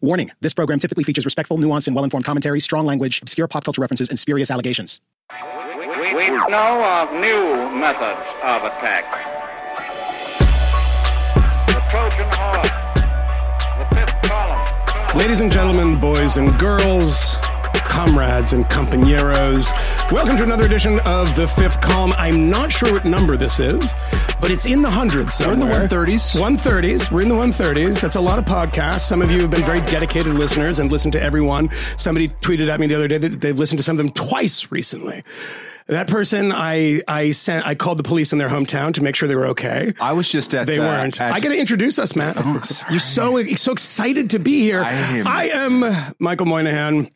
Warning this program typically features respectful, nuanced, and well informed commentary, strong language, obscure pop culture references, and spurious allegations. We, we know of new methods of attack. The Trojan horse, the fifth column. Ladies and gentlemen, boys and girls, comrades and compañeros, welcome to another edition of the Fifth Column. I'm not sure what number this is, but it's in the hundreds We're in the 130s. 130s. We're in the 130s. That's a lot of podcasts. Some of you have been very dedicated listeners and listened to everyone. Somebody tweeted at me the other day that they've listened to some of them twice recently. That person, I I sent, I called the police in their hometown to make sure they were okay. I was just at. They uh, weren't. at- I got to introduce us, Matt. Oh. You're so so excited to be here. I am. I am Michael Moynihan.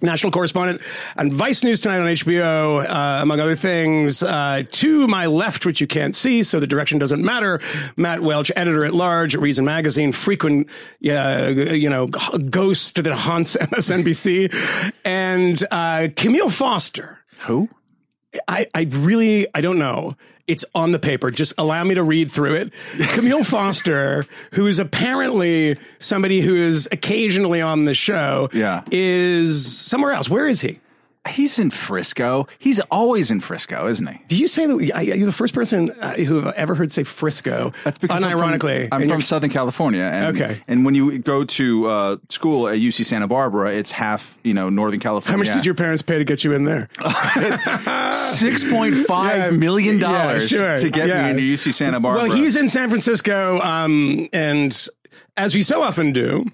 National correspondent on Vice News tonight on HBO, uh, among other things. Uh, to my left, which you can't see, so the direction doesn't matter. Matt Welch, editor at large at Reason Magazine, frequent, uh, you know, ghost that haunts MSNBC, and uh, Kmele Foster. Who? I, I really, I don't know. It's on the paper. Just allow me to read through it. Kmele Foster, who is apparently somebody who is occasionally on the show, Yeah. is somewhere else. Where is he? He's in Frisco. He's always in Frisco, isn't he? Do you say that I- you're the first person uh, who I've ever heard say Frisco? That's because I'm unironically, from, I'm from Southern California. And, Okay. And when you go to uh, school at UC Santa Barbara, it's half, you know, Northern California. How much did your parents pay to get you in there? Six point five million dollars Yeah, sure. to get Yeah. me into UC Santa Barbara. Well, he's in San Francisco, um, and as we so often do,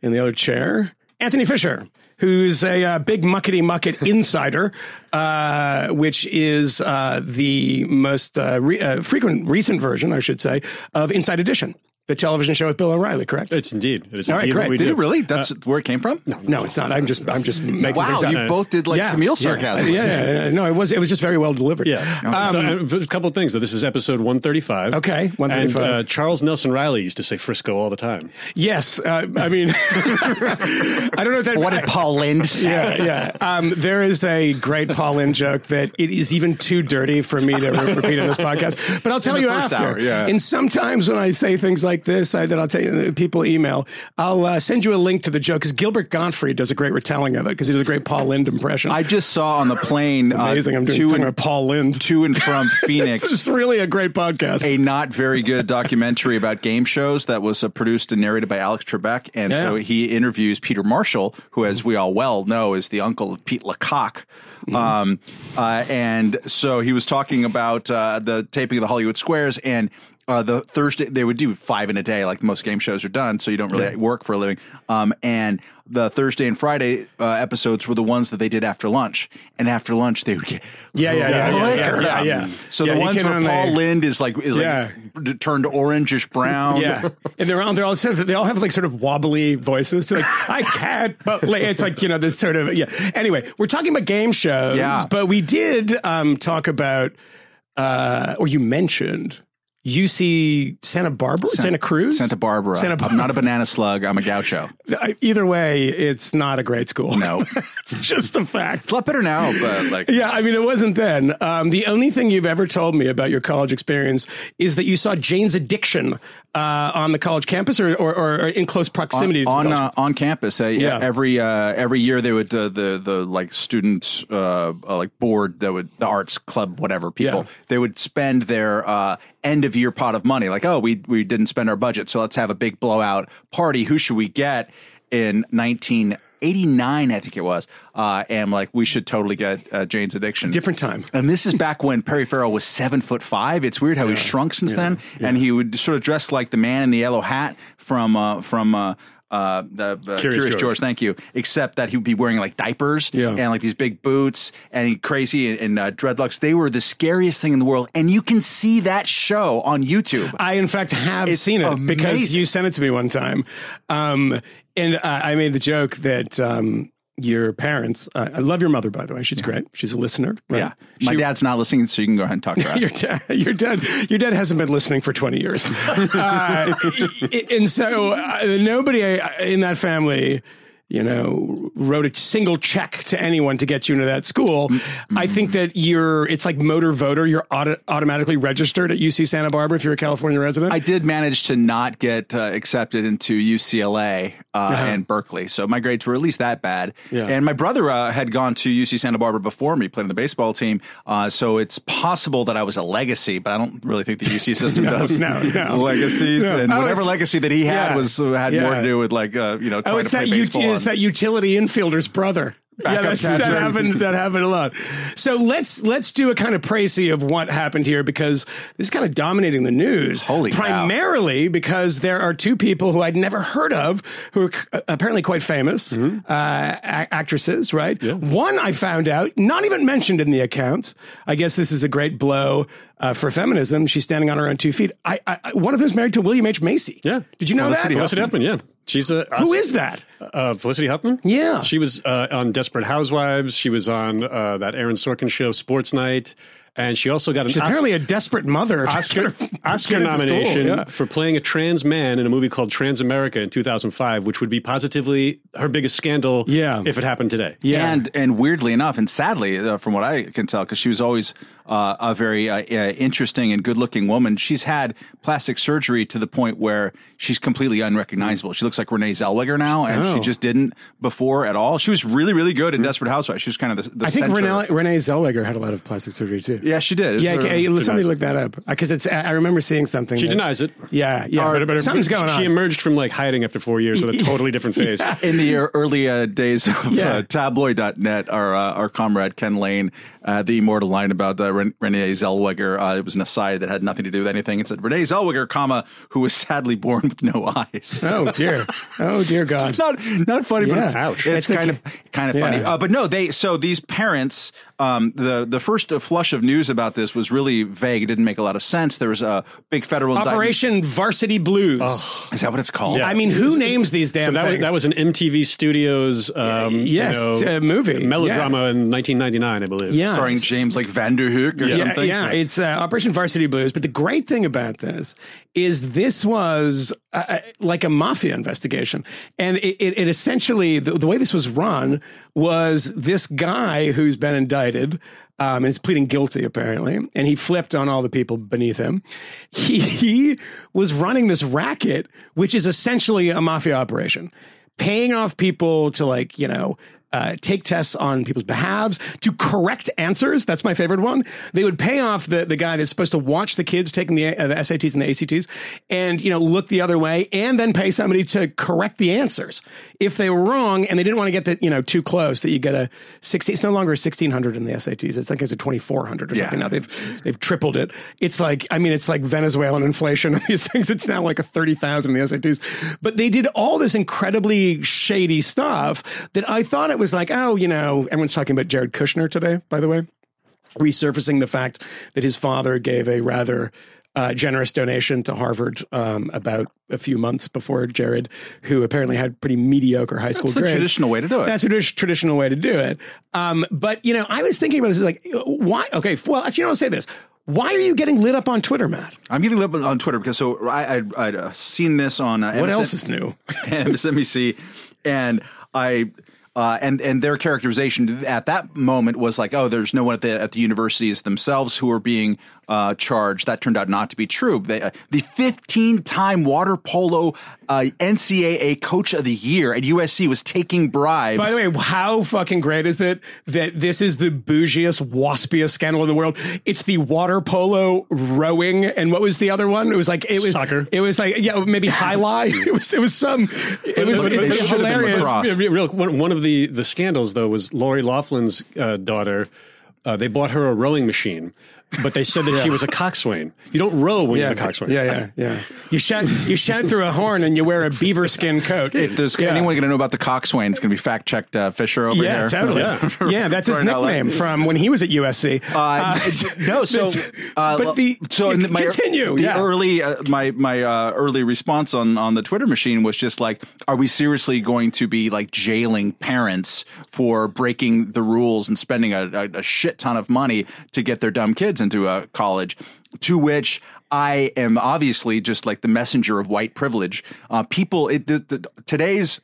in the other chair, Anthony Fisher, who's a uh, big muckety mucket insider, uh, which is uh, the most uh, re- uh, frequent recent version, I should say, of Inside Edition, the television show with Bill O'Reilly. Correct? It's indeed. It is All right, indeed great. we Did do. it really? That's where it came from. no, no, it's not. I'm just, I'm just making Wow, things up. you both did like Kmele sarcasm. Yeah, yeah, yeah, no, it was, it was just very well delivered. Yeah. so, uh, a couple of things, though. This is episode 135. Okay, 135. And uh, Charles Nelson Reilly used to say Frisco all the time. Yes, uh, I mean, I don't know if that. What did Paul Lynde say? yeah, yeah. Um, there is a great Paul Lynde joke that it is even too dirty for me to repeat in this podcast. But I'll tell In you after. hour, yeah. And sometimes when I say things like this, I, that I'll tell you, people email. I'll uh, send you a link to the joke because Gilbert Gottfried does a great retelling of it because he does a great Paul Lynde impression. I just saw on the plane. Amazing. Uh, I'm doing to and, about Paul Lynde. to and from Phoenix. It's really a great podcast. a not very good documentary about game shows that was uh, produced and narrated by Alex Trebek. And so he interviews Peter Marshall, who, as we all well know, is the uncle of Pete LaCock. Um, uh, and so he was talking about uh, the taping of the Hollywood Squares and uh, the Thursday they would do five in a day, like most game shows are done, so you don't really work for a living. Um, and the Thursday and Friday uh, episodes were the ones that they did after lunch, and after lunch they would get Yeah, yeah, yeah, yeah, yeah, yeah, yeah. So the he ones where Paul Lynde is like is Yeah. like turned orangish brown. Yeah, and they're all they're all they all have like sort of wobbly voices. They're like I can't, but like, it's like you know this sort of yeah. Anyway, we're talking about game shows, Yeah. but we did um, talk about uh, or you mentioned UC Santa Barbara, Santa Cruz, Santa Barbara. Santa Bar- I'm not a banana slug. I'm a gaucho. Either way, it's not a great school. No. it's just a fact. It's a lot better now, but like Yeah, I mean, it wasn't then. Um, the only thing you've ever told me about your college experience is that you saw Jane's Addiction uh, on the college campus or, or, or in close proximity on to the on, uh, on campus. Uh, yeah. Every uh, every year they would uh, the the like student uh, uh, like board that would the arts club whatever people Yeah. they would spend their uh, end of year pot of money like oh we we didn't spend our budget so let's have a big blowout party. Who should we get in nineteen? 89, I think it was. Uh, and like, we should totally get uh, Jane's Addiction. Different time. And this is back when Perry Farrell was seven foot five. It's weird how he's shrunk since then. And he would sort of dress like the man in the yellow hat from uh, from uh, uh, the uh, Curious, George. George. Thank you. Except that he would be wearing like diapers Yeah. and like these big boots and he, crazy and, and uh, dreadlocks. They were the scariest thing in the world. And you can see that show on YouTube. I, in fact, have It's seen it because you sent it to me one time. Um, and uh, I made the joke that um, your parents, uh, I love your mother, by the way. She's great. She's a listener. right? yeah, my She- dad's not listening, so you can go ahead and talk to her. your dad, your dad, your dad hasn't been listening for twenty years, uh, and so uh, nobody in that family you know, wrote a single check to anyone to get you into that school. Mm-hmm. I think that you're, it's like motor voter. You're auto- automatically registered at UC Santa Barbara if you're a California resident. I did manage to not get uh, accepted into UCLA uh, Uh-huh. and Berkeley, so my grades were at least that bad. Yeah. And my brother uh, had gone to UC Santa Barbara before me, played on the baseball team, uh, so it's possible that I was a legacy, but I don't really think the UC system does no, no. legacies. No. And Oh, whatever legacy that he had yeah. was uh, had more to do with like uh, you know trying Oh, to play baseball. On- that utility infielder's brother. Yeah, that's, that happened. That happened a lot. So let's let's do a kind of précis of what happened here because this is kind of dominating the news. Holy cow. primarily because there are two people who I'd never heard of who are c- apparently quite famous Mm-hmm. uh, a- actresses. Right. One I found out not even mentioned in the accounts. I guess this is a great blow. Uh, for feminism, she's standing on her own two feet. I, I, I- one of them's married to William H Macy. Yeah. did you know Felicity that? Felicity Huffman, yeah. She's a. Who is that? Uh, Felicity Huffman? Yeah. She was uh, on Desperate Housewives. She was on uh, that Aaron Sorkin show, Sports Night. And she also got an She's apparently a desperate mother. Oscar, Oscar Get into school, nomination yeah. for playing a trans man in a movie called Transamerica in 2005, which would be positively her biggest scandal Yeah. if it happened today. Yeah. And and weirdly enough, and sadly, uh, from what I can tell, because she was always uh, a very uh, uh, interesting and good-looking woman, she's had plastic surgery to the point where she's completely unrecognizable. She looks like Renee Zellweger now, and she Oh. just didn't before at all. She was really, really good in Desperate Housewives. She was kind of the, the I think. Renee, Renee Zellweger had a lot of plastic surgery too. Yeah, she did. It's Yeah, sort of- okay, somebody denies look that up because it's. I remember seeing something. She that- denies it. Yeah, yeah. But- but- something's going on. She emerged from like hiding after four years with a totally different face. in the early uh, days of Yeah. uh, tabloid.net, our uh, our comrade Ken Layne had the immortal line about uh, Ren- Renee Zellweger. Uh, it was an aside that had nothing to do with anything. It said Renee Zellweger, comma, who was sadly born with no eyes. oh dear. Oh dear God. Not not funny, but it's, Ouch. it's It's kind a- of kind of Yeah. funny. Uh, but no, they so these parents. Um, the the first flush of news about this was really vague. It didn't make a lot of sense. There was a big federal indictment. Operation Varsity Blues. Is that what it's called? Yeah. I mean, who names these damn So that was, things? that was an MTV Studios um, yes, you know, uh, movie. melodrama in 1999, I believe. Yeah. starring James like Vanderhoek or yeah, something. yeah, it's uh, Operation Varsity Blues. But the great thing about this is this was like a mafia investigation, and it, it, it essentially the, the way this was run was this guy who's been indicted. Um, is pleading guilty apparently, and he flipped on all the people beneath him. He, he was running this racket, which is essentially a mafia operation, paying off people to like you know uh, take tests on people's behalves to correct answers. That's my favorite one. They would pay off the, the guy that's supposed to watch the kids taking the, uh, the SATs and the ACTs and, you know, look the other way and then pay somebody to correct the answers. If they were wrong and they didn't want to get the, you know, too close that you get a 16, it's no longer 1600 in the SATs. It's like it's a 2400 or something now. They've, they've tripled it. It's like, I mean, it's like Venezuelan inflation. These things, it's now like a 30,000 in the SATs. But they did all this incredibly shady stuff that I thought it was like, oh, you know, everyone's talking about Jared Kushner today, by the way, resurfacing the fact that his father gave a rather uh, generous donation to Harvard um, about a few months before Jared, who apparently had pretty mediocre high school That's the grades. traditional way to do it. That's a tradi- traditional way to do it. Um, but you know, I was thinking about this like, why? Okay, well, actually, I'll say this. Why are you getting lit up on Twitter, Matt? I'm getting lit up on Twitter because so I, I'd, I'd uh, seen this on uh, What MSN else is new? MSNBC, and I. Uh, and and their characterization at that moment was like, oh, there's no one at the at the universities themselves who are being uh, charged. That turned out not to be true. They, uh, the 15 time water polo uh, NCAA Coach of the Year at USC was taking bribes. By the way, how fucking great is it that this is the bougiest, waspiest scandal in the world? It's the water polo, rowing, and what was the other one? It was like it was Soccer. It was like yeah, maybe high lie. It was it was some. It was But- but- it's but it should have been hilarious. real one, one of the the scandals though was Lori Loughlin's uh, daughter. Uh, they bought her a rowing machine, but they said that she was a coxswain. You don't row when Yeah, you're a coxswain. yeah, yeah, yeah. You shout, you shout through a horn, and you wear a beaver skin coat. if there's Yeah. anyone going to know about the coxswain, it's going to be fact checked uh, Fisher over Yeah, here. totally. Yeah. Yeah, that's his Right now, nickname from when he was at USC. Uh, no, so uh, but the so in the, my, continue. The yeah. early uh, my my uh, early response on on the Twitter machine was just like, are we seriously going to be like jailing parents for breaking the rules and spending a, a, a shit ton of money to get their dumb kids into a college? To which I am obviously just like the messenger of white privilege. Uh, people, it, the, the, today's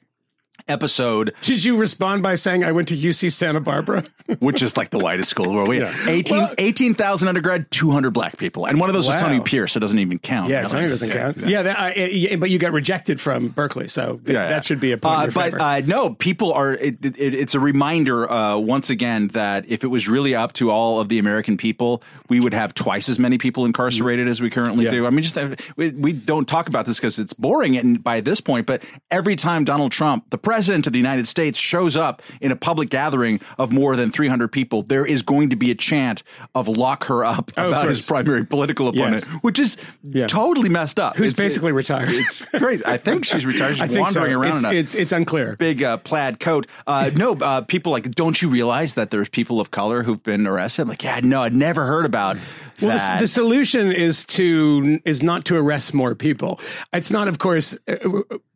episode, Did you respond by saying I went to UC Santa Barbara? which is like the whitest school in the world. We had 18 Well- 18,000 undergrad, 200 black people. And one of those was Tony Pierce, so it doesn't even count. Yeah. Tony doesn't count. Yeah, that, uh, yeah, but you got rejected from Berkeley, so th- Yeah, yeah. that should be a point Uh, but uh, no, people are. It, it, it's a reminder uh, once again that if it was really up to all of the American people, we would have twice as many people incarcerated as we currently Yeah. do. I mean, just uh, we, we don't talk about this because it's boring, and by this point, but every time Donald Trump, the president of the United States, shows up in a public gathering of more than 300 people, there is going to be a chant of "lock her up" Oh, about his primary political opponent, Yes. which is Yeah. totally messed up. Who's It's- basically retired. It's crazy. I think she's retired. She's I think so. around It's, it's it's unclear. big uh, plaid coat. Uh, no, uh, people like, don't you realize that there's people of color who've been arrested? I'm like, yeah, no, I'd never heard about Well, the, the solution is to is not to arrest more people. It's not, of course, uh,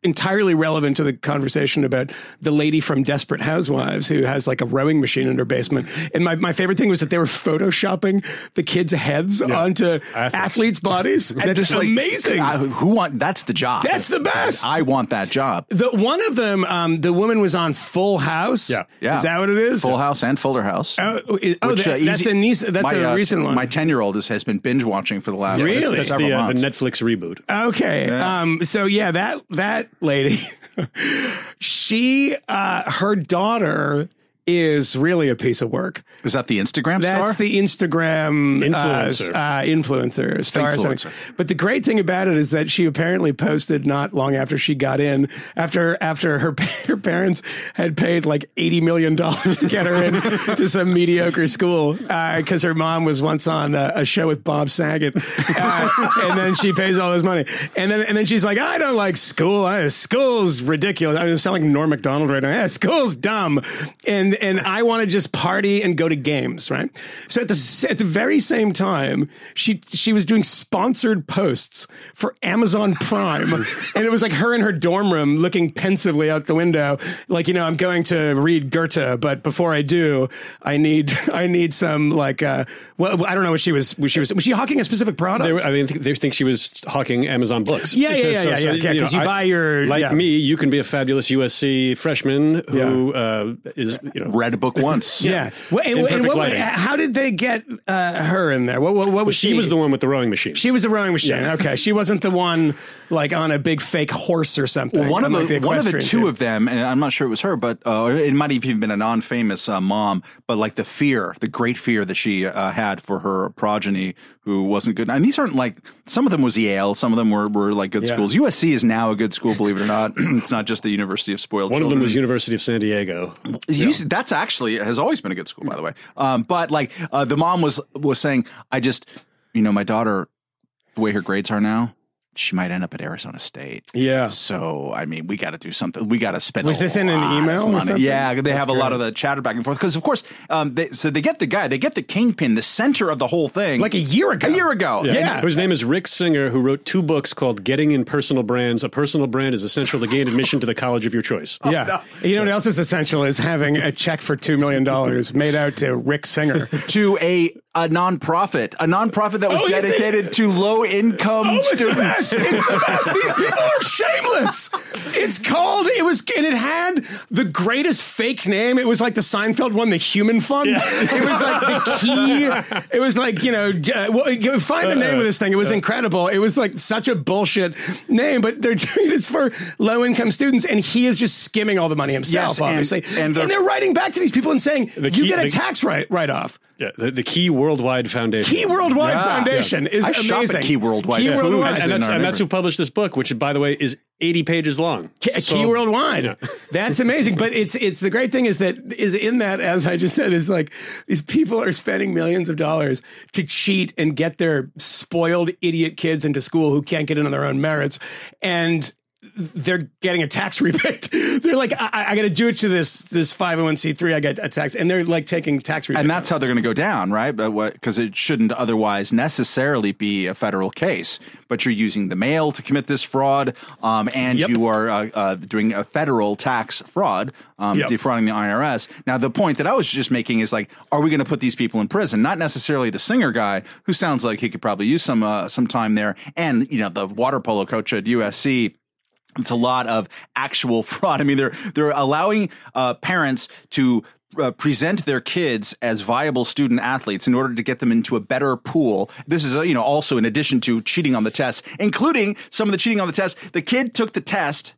entirely relevant to the conversation about the lady from Desperate Housewives who has like a rowing machine in her basement. And my, my favorite thing was that they were photoshopping the kids' heads onto Athletes. athletes' bodies. That's Just like, amazing. uh, who want? That's the job. That's the best. I want that job. the one of them, um, the woman was on Full House. Yeah. Yeah, is that what it is? Full House and Fuller House. Oh, oh, Which, that- uh, that's a that's my, a uh, recent one. My ten year old has been binge watching for the last Really? like, That's the, uh, the. Netflix reboot. Okay. Um, so yeah, that, that lady, she, uh, her daughter is really a piece of work. Is that the Instagram That's star? That's the Instagram Influencer. uh, uh, influencer star. Influencer. But the great thing about it is that she apparently posted not long after she got in, after after her her parents had paid like eighty million dollars to get her in to some mediocre school because her mom was once on a, a show with Bob Saget, uh, and then she pays all this money, and then and then she's like, I don't like school. I, school's ridiculous. I sound like Norm Macdonald right now. Yeah, school's dumb, and and I want to just party and go to games, right? So at the at the very same time, she she was doing sponsored posts for Amazon Prime, and it was like her in her dorm room looking pensively out the window, like you know, I'm going to read Goethe, but before I do, I need I need some like uh, well, I don't know what she was. Was she was was she hawking a specific product? They, were- I mean, they think she was hawking Amazon books. Yeah, yeah, So- yeah, so- yeah, so, yeah, yeah, 'cause you buy your- like yeah. me. You can be a fabulous USC freshman who uh, is you know Read a book once. yeah. Well, and, In and perfect what, lighting. how did they get uh, her in there? What, what, what was she was the one with the rowing machine. She was the rowing machine. Okay, she wasn't the one like on a big fake horse or something. Well, one of unlike the, one of the two team. of them, and I'm not sure it was her, but uh, it might have even been a non-famous uh, mom. But like the fear, the great fear that she uh, had for her progeny, who wasn't good. And these aren't like some of them was Yale, some of them were were like good Yeah. schools. USC is now a good school, believe it or not. it's not just the University of Spoiled one of them was University of San Diego. You see, that's actually has always been a good school, by the way. Um, but like uh, the mom was was saying, I just, you know, my daughter, the way her grades are now, she might end up at Arizona State. Yeah. So I mean, we got to do something. We got to spend. Was a this in an email or money. something? Yeah, they That's have a lot of the chatter back and forth because, of course, um, they, so they get the guy, they get the kingpin, the center of the whole thing, like a year ago. a year ago. Yeah. Whose name is Rick Singer, who wrote two books called Getting in Personal Brands. A personal brand is essential to gain admission to the college of your choice. Yeah. You know what else is essential is having a check for $2 million made out to Rick Singer. to a a nonprofit, a nonprofit that was Oh, dedicated to low income Oh, it's the students. best. It's the best. These people are shameless. It's called, it was, and it had the greatest fake name. It was like the Seinfeld one, the Human Fund. It was like the key. It was like, you know, uh, well, find the name of this thing. It was incredible. It was like such a bullshit name, but they're doing this for low income students, and he is just skimming all the money himself, Yes, and- obviously. and And, the- they're writing back to these people and saying, The you get a the- tax write, write off. Yeah, the, the Key Worldwide Foundation. Key Worldwide Yeah. Foundation is I shop at amazing. Key Worldwide Key Foods Worldwide. and, that's, and that's who published this book, which, by the way, is 80 pages long. Key, So- Key Worldwide. Yeah. That's amazing. But it's it's the great thing is that is in that as I just said is like these people are spending millions of dollars to cheat and get their spoiled idiot kids into school who can't get in on their own merits and they're getting a tax rebate. They're like, I, I got to do it to this this five hundred one c three. I get a tax, and they're like taking tax rebates. and that's how they're going to go down, right? But what because it shouldn't otherwise necessarily be a federal case. But you're using the mail to commit this fraud, um, and Yep. you are uh, uh, doing a federal tax fraud, um, Yep. defrauding the IRS. Now, the point that I was just making is like, are we going to put these people in prison? Not necessarily the singer guy, who sounds like he could probably use some uh, some time there, and you know the water polo coach at USC It's a lot of actual fraud. I mean, they're they're allowing uh, parents to uh, present their kids as viable student athletes in order to get them into a better pool. This is, uh, you know, also in addition to cheating on the test, including some of the cheating on the test. The kid took the test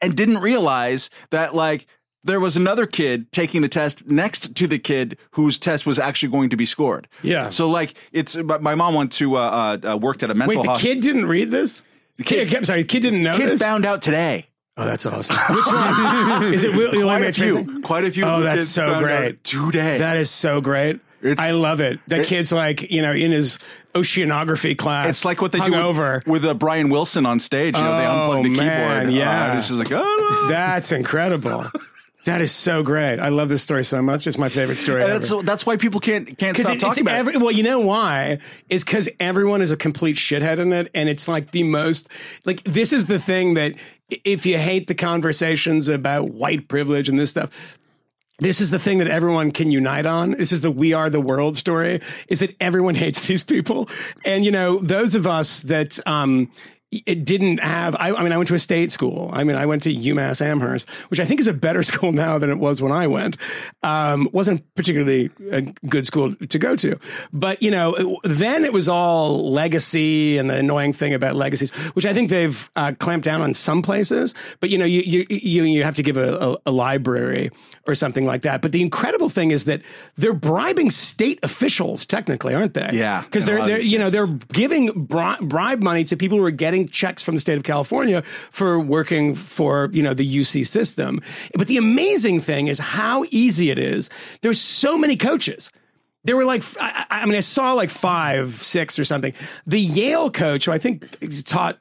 and didn't realize that, like, there was another kid taking the test next to the kid whose test was actually going to be scored. Yeah. So, like, it's my my mom went to uh, uh, uh, worked at a mental Wait, the hospital. kid didn't read this? The kid, I'm sorry, the kid didn't know Kid this? found out today. oh, that's awesome. Which one? Is it Will, Will Quite a few. Quite a few. Oh, that's so great. Today. That is so great. It's- I love it. That it- kid's like, you know, in his oceanography class. It's like what they do over. with uh, Brian Wilson on stage. You know, they Oh, unplug the man, keyboard. yeah. Uh, it's just like, oh, no. That's incredible. That is so great. I love this story so much. It's my favorite story And ever. that's that's why people can't can't stop it, talking about every, it. well, you know why? Is because everyone is a complete shithead in it, and it's like the most like this is the thing that if you hate the conversations about white privilege and this stuff. This is the thing that everyone can unite on. This is the we are the world story is that everyone hates these people. And, you know, those of us that, um, it didn't have, I, I mean, I went to a state school. I mean, I went to UMass Amherst, which I think is a better school now than it was when I went. Um, wasn't particularly a good school to go to, but you know, it- then it was all legacy and the annoying thing about legacies, which I think they've uh, clamped down on some places. But you know, you you you, you have to give a, a, a library or something like that. But the incredible thing is that they're bribing state officials, technically, aren't they? Yeah, because they're they're you know they're giving bri- bribe money to people who are getting checks from the state of California for working for you know the UC system. But the amazing thing is how easy it is. There's so many coaches. There were like, I, I mean, I saw like five, six or something. The Yale coach, who I think taught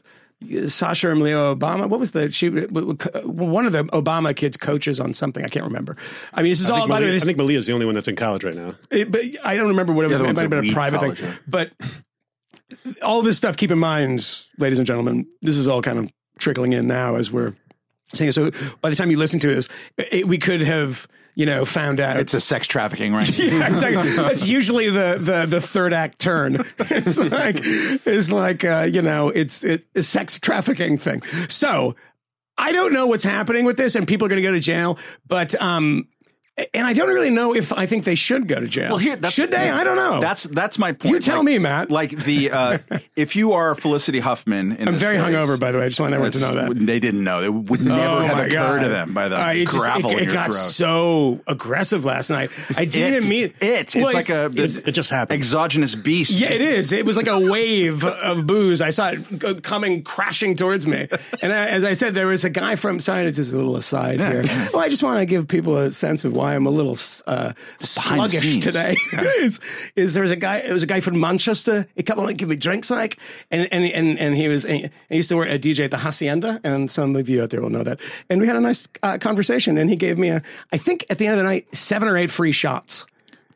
Sasha Emilio Obama. What was the she? One of the Obama kids coaches on something. I can't remember. I mean, this is I all the way. Malia, I this- think Malia's the only one that's in college right now. it- but I don't remember what it was. It might have been a private college, thing. yeah. But all this stuff, keep in mind, ladies and gentlemen, this is all kind of trickling in now as we're saying. So by the time you listen to this, it, we could have, you know, found out. It's a sex trafficking ring. yeah, exactly. That's usually the, the the third act turn. It's like it's like uh, you know it's it, a sex trafficking thing. So I don't know what's happening with this, and people are going to go to jail. But um, and I don't really know if I think they should go to jail. Well, here should they? I don't know. That's that's my point. You tell Like- me, Matt. Like the uh, if you are Felicity Huffman, in I'm very case, hungover, by the way. I just want everyone to know that. they didn't know. It would never Oh have occurred God. to them by the Uh, it just- it, in it got throat. so aggressive last night. I didn't It- mean it. It's Well, like a this It just happened. exogenous beast. Yeah, it is. It was like a wave of booze. I saw it coming crashing towards me. And I, as I said, there was a guy from, sorry, it's just a little aside here. Well, I just want to give people a sense of why I'm a little uh, sluggish today. is, is there was a guy, it was a guy from Manchester. He kept on like, give me drinks like, and, and, and, and he was, he used to work a DJ at the Hacienda. And some of you out there will know that. And we had a nice uh, conversation. And he gave me a, I think at the end of the night, seven or eight free shots.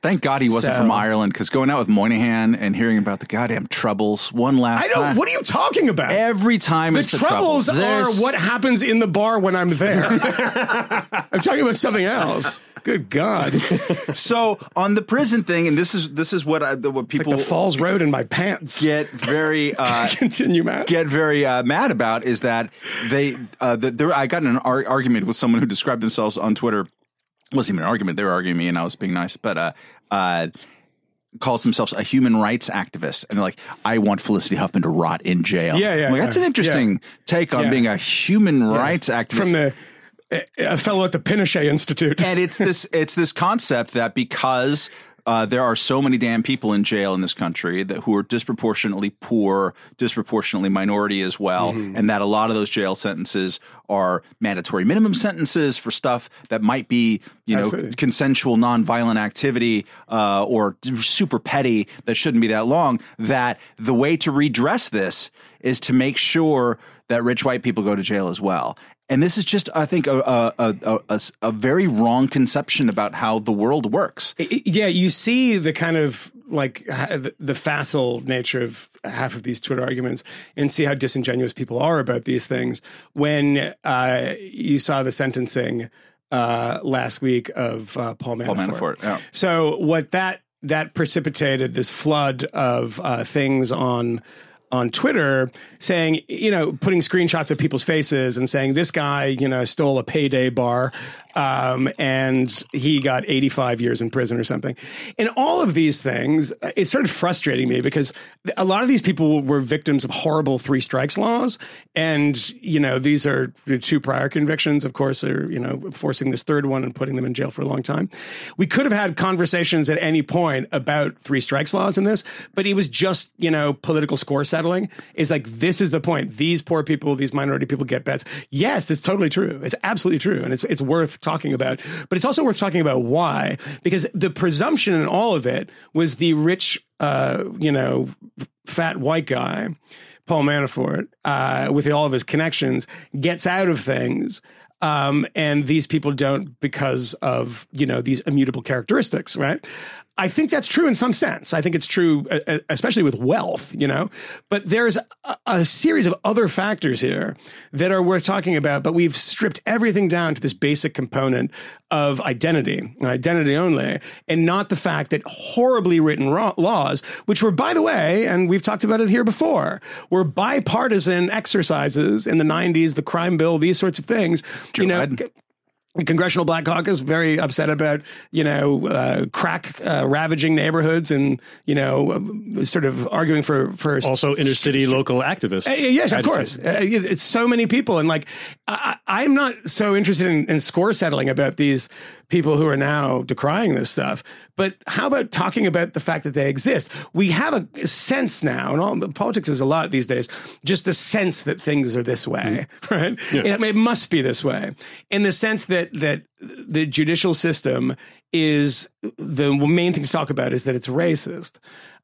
Thank God he wasn't So- from Ireland because going out with Moynihan and hearing about the goddamn troubles one last I don't, time. what are you talking about? Every time The it's the troubles are This- what happens in the bar when I'm there. I'm talking about something else. Good God. So on the prison thing, and this is this is what I, the, what people the Falls Road in my pants. get very uh, Continue, Matt. get very uh, mad about is that they uh, the, there, I got in an ar- argument with someone who described themselves on Twitter. Wasn't even an argument; they were arguing me, and I was being nice. But uh, uh, calls themselves a human rights activist, and they're like, "I want Felicity Huffman to rot in jail." Yeah, yeah, like, yeah. that's an interesting take on Yeah. being a human rights activist From the a- a fellow at the Pinochet Institute. and it's this it's this concept that because uh, there are so many damn people in jail in this country that who are disproportionately poor, disproportionately minority as well, and that a lot of those jail sentences are mandatory minimum sentences for stuff that might be you know consensual nonviolent activity uh, or super petty that shouldn't be that long. That the way to redress this is to make sure that rich white people go to jail as well. And this is just, I think, a, a, a, a, a very wrong conception about how the world works. Yeah, you see the kind of like the facile nature of half of these Twitter arguments, and see how disingenuous people are about these things. When uh, you saw the sentencing uh, last week of uh, Paul Manafort, Paul Manafort, yeah. so what that that precipitated this flood of uh, things on on Twitter saying, you know, putting screenshots of people's faces and saying this guy, you know, stole a payday bar um, and he got 85 years in prison or something. And all of these things, it started frustrating me because a lot of these people were victims of horrible three strikes laws. And, you know, these are two prior convictions, of course, are, you know, forcing this third one and putting them in jail for a long time. We could have had conversations at any point about three strikes laws in this, but it was just, you know, political score settling. Is like, this is the point. These poor people, these minority people get bets. Yes, it's totally true. It's absolutely true. And it's, it's worth talking about, but it's also worth talking about why, because the presumption in all of it was the rich, uh, you know, fat white guy, Paul Manafort, uh, with all of his connections, gets out of things. Um, and these people don't because of, you know, these immutable characteristics, right? I think that's true in some sense. I think it's true, uh, uh, especially with wealth, you know. But there's a, a, series of other factors here that are worth talking about. But we've stripped everything down to this basic component of identity and identity only, and not the fact that horribly written laws, which were, by the way, and we've talked about it here before, were bipartisan exercises in the 90s, the crime bill, these sorts of things. Joe you know, Biden. The Congressional Black Caucus very upset about you know uh, crack uh, ravaging neighborhoods and you know uh, sort of arguing for for also inner city local activists. Uh, yes, of course. Uh, it's so many people, and like I, I'm not so interested in, in score settling about these people who are now decrying this stuff. But how about talking about the fact that they exist? We have a sense now, and all politics is a lot these days, just a sense that things are this way, mm. right? Yeah. It, it must be this way, in the sense that that the judicial system is the main thing to talk about is that it's racist.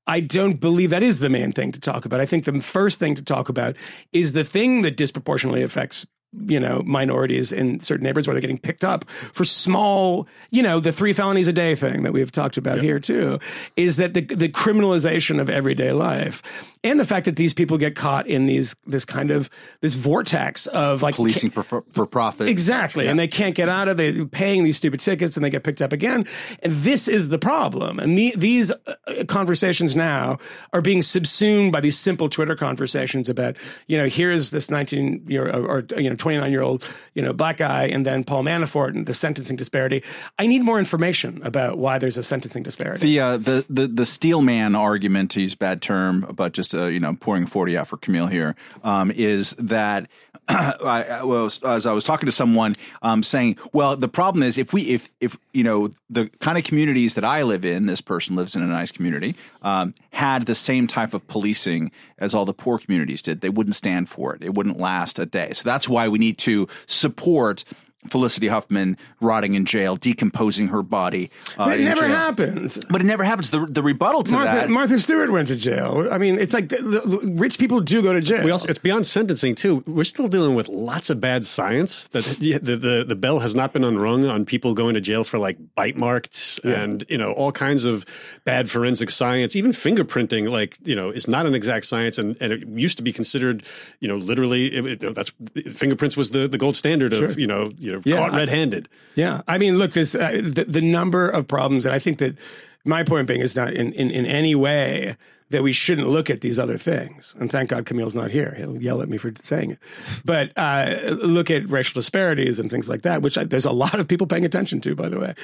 I don't believe that is the main thing to talk about. I think the first thing to talk about is the thing that disproportionately affects you know, minorities in certain neighborhoods where they're getting picked up for small, you know, the three felonies a day thing that we've talked about yep. here too, is that the, the criminalization of everyday life and the fact that these people get caught in these, this kind of, this vortex of like policing for, for profit. Exactly. Yeah. And they can't get out of it, paying these stupid tickets and they get picked up again. And this is the problem. And the, these uh, conversations now are being subsumed by these simple Twitter conversations about, you know, here's this 19 year or, or you know, 29 year old, you know, black guy, and then Paul Manafort and the sentencing disparity. I need more information about why there's a sentencing disparity. The uh, the the the steel man argument, to use bad term, but just uh, you know pouring 40 out for Kmele here, um, is that I, I was, as I was talking to someone um, saying, well, the problem is if we if if you know the kind of communities that I live in, this person lives in a nice community, um, had the same type of policing as all the poor communities did, they wouldn't stand for it. It wouldn't last a day. So that's why we need to support Felicity Huffman rotting in jail, decomposing her body. Uh, it never jail. happens. But it never happens. The, the rebuttal to Martha, that. Martha Stewart went to jail. I mean, it's like the, the, rich people do go to jail. We also, it's beyond sentencing too. We're still dealing with lots of bad science. That the, the the bell has not been unrung on people going to jail for like bite marks yeah. and you know all kinds of bad forensic science. Even fingerprinting, like you know, is not an exact science, and, and it used to be considered, you know, literally. It, it, that's fingerprints was the, the gold standard of you know you know yeah, caught red handed. Yeah, I mean, look, this uh, the, the number of problems, and I think that my point being is not in, in, in any way that we shouldn't look at these other things. And thank God Kmele's not here. He'll yell at me for saying it. But uh, look at racial disparities and things like that, which I, there's a lot of people paying attention to, by the way.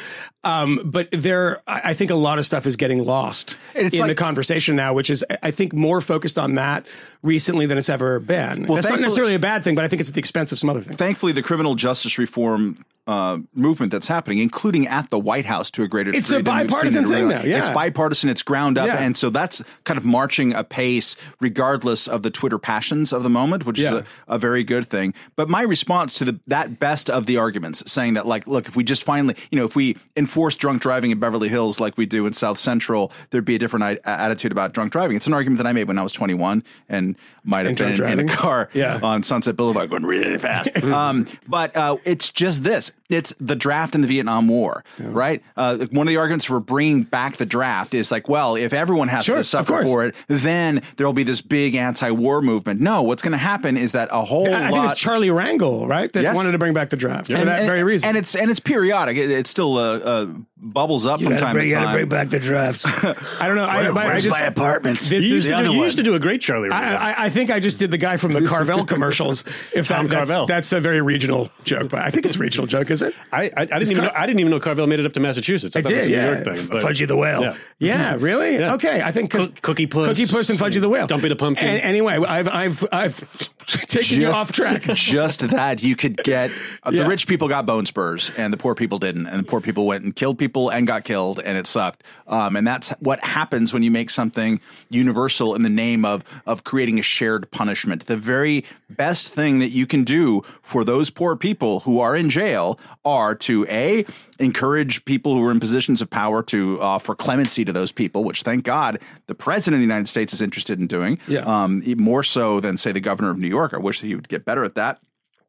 Um, but there, I think a lot of stuff is getting lost in like, the conversation now, which is, I think, more focused on that recently than it's ever been. Well, That's not necessarily a bad thing, but I think it's at the expense of some other things. Thankfully, the criminal justice reform uh, movement that's happening, including at the White House to a greater degree. It's a bipartisan thing now. Yeah, it's bipartisan. It's ground up, yeah. and so that's kind of marching apace, regardless of the Twitter passions of the moment, which yeah. is a, a, very good thing. But my response to the, that best of the arguments, saying that like, look, if we just finally, you know, if we enforce drunk driving in Beverly Hills like we do in South Central, there'd be a different I- attitude about drunk driving. It's an argument that I made when I was 21 and might have been in, in, a car yeah. on Sunset Boulevard going really fast. um, but uh, it's just this it's the draft in the Vietnam War, yeah. right? Uh, one of the arguments for bringing back the draft is like, well, if everyone has sure, to suffer for it, then there'll be this big anti-war movement. No, what's going to happen is that a whole I, I think it's Charlie Rangel, right, that yes. wanted to bring back the draft and, for that and, very reason. And it's and it's periodic. It, it's still a, a bubbles up from time to time. You got to bring back the drafts. I don't know. I, I, I just, apartment? This You is used, to, do- you used to do a great Charlie. I, I, I think I just did the guy from the Carvel commercials. If Tom that, that's, Carvel. that's a very regional joke, but I think it's a regional joke, is it? I, I, I didn't even know, I didn't even know Carvel made it up to Massachusetts. I, I thought it was did, a New yeah. York thing. but- Fudgy the whale. Yeah. Yeah, really? Yeah. Okay, I think Cook- Cookie Puss. Cookie Puss and Fudgy the whale, Dumpy the Pumpkin. And, anyway, I've I've I've taken you off track. just that you could get uh, Yeah. the rich people got bone spurs and the poor people didn't, and the poor people went and killed people and got killed, and it sucked. Um, and that's what happens when you make something universal in the name of of creating a shared punishment. The very best thing that you can do for those poor people who are in jail are to a encourage people who are in positions of power to offer clemency to those people, which thank God the president of the United States is interested in doing. Yeah. Um, more so than say the governor of New York. I wish that he would get better at that.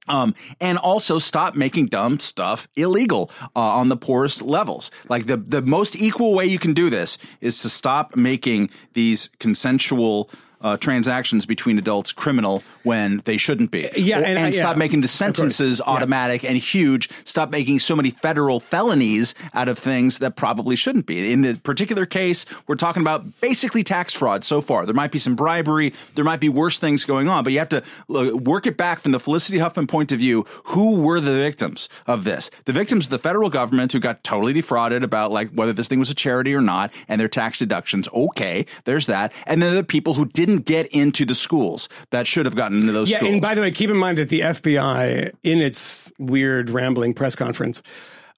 Um, and also stop making dumb stuff illegal uh, on the poorest levels. Like the the most equal way you can do this is to stop making these consensual. Uh, transactions between adults criminal when they shouldn't be. Yeah, Or- and, uh, stop yeah, making the sentences Yeah. automatic and huge. Stop making so many federal felonies out of things that probably shouldn't be. In the particular case, we're talking about basically tax fraud so far. There might be some bribery, there might be worse things going on, but you have to work it back from the Felicity Huffman point of view. Who were the victims of this? The victims of the federal government who got totally defrauded about like whether this thing was a charity or not and their tax deductions. Okay, there's that. And then the people who didn't get into the schools that should have gotten into those Yeah, schools. and by the way, keep in mind that the FBI, in its weird rambling press conference,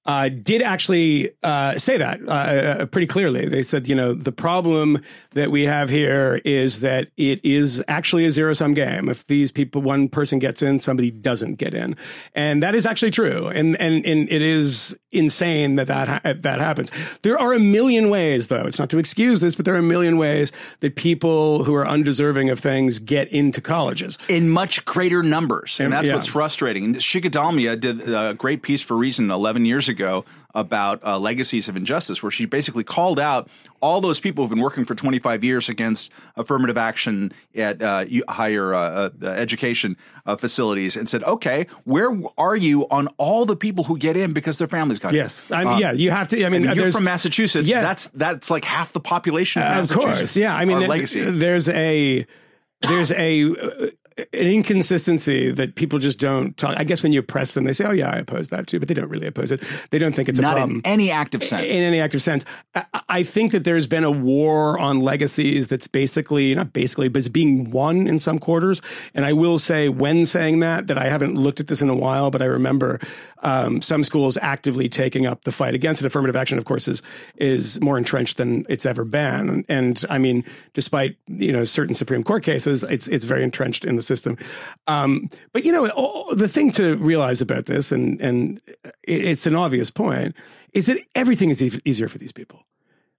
uh, did actually uh, say that uh, uh, pretty clearly. They said, you know, the problem that we have here is that it is actually a zero sum game. If these people, one person gets in, somebody doesn't get in, and that is actually true. And and and it is insane that that ha- that happens. There are a million ways, though. It's not to excuse this, but there are a million ways that people who are undeserving of things get into colleges. in much greater numbers, and And- that's yeah. what's frustrating. And Shikha Dalmia did a great piece for Reason 11 years ago about uh, legacies of injustice, where she basically called out all those people who've been working for 25 years against affirmative action at uh, higher uh, uh, education uh, facilities, and said, "Okay, where are you on all the people who get in because their families got Yes, in?" I mean, Um, yeah, you have to. I mean, you're from Massachusetts. Yeah. that's that's like half the population of of Massachusetts. course, yeah. I mean, legacy. there's a there's a uh, an inconsistency that people just don't talk. I guess when you press them, they say, "Oh yeah, I oppose that too," but they don't really oppose it. They don't think it's a Not problem. in any active sense. in any active sense. I, I think that there's been a war on legacies that's basically not basically, but it's being won in some quarters. And I will say, when saying that, that I haven't looked at this in a while, but I remember um, some schools actively taking up the fight against it. Affirmative action, of course, is is more entrenched than it's ever been. And, I mean, despite you know certain Supreme Court cases, it's it's very entrenched in the system. Um, but you know, all- the thing to realize about this, and and it's an obvious point, is that everything is e- easier for these people.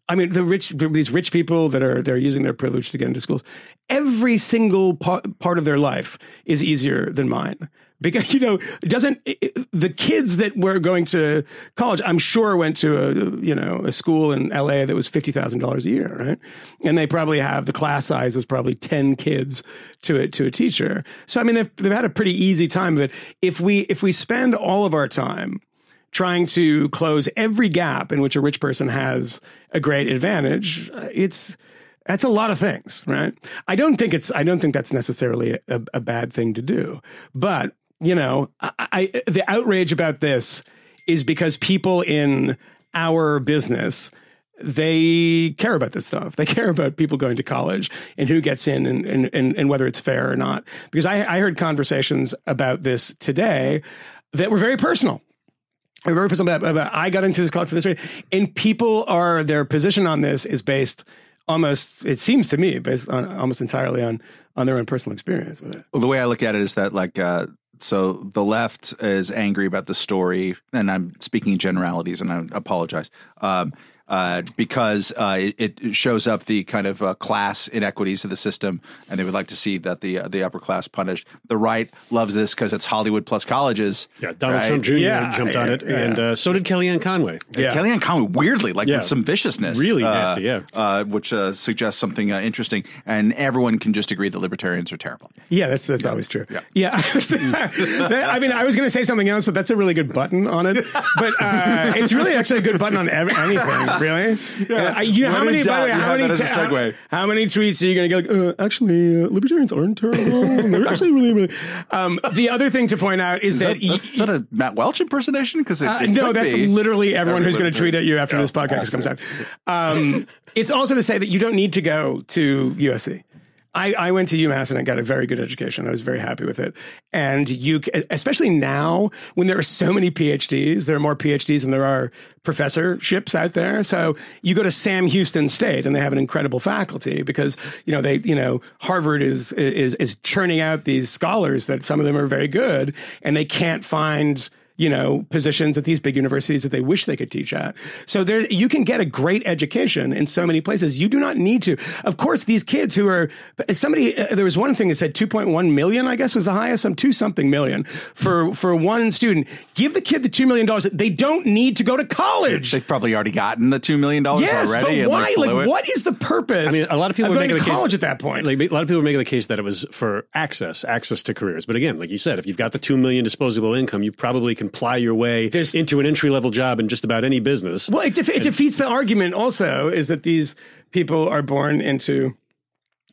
I mean, the rich, these rich people that are they're using their privilege to get into schools. Every single part, part of their life is easier than mine because you know doesn't it- it- the kids that were going to college? I'm sure went to a you know a school in L.A. that was fifty thousand dollars a year, right? And they probably have the class size is probably ten kids to a, to a teacher. So I mean, they've they've had a pretty easy time of it. If we if we spend all of our time trying to close every gap in which a rich person has a great advantage, it's that's a lot of things, right? I don't think it's I don't think that's necessarily a, a bad thing to do, but you know, I, I the outrage about this is because people in our business they care about this stuff. They care about people going to college and who gets in and, and, and, and whether it's fair or not. Because I, I heard conversations about this today that were very personal. They're very personal about, about I got into this college for this reason. And people are their position on this is based almost it seems to me based on almost entirely on on their own personal experience with it. Well, the way I look at it is that like uh, so the left is angry about the story, and I'm speaking in generalities, and I apologize. Um, uh, because uh, it, it shows up the kind of uh, class inequities of the system, and they would like to see that the uh, the upper class punished. The right loves this because it's Hollywood plus colleges. Yeah, Donald right? Trump Jr. Yeah, jumped on it, yeah. and uh, so did Kellyanne Conway. Yeah. Kellyanne Conway, weirdly, like Yeah. with some viciousness, Really uh, nasty, yeah. uh, which uh, suggests something uh, interesting, and everyone can just agree that libertarians are terrible. Yeah, that's that's always true. Yeah. Yeah, That- I mean, I was going to say something else, but that's a really good button on it. But uh, it's really actually a good button on every, anything. Really? Yeah. you, how many? By the way, how many? that as a ta- segue. how many tweets are you going to get? Like, uh, actually, uh, libertarians aren't terrible. They're actually really, really. Um, the other thing to point out is, Is that. that, is that a Matt Welch impersonation? Because Uh, no, that's literally everyone Every who's going to tweet at you after Yeah. this podcast comes out. Um, it's also to say that you don't need to go to USC. I, I went to UMass and I got a very good education. I was very happy with it. And you, especially now when there are so many PhDs, there are more PhDs than there are professorships out there. So you go to Sam Houston State and they have an incredible faculty because, you know, they, you know, Harvard is, is, is churning out these scholars that some of them are very good and they can't find, you know, positions at these big universities that they wish they could teach at. So there, you can get a great education in so many places. You do not need to. Of course, these kids who are, somebody, uh, there was one thing that said 2.1 million, I guess was the highest, some two something million for, for one student. Give the kid the $2 million. They don't need to go to college. They've probably already gotten the two million dollars Yes, already. but why? blew Like, it. what is the purpose? I mean, a lot of people are going making to the case college at that point. Like a lot of people are making the case that it was for access, access to careers. But again, like you said, if you've got the two million disposable income, you probably can ply your way There's- into an entry level job in just about any business. Well, it, def- it defeats the argument also is that these people are born into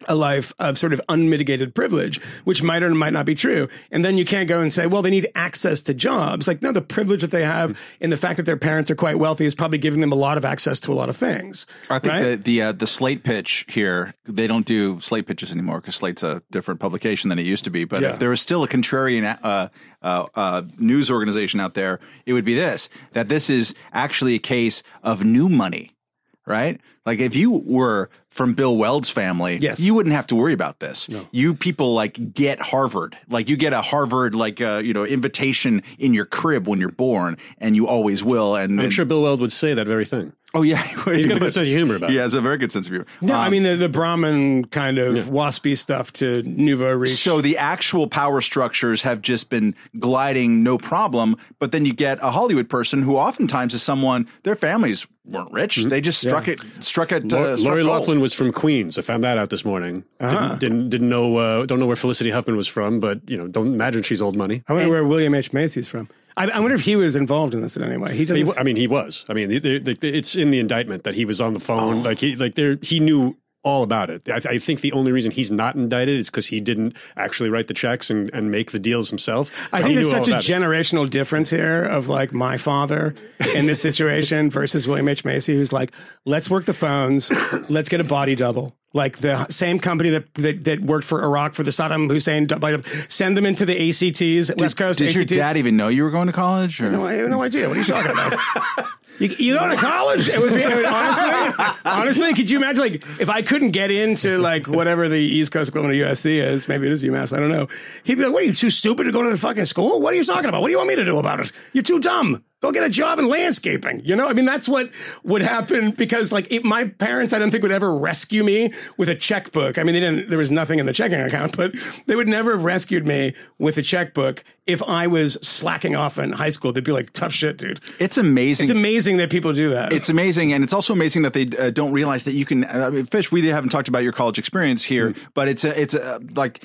a life of sort of unmitigated privilege, which might or might not be true. And then you can't go and say, well, they need access to jobs. Like, no, the privilege that they have in the fact that their parents are quite wealthy is probably giving them a lot of access to a lot of things. I think right? the the, uh, the slate pitch here they don't do slate pitches anymore because slate's a different publication than it used to be. But Yeah. if there was still a contrarian uh, uh, uh, news organization out there, it would be this: that this is actually a case of new money, right? Like if you were from Bill Weld's family, Yes. you wouldn't have to worry about this. You people like get Harvard, like you get a Harvard like uh, you know invitation in your crib when you're born, and you always will. And I'm sure Bill Weld would say that very thing. Oh yeah, He's got a good sense of humor about He it. has a very good sense of humor. no, I Um, mean, the, the Brahmin kind of waspy stuff to nouveau riche. So the actual power structures have just been gliding no problem, but then you get a Hollywood person who oftentimes is someone their families weren't rich. They just struck it struck it Lori uh, struck Lori. Loughlin was from Queens. I found that out this morning. Uh-huh. Didn't, didn't didn't know uh, don't know where Felicity Huffman was from, but you know don't imagine she's old money. I wonder where William H. Macy's from. I, I wonder if he was involved in this in any way. He He. I mean, he was. I mean, they- they- it's in the indictment that he was on the phone. Oh. Like he, like there, he knew all about it. I, I think the only reason he's not indicted is because he didn't actually write the checks and, and make the deals himself. I think there's such a about it. generational difference here of like my father in this situation versus William H. Macy, who's like, let's work the phones, let's get a body double. Like the same company that, that, that worked for Iraq for the Saddam Hussein, send them into the ACTs, West Coast Did your dad even know you were going to college? Or? No, I have no idea. What are you talking about? You, you go to college? It would be it would- honestly, honestly. Could you imagine like if I couldn't get into like whatever the East Coast equivalent of USC is? Maybe it is UMass. I don't know. He'd be like, "What are you too stupid to go to the fucking school? What are you talking about? What do you want me to do about it? You're too dumb." Go get a job in landscaping. You know, I mean, that's what would happen because, like, it, my parents, I don't think would ever rescue me with a checkbook. I mean, they didn't. There was nothing in the checking account, but they would never have rescued me with a checkbook if I was slacking off in high school. They'd be like, "Tough shit, dude." It's amazing. It's amazing that people do that. It's amazing, and it's also amazing that they uh, don't realize that you can. uh, I mean, Fish, we haven't talked about your college experience here, Mm. but it's a, it's a, like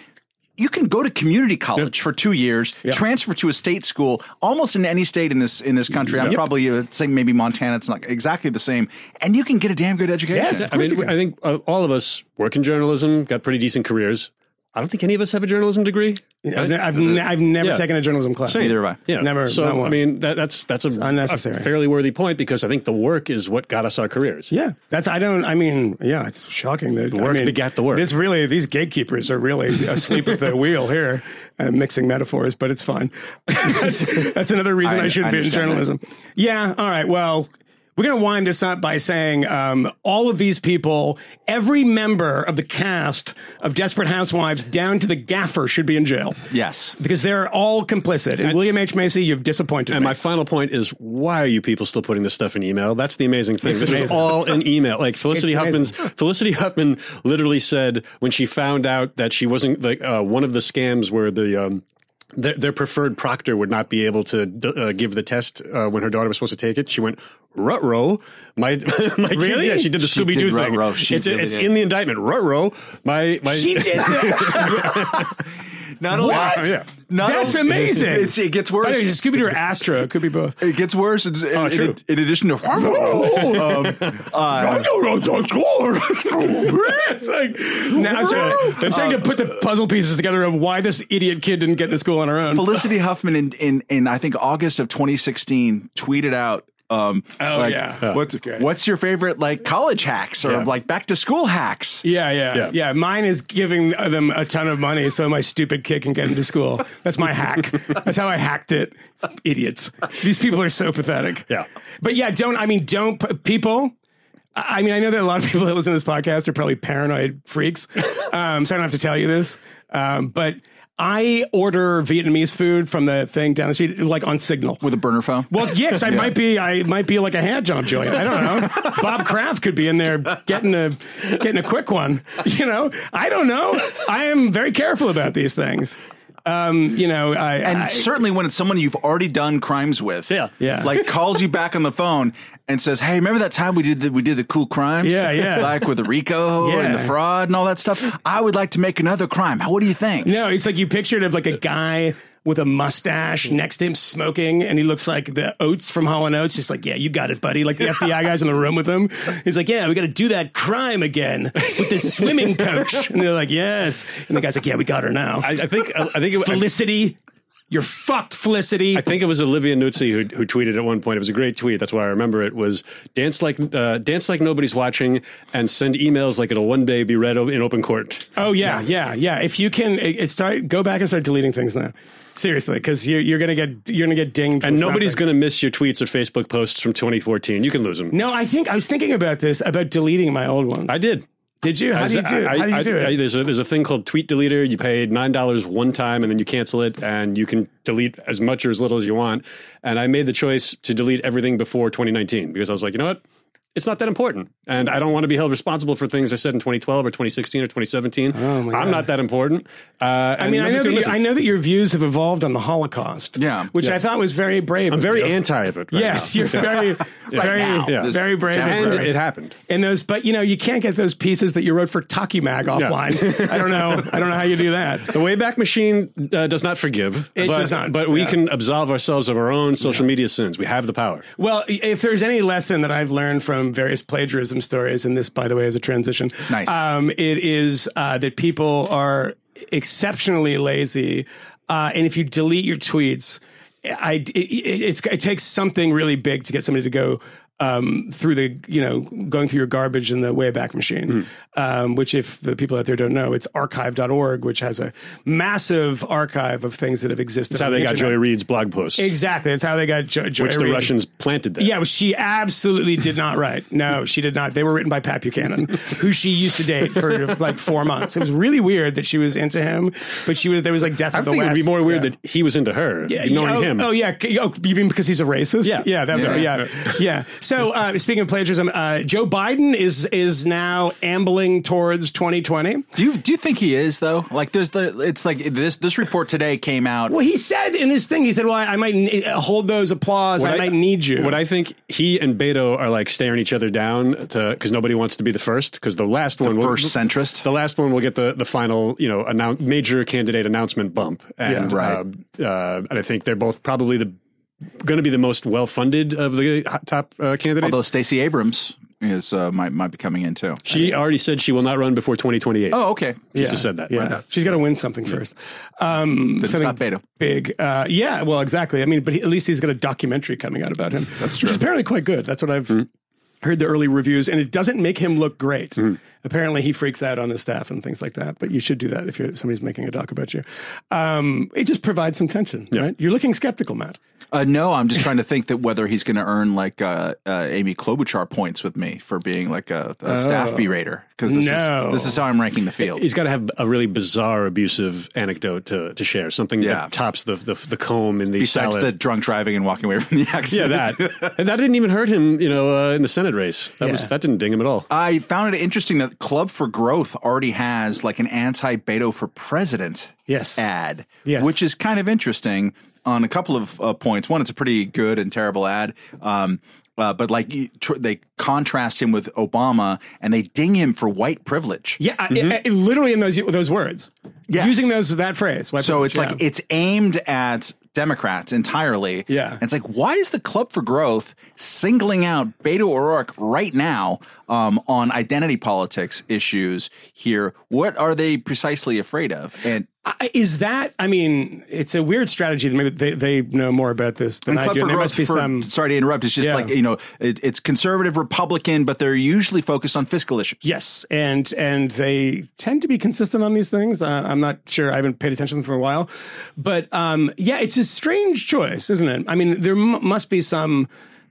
you can go to community college for two years, transfer to a state school, almost in any state in this in this country. I'm probably uh, saying maybe Montana. It's not exactly the same, and you can get a damn good education. Yes. I mean, I think uh, all of us work in journalism, got pretty decent careers. I don't think any of us have a journalism degree. I've, I've, ne- I've never Yeah. taken a journalism class. Neither have I. Yeah, Never- not So one. I mean, that, that's that's a, unnecessary. a fairly worthy point because I think the work is what got us our careers. Yeah, that's. I don't. I mean, yeah, it's shocking that The work I mean, begat the work. This really, these gatekeepers are really asleep at the wheel here, uh, mixing metaphors, but it's fine. that's, that's another reason I, I- should I be in understand that. journalism. Yeah. All right. Well, We're going to wind this up by saying um, all of these people, every member of the cast of Desperate Housewives, down to the gaffer, should be in jail Yes. because they're all complicit. And, William H Macy, you've disappointed me. And me. my final point is, why are you people still putting this stuff in email? That's the amazing thing. It's this amazing. is all in email. Like Felicity It's Huffman's amazing. Felicity Huffman literally said when she found out that she wasn't like uh, one of the scams where the um, their, their preferred proctor would not be able to d- uh, give the test uh, when her daughter was supposed to take it. She went rutro. My my kid- Really? yeah, she did the Scooby Doo thing. She it's really it's in the indictment. Rutro. My my she did that. Not only, What? Yeah. Not That's only- amazing. It's, it gets By the way, worse. Scooby Doo or Astro. It could be both. It gets worse. It's, in, true. in, in addition to um, uh, it's like now I'm trying, I'm trying to put the puzzle pieces together of why this idiot kid didn't get to school on her own. Felicity Huffman in, in in I think August of 2016 tweeted out. Um, Oh, like, yeah. What's That's what's your favorite like college hacks or Yeah. like back to school hacks? Yeah, yeah, yeah, Yeah. Mine is giving them a ton of money so my stupid kid can get into school. That's my hack. That's how I hacked it. Idiots. These people are so pathetic. Yeah. But yeah, don't, I mean, don't, people, I I mean, I know that a lot of people that listen to this podcast are probably paranoid freaks. Um, so I don't have to tell you this. Um, but I order Vietnamese food from the thing down the street, like on Signal. With a burner phone. Well, yes, I might be. I might be like a hand job joint. I don't know. Bob Kraft could be in there getting a getting a quick one. You know, I don't know. I am very careful about these things. Um, you know, I, and I- certainly when it's someone you've already done crimes with, Yeah. Yeah. like calls you back on the phone and says, "Hey, remember that time we did the, we did the cool crimes? Yeah, yeah. like with the Rico and the fraud and all that stuff. I would like to make another crime. What do you think? no, it's like you pictured of like a guy with a mustache next to him smoking, and he looks like the Oates from and Oates. Just like, yeah, you got it, buddy. Like the FBI guys in the room with him. He's like, yeah, we got to do that crime again with this swimming coach, and they're like, yes, and the guy's like, yeah, we got her now. I, I think I think it, I, Felicity, you're fucked, Felicity. I think it was Olivia Nuzzi who, who tweeted at one point. It was a great tweet. That's why I remember it. Was dance like uh, dance like nobody's watching, and send emails like it'll one day be read in open court. Oh yeah, yeah, yeah. If you can it, it start, go back and start deleting things now. Seriously, because you're, you're gonna get you're gonna get dinged. And nobody's something. going to miss your tweets or Facebook posts from 2014. You can lose them. No, I think I was thinking about this about deleting my old ones. I did. Did you? How do you do it? I- How do you I- do I- it? there's a there's a thing called Tweet Deleter. You pay nine dollars one time, and then you cancel it, and you can delete as much or as little as you want. And I made the choice to delete everything before 2019 because I was like, you know what? It's not that important, and I don't want to be held responsible for things I said in 2012 or 2016 or 2017. I'm not that important. Uh, I mean, I know that you, I know that your views have evolved on the Holocaust. Yeah. which I thought was very brave. I'm very you. anti of it. Right Yes, now. you're very, very, now. Yeah. very brave. and of it happened. And those, but you know, you can't get those pieces that you wrote for Taki Mag offline. I don't know. I don't know how you do that. The Wayback Machine uh, does not forgive. It but, does not, But we yeah. can absolve ourselves of our own social media sins. We have the power. Well, if there's any lesson that I've learned from various plagiarism stories, and this, by the way, is a transition. Nice. Um, it is uh, that people are exceptionally lazy, uh, and if you delete your tweets, I it, it, it's, it takes something really big to get somebody to go. Um, through the, you know, going through your garbage in the Wayback Machine, um, which if the people out there don't know, it's archive.org, which has a massive archive of things that have existed. That's how they the got internet. Joy Reid's blog post, Exactly. That's how they got jo- Joy which the Reid. Russians planted there. Yeah, she absolutely did not write. No, she did not. They were written by Pat Buchanan, who she used to date for like four months. It was really weird that she was into him, but she was there was like Death I of the think it would be more weird Yeah. that he was into her, Yeah, ignoring oh, him. Oh yeah. Oh, you mean because he's a racist? Yeah. Yeah. That was Yeah. yeah. Yeah. So uh, speaking of plagiarism, uh, Joe Biden is is now ambling towards 2020. Do you do you think he is though? Like there's the it's like this this report today came out. Well, he said in his thing, he said, "Well, I might ne- hold those applause. I, might need you." What I think he and Beto are like staring each other down to because nobody wants to be the first because the last one, will- centrist? the last one will get the the final you know annou- major candidate announcement bump, and Yeah, right. uh, uh, and I think they're both probably the going to be the most well funded of the top uh, candidates. Although Stacey Abrams is uh, might might be coming in too. she already said she will not run before 2028. Oh, okay. she just said that. Yeah, she's got to win something first. Um, Then something stop Beto. Big, uh, yeah. Well, exactly. I mean, but he, at least he's got a documentary coming out about him. That's true. Which is apparently quite good. That's what I've heard the early reviews, and it doesn't make him look great. Mm-hmm. Apparently, he freaks out on his staff and things like that. But you should do that if you're somebody's making a doc about you. Um, it just provides some tension, right? You're looking skeptical, Matt. Uh, no, I'm just trying to think that whether he's going to earn like uh, uh, Amy Klobuchar points with me for being like a, a staff berater because this, No. is, this is how I'm ranking the field. He's got to have a really bizarre, abusive anecdote to, to share. Something Yeah. that tops the, the the comb in the Besides salad. the drunk driving and walking away from the accident. yeah, that and that didn't even hurt him. You know, uh, in the Senate race, that Yeah. was that didn't ding him at all. I found it interesting that Club for Growth already has like an anti Beto for president Yes. ad, Yes. which is kind of interesting on a couple of uh, points. One, it's a pretty good and terrible ad. Um, uh, but like tr- they contrast him with Obama and they ding him for white privilege. Yeah, I- I- literally in those those words, Yes. using those that phrase. white So privilege, it's like it's aimed at Democrats entirely. Yeah. And it's like, why is the Club for Growth singling out Beto O'Rourke right now um, on identity politics issues here? What are they precisely afraid of? And I- is that? I mean, it's a weird strategy. Maybe they, they know more about this than I do. and There must be for- some. sorry to interrupt, it's just Yeah. like, you know, it, it's conservative Republican, but they're usually focused on fiscal issues. Yes, and and they tend to be consistent on these things. Uh, I'm not sure. I haven't paid attention to them for a while, but um, yeah, it's a strange choice, isn't it? I mean, there m- must be some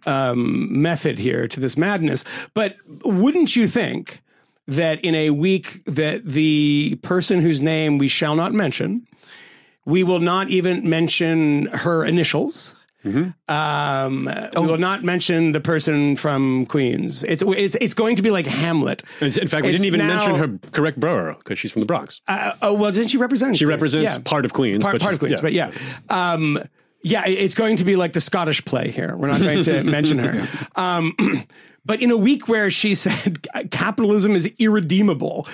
um, method here to this madness. But wouldn't you think that in a week that the person whose name we shall not mention, we will not even mention her initials. Um, We will not mention the person from Queens. It's it's it's going to be like Hamlet. And in fact, we It's didn't even now- mention her correct borough because she's from the Bronx. Uh, oh well, didn't she represent? She represents part of Queens, part, but part of Queens. yeah. But yeah, um, yeah, it's going to be like the Scottish play here. We're not going to mention her. Um, but in a week where she said capitalism is irredeemable.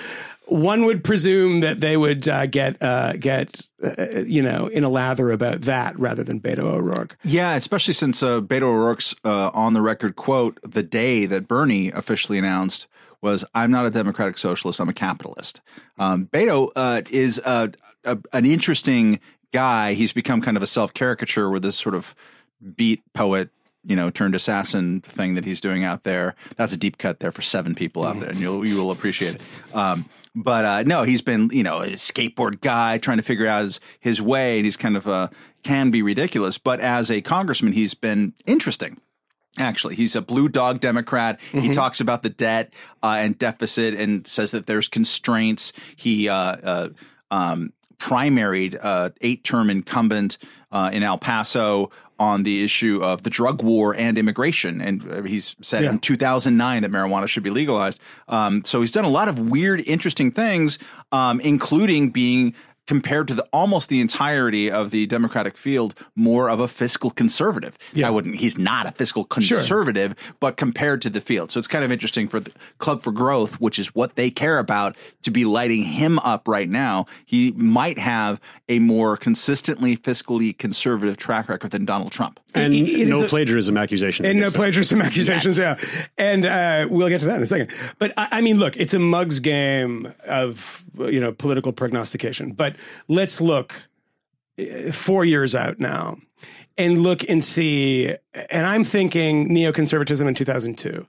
One would presume that they would uh, get uh, get uh, you know in a lather about that rather than Beto O'Rourke. Yeah, especially since uh, Beto O'Rourke's uh, on the record quote the day that Bernie officially announced was, "I'm not a democratic socialist. I'm a capitalist." Um, Beto uh, is uh, a, an interesting guy. He's become kind of a self caricature with this sort of beat poet. You know, turned assassin thing that he's doing out there. That's a deep cut there for seven people out there, and you'll you will appreciate it. Um, but uh, no, he's been you know a skateboard guy trying to figure out his his way, and he's kind of uh, can be ridiculous. But as a congressman, he's been interesting. Actually, he's a blue dog Democrat. He talks about the debt uh, and deficit and says that there's constraints. He uh, uh, um, primaried uh, eight term incumbent uh, in El Paso on the issue of the drug war and immigration. And uh, he's said in 2009 that marijuana should be legalized. Um, so he's done a lot of weird, interesting things, um, including being compared to the almost the entirety of the Democratic field, more of a fiscal conservative. Yeah. I wouldn't. He's not a fiscal conservative, but compared to the field, so it's kind of interesting for the Club for Growth, which is what they care about, to be lighting him up right now. He might have a more consistently fiscally conservative track record than Donald Trump. And It- it is no a- plagiarism accusation. And no against plagiarism accusations, yeah. And uh, we'll get to that in a second. But I, I mean, look, it's a mug's game of you know political prognostication. But let's look uh, four years out now and look and see. And I'm thinking neoconservatism in 2002.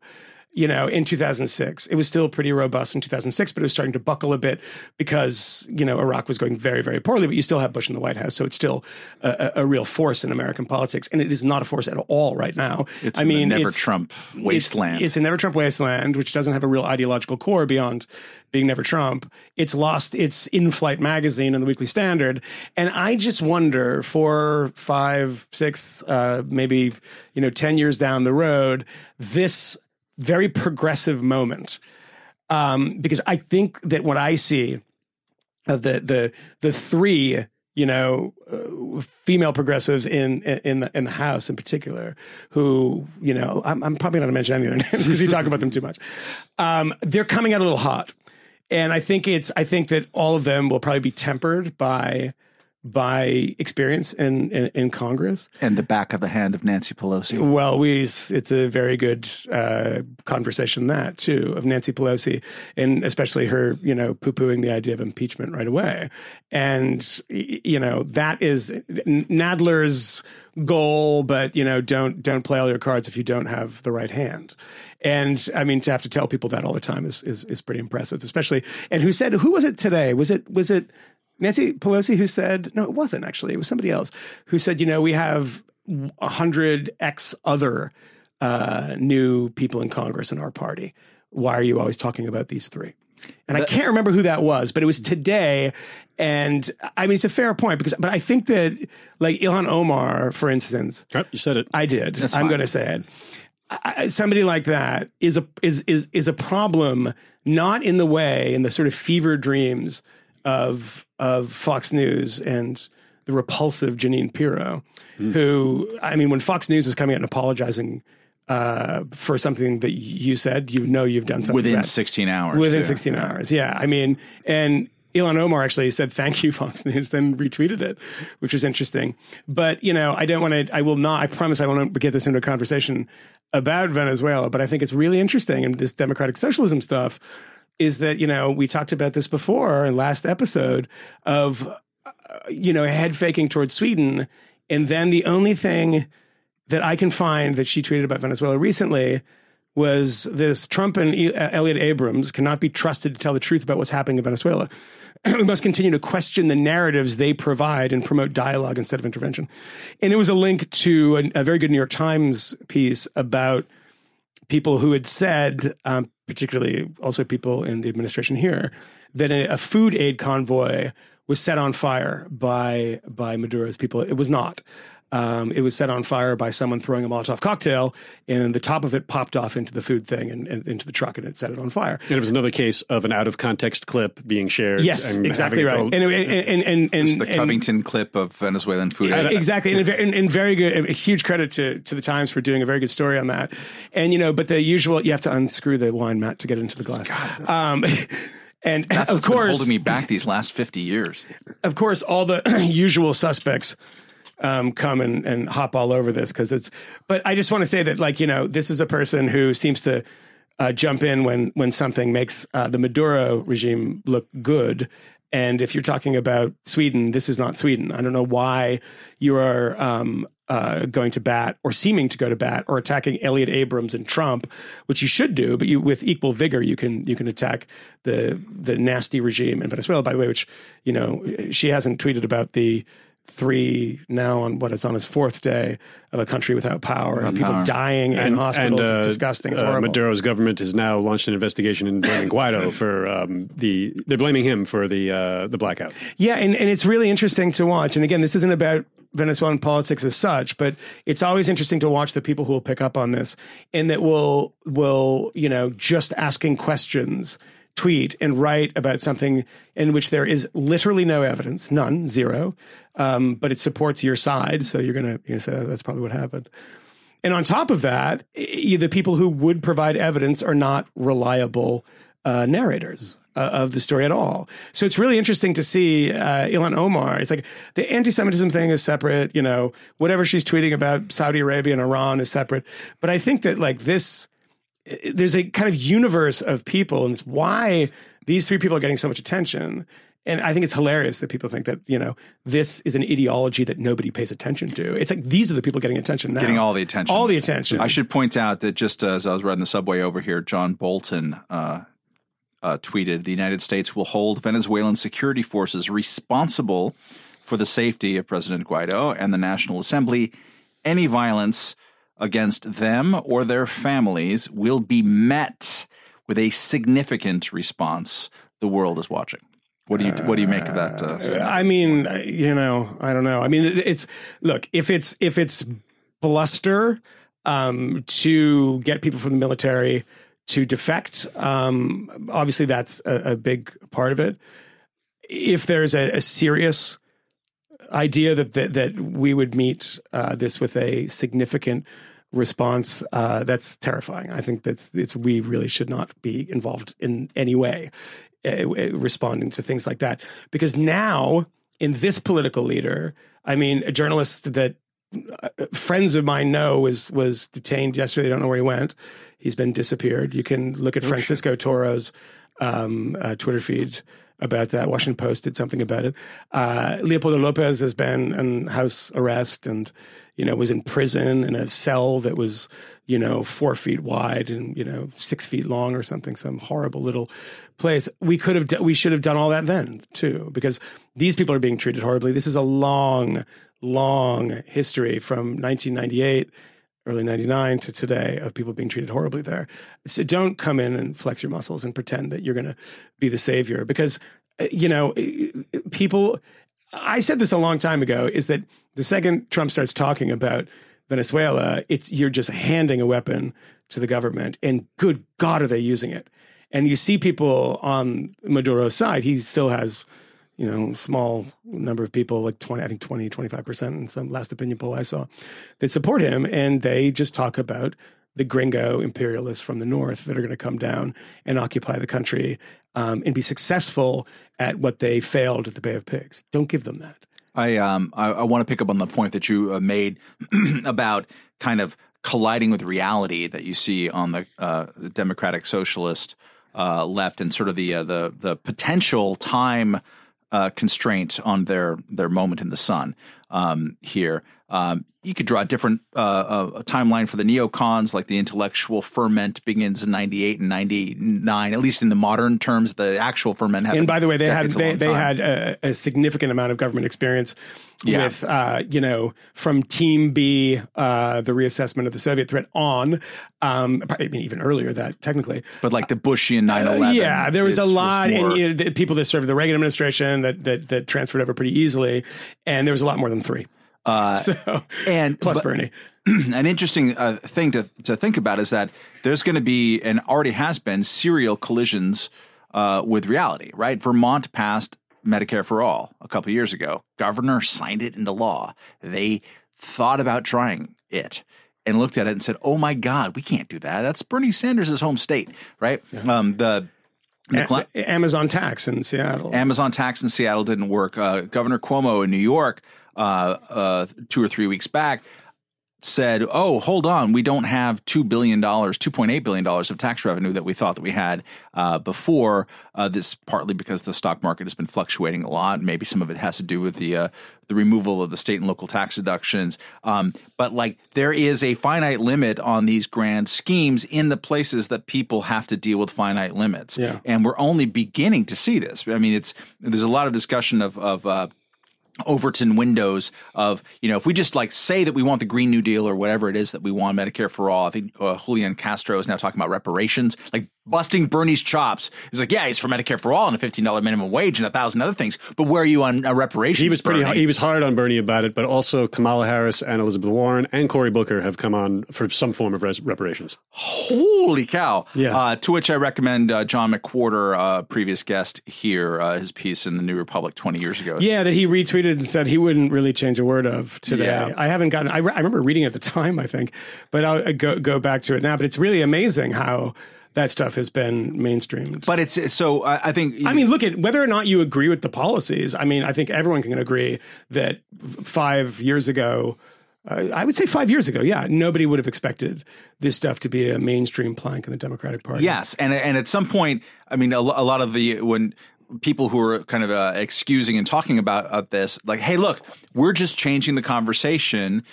You know, in 2006, it was still pretty robust in 2006, but it was starting to buckle a bit because, you know, Iraq was going very, very poorly, but you still have Bush in the White House. So it's still a, a real force in American politics. And it is not a force at all right now. It's I mean, never it's- Trump it's- wasteland. It's, a never Trump wasteland, which doesn't have a real ideological core beyond being never Trump. It's lost its in flight magazine and the Weekly Standard. And I just wonder four, five, six, uh, maybe, you know, 10 years down the road, this very progressive moment. Um, because I think that what I see of the the the three you know uh, female progressives in in the in the house in particular who you know I'm, I'm probably not going to mention any of their names because we talk about them too much um, they're coming out a little hot and I think it's I think that all of them will probably be tempered by by experience in, in, in Congress. And the back of the hand of Nancy Pelosi. Well, we it's a very good uh, conversation that too of Nancy Pelosi and especially her, you know, poo pooing the idea of impeachment right away, and you know that is Nadler's goal, but you know don't don't play all your cards if you don't have the right hand. And I mean, to have to tell people that all the time is is, is pretty impressive, especially. And who said who was it today? Was it was it Nancy Pelosi who said no? It wasn't actually. It was somebody else who said, you know, we have a hundred X other uh, new people in Congress in our party. Why are you always talking about these three? And I can't remember who that was, but it was today. And I mean, it's a fair point because, but I think that like Ilhan Omar, for instance, Yep, you said it. I did. I'm going to say it. I, somebody like that is a is is is a problem, not in the way in the sort of fever dreams of of Fox News and the repulsive Jeanine Pirro, who I mean, when Fox News is coming out and apologizing uh, for something that you said, you know you've done something Within bad. 16 hours. Within too. 16 hours. Yeah. I mean, and Ilhan Omar actually said, thank you, Fox News, then retweeted it, which was interesting. But, you know, I don't want to, I will not, I promise I won't get this into a conversation about Venezuela, but I think it's really interesting. And this democratic socialism stuff is that, you know, we talked about this before in last episode of, uh, you know, head faking towards Sweden. And then the only thing that I can find that she tweeted about Venezuela recently was this Trump and uh, Elliott Abrams cannot be trusted to tell the truth about what's happening in Venezuela. we must continue to question the narratives they provide and promote dialogue instead of intervention. And it was a link to a, a very good New York Times piece about people who had said, um, particularly also people in the administration here, that a, food aid convoy was set on fire by by Maduro's people. It was not. Um, it was set on fire by someone throwing a Molotov cocktail, and the top of it popped off into the food thing and, and into the truck, and it set it on fire. And it was another case of an out of context clip being shared. Yes, and exactly right. it And all- and and and, and, It's the and- Covington clip of Venezuelan food. Exactly, and, a and, and very good. A huge credit to to the Times for doing a very good story on that. And you know, but the usual, you have to unscrew the wine mat to get into the glass. um, and That's of what's been course, holding me back these last 50 years. of course, all the usual suspects um, come and, and hop all over this because it's. But I just want to say that, like you know, this is a person who seems to uh, jump in when when something makes uh, the Maduro regime look good. And if you're talking about Sweden, this is not Sweden. I don't know why you are um, uh, going to bat or seeming to go to bat or attacking Elliott Abrams and Trump, which you should do, but you with equal vigor you can you can attack the the nasty regime in Venezuela. By the way, which you know she hasn't tweeted about the three now on what is on his fourth day of a country without power and people power. dying in hospitals. uh, it's disgusting. It's uh, horrible. Maduro's government has now launched an investigation in blaming Guaido for um, the. They're blaming him for the uh, the blackout. Yeah, and, and it's really interesting to watch. And again, this isn't about Venezuelan politics as such, but it's always interesting to watch the people who will pick up on this and that will will, you know, just asking questions tweet and write about something in which there is literally no evidence, none, zero, um, but it supports your side. So you're gonna, you're gonna say "Oh, that's probably what happened. And on top of that, the people who would provide evidence are not reliable uh, narrators uh, of the story at all. So it's really interesting to see uh, Ilhan Omar. It's like the anti-Semitism thing is separate. You know, whatever she's tweeting about Saudi Arabia and Iran is separate. But I think that like this, there's a kind of universe of people, and it's why these three people are getting so much attention. And I think it's hilarious that people think that, you know, this is an ideology that nobody pays attention to. It's like these are the people getting attention now. Getting all the attention. All the attention. I should point out that just as I was riding the subway over here, John Bolton uh, uh, tweeted the United States will hold Venezuelan security forces responsible for the safety of President Guaido and the National Assembly. Any violence against them or their families will be met with a significant response. The world is watching. What do you What do you make of that? Uh, I mean, uh, you know, I don't know. I mean, it's look if it's if it's bluster um, to get people from the military to defect, um, obviously that's a, a big part of it. If there's a, a serious idea that that, that we would meet uh, this with a significant response, uh, that's terrifying. I think that's it's we really should not be involved in any way uh, uh, responding to things like that because now in this political leader, I mean, a journalist that uh, friends of mine know was was detained yesterday. They don't know where he went. He's been disappeared. You can look at Francisco Toro's um, uh, Twitter feed about that. Washington Post did something about it. Uh, Leopoldo Lopez has been in house arrest and you know was in prison in a cell that was you know four feet wide and you know six feet long or something. Some horrible little place. We could have we should have done all that then too because these people are being treated horribly. This is a long long history from 1998 early 99 to today of people being treated horribly there. So don't come in and flex your muscles and pretend that you're going to be the savior because, uh, you know, people, I said this a long time ago is that the second Trump starts talking about Venezuela, it's, you're just handing a weapon to the government and good God, are they using it? And you see people on Maduro's side, he still has you know, small number of people, like 20, I think 20, 25% in some last opinion poll I saw, that support him. And they just talk about the gringo imperialists from the north that are going to come down and occupy the country um, and be successful at what they failed at the Bay of Pigs. Don't give them that. I um I, I want to pick up on the point that you uh, made about kind of colliding with reality that you see on the, uh, the Democratic Socialist uh, left and sort of the uh, the the potential time uh, constraint on their their moment in the sun um, here. Um, you could draw a different uh, a timeline for the neocons, like the intellectual ferment begins in '98 and '99, at least in the modern terms. The actual ferment. And by the way, they had they, they had a, a, significant amount of government experience yeah. with uh, you know from Team B, uh, the reassessment of the Soviet threat on. Um, I mean, even earlier that technically, but like the Bushian 9/11. Uh, yeah, there was is, a lot, was and you know, the people that served the Reagan administration that that that transferred over pretty easily, and there was a lot more than three. Uh, so, and plus but, Bernie. an interesting uh, thing to to think about is that there's going to be and already has been serial collisions uh, with reality. Right, Vermont passed Medicare for all a couple years ago. Governor signed it into law. They thought about trying it and looked at it and said, "Oh my God, we can't do that. That's Bernie Sanders' home state, right?" Yeah. Um, the Amazon tax in Seattle. Amazon tax in Seattle didn't work. Uh, Governor Cuomo in New York, uh, uh, two or three weeks back, said, "Oh, hold on, we don't have two billion dollars, two point eight billion dollars of tax revenue that we thought that we had uh, before." Uh, this partly because the stock market has been fluctuating a lot. Maybe some of it has to do with the uh, the removal of the state and local tax deductions. Um, but like, there is a finite limit on these grand schemes in the places that people have to deal with finite limits. Yeah. and we're only beginning to see this. I mean, it's there's a lot of discussion of of uh, Overton windows of, you know, if we just like say that we want the Green New Deal or whatever it is that we want Medicare for all. I think uh, Julian Castro is now talking about reparations, like busting Bernie's chops. He's like, yeah, he's for Medicare for all and a fifteen dollar minimum wage and a thousand other things. But where are you on uh, reparations? He was pretty. Bernie? He was hard on Bernie about it, but also Kamala Harris and Elizabeth Warren and Cory Booker have come on for some form of res- reparations. Holy cow! Yeah. Uh, to which I recommend uh, John McWhorter, uh, previous guest here, uh, his piece in the New Republic twenty years ago. Yeah, that he retweeted and said he wouldn't really change a word of today. Yeah. I haven't gotten. I, re- I remember reading it at the time, I think, but I'll go go back to it now. But it's really amazing how that stuff has been mainstreamed. But it's so I, think. I mean, look at whether or not you agree with the policies. I mean, I think everyone can agree that five years ago. Uh, I would say five years ago, yeah, nobody would have expected this stuff to be a mainstream plank in the Democratic Party. Yes, and and at some point, I mean, a, a lot of the when people who are kind of uh, excusing and talking about uh, this, like, hey, look, we're just changing the conversation.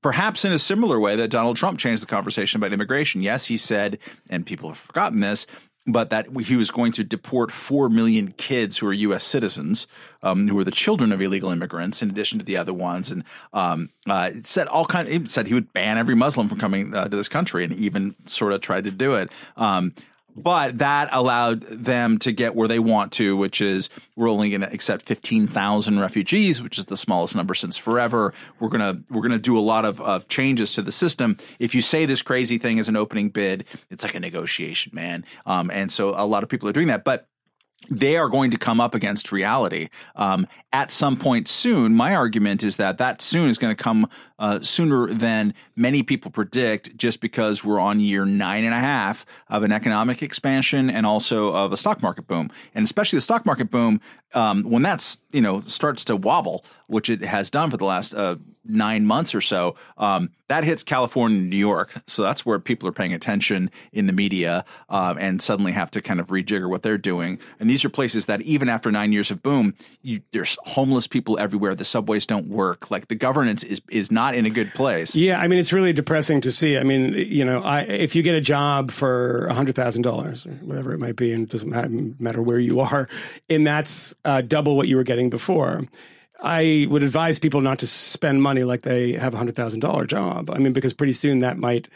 Perhaps in a similar way that Donald Trump changed the conversation about immigration. Yes, he said, and people have forgotten this, but that he was going to deport 4 million kids who are U.S. citizens, um, who are the children of illegal immigrants, in addition to the other ones. And um, uh, it said all kind. It said he would ban every Muslim from coming uh, to this country, and even sort of tried to do it. Um, but that allowed them to get where they want to, which is we're only going to accept fifteen thousand refugees, which is the smallest number since forever. We're gonna we're gonna do a lot of, of changes to the system. If you say this crazy thing as an opening bid, it's like a negotiation, man. Um, and so a lot of people are doing that, but they are going to come up against reality um, at some point soon. My argument is that that soon is going to come uh, sooner than many people predict, just because we're on year nine and a half of an economic expansion and also of a stock market boom, and especially the stock market boom. Um, when that's you know starts to wobble, which it has done for the last uh, nine months or so, um, that hits California and New York. So that's where people are paying attention in the media um, and suddenly have to kind of rejigger what they're doing. And these are places that even after nine years of boom, you, there's homeless people everywhere. The subways don't work. Like the governance is is not in a good place. Yeah, I mean it's really depressing to see. I mean, you know, I, if you get a job for hundred thousand dollars or whatever it might be, and it doesn't matter where you are, and that's uh, double what you were getting before. I would advise people not to spend money like they have a hundred thousand dollar job. I mean, because pretty soon that might,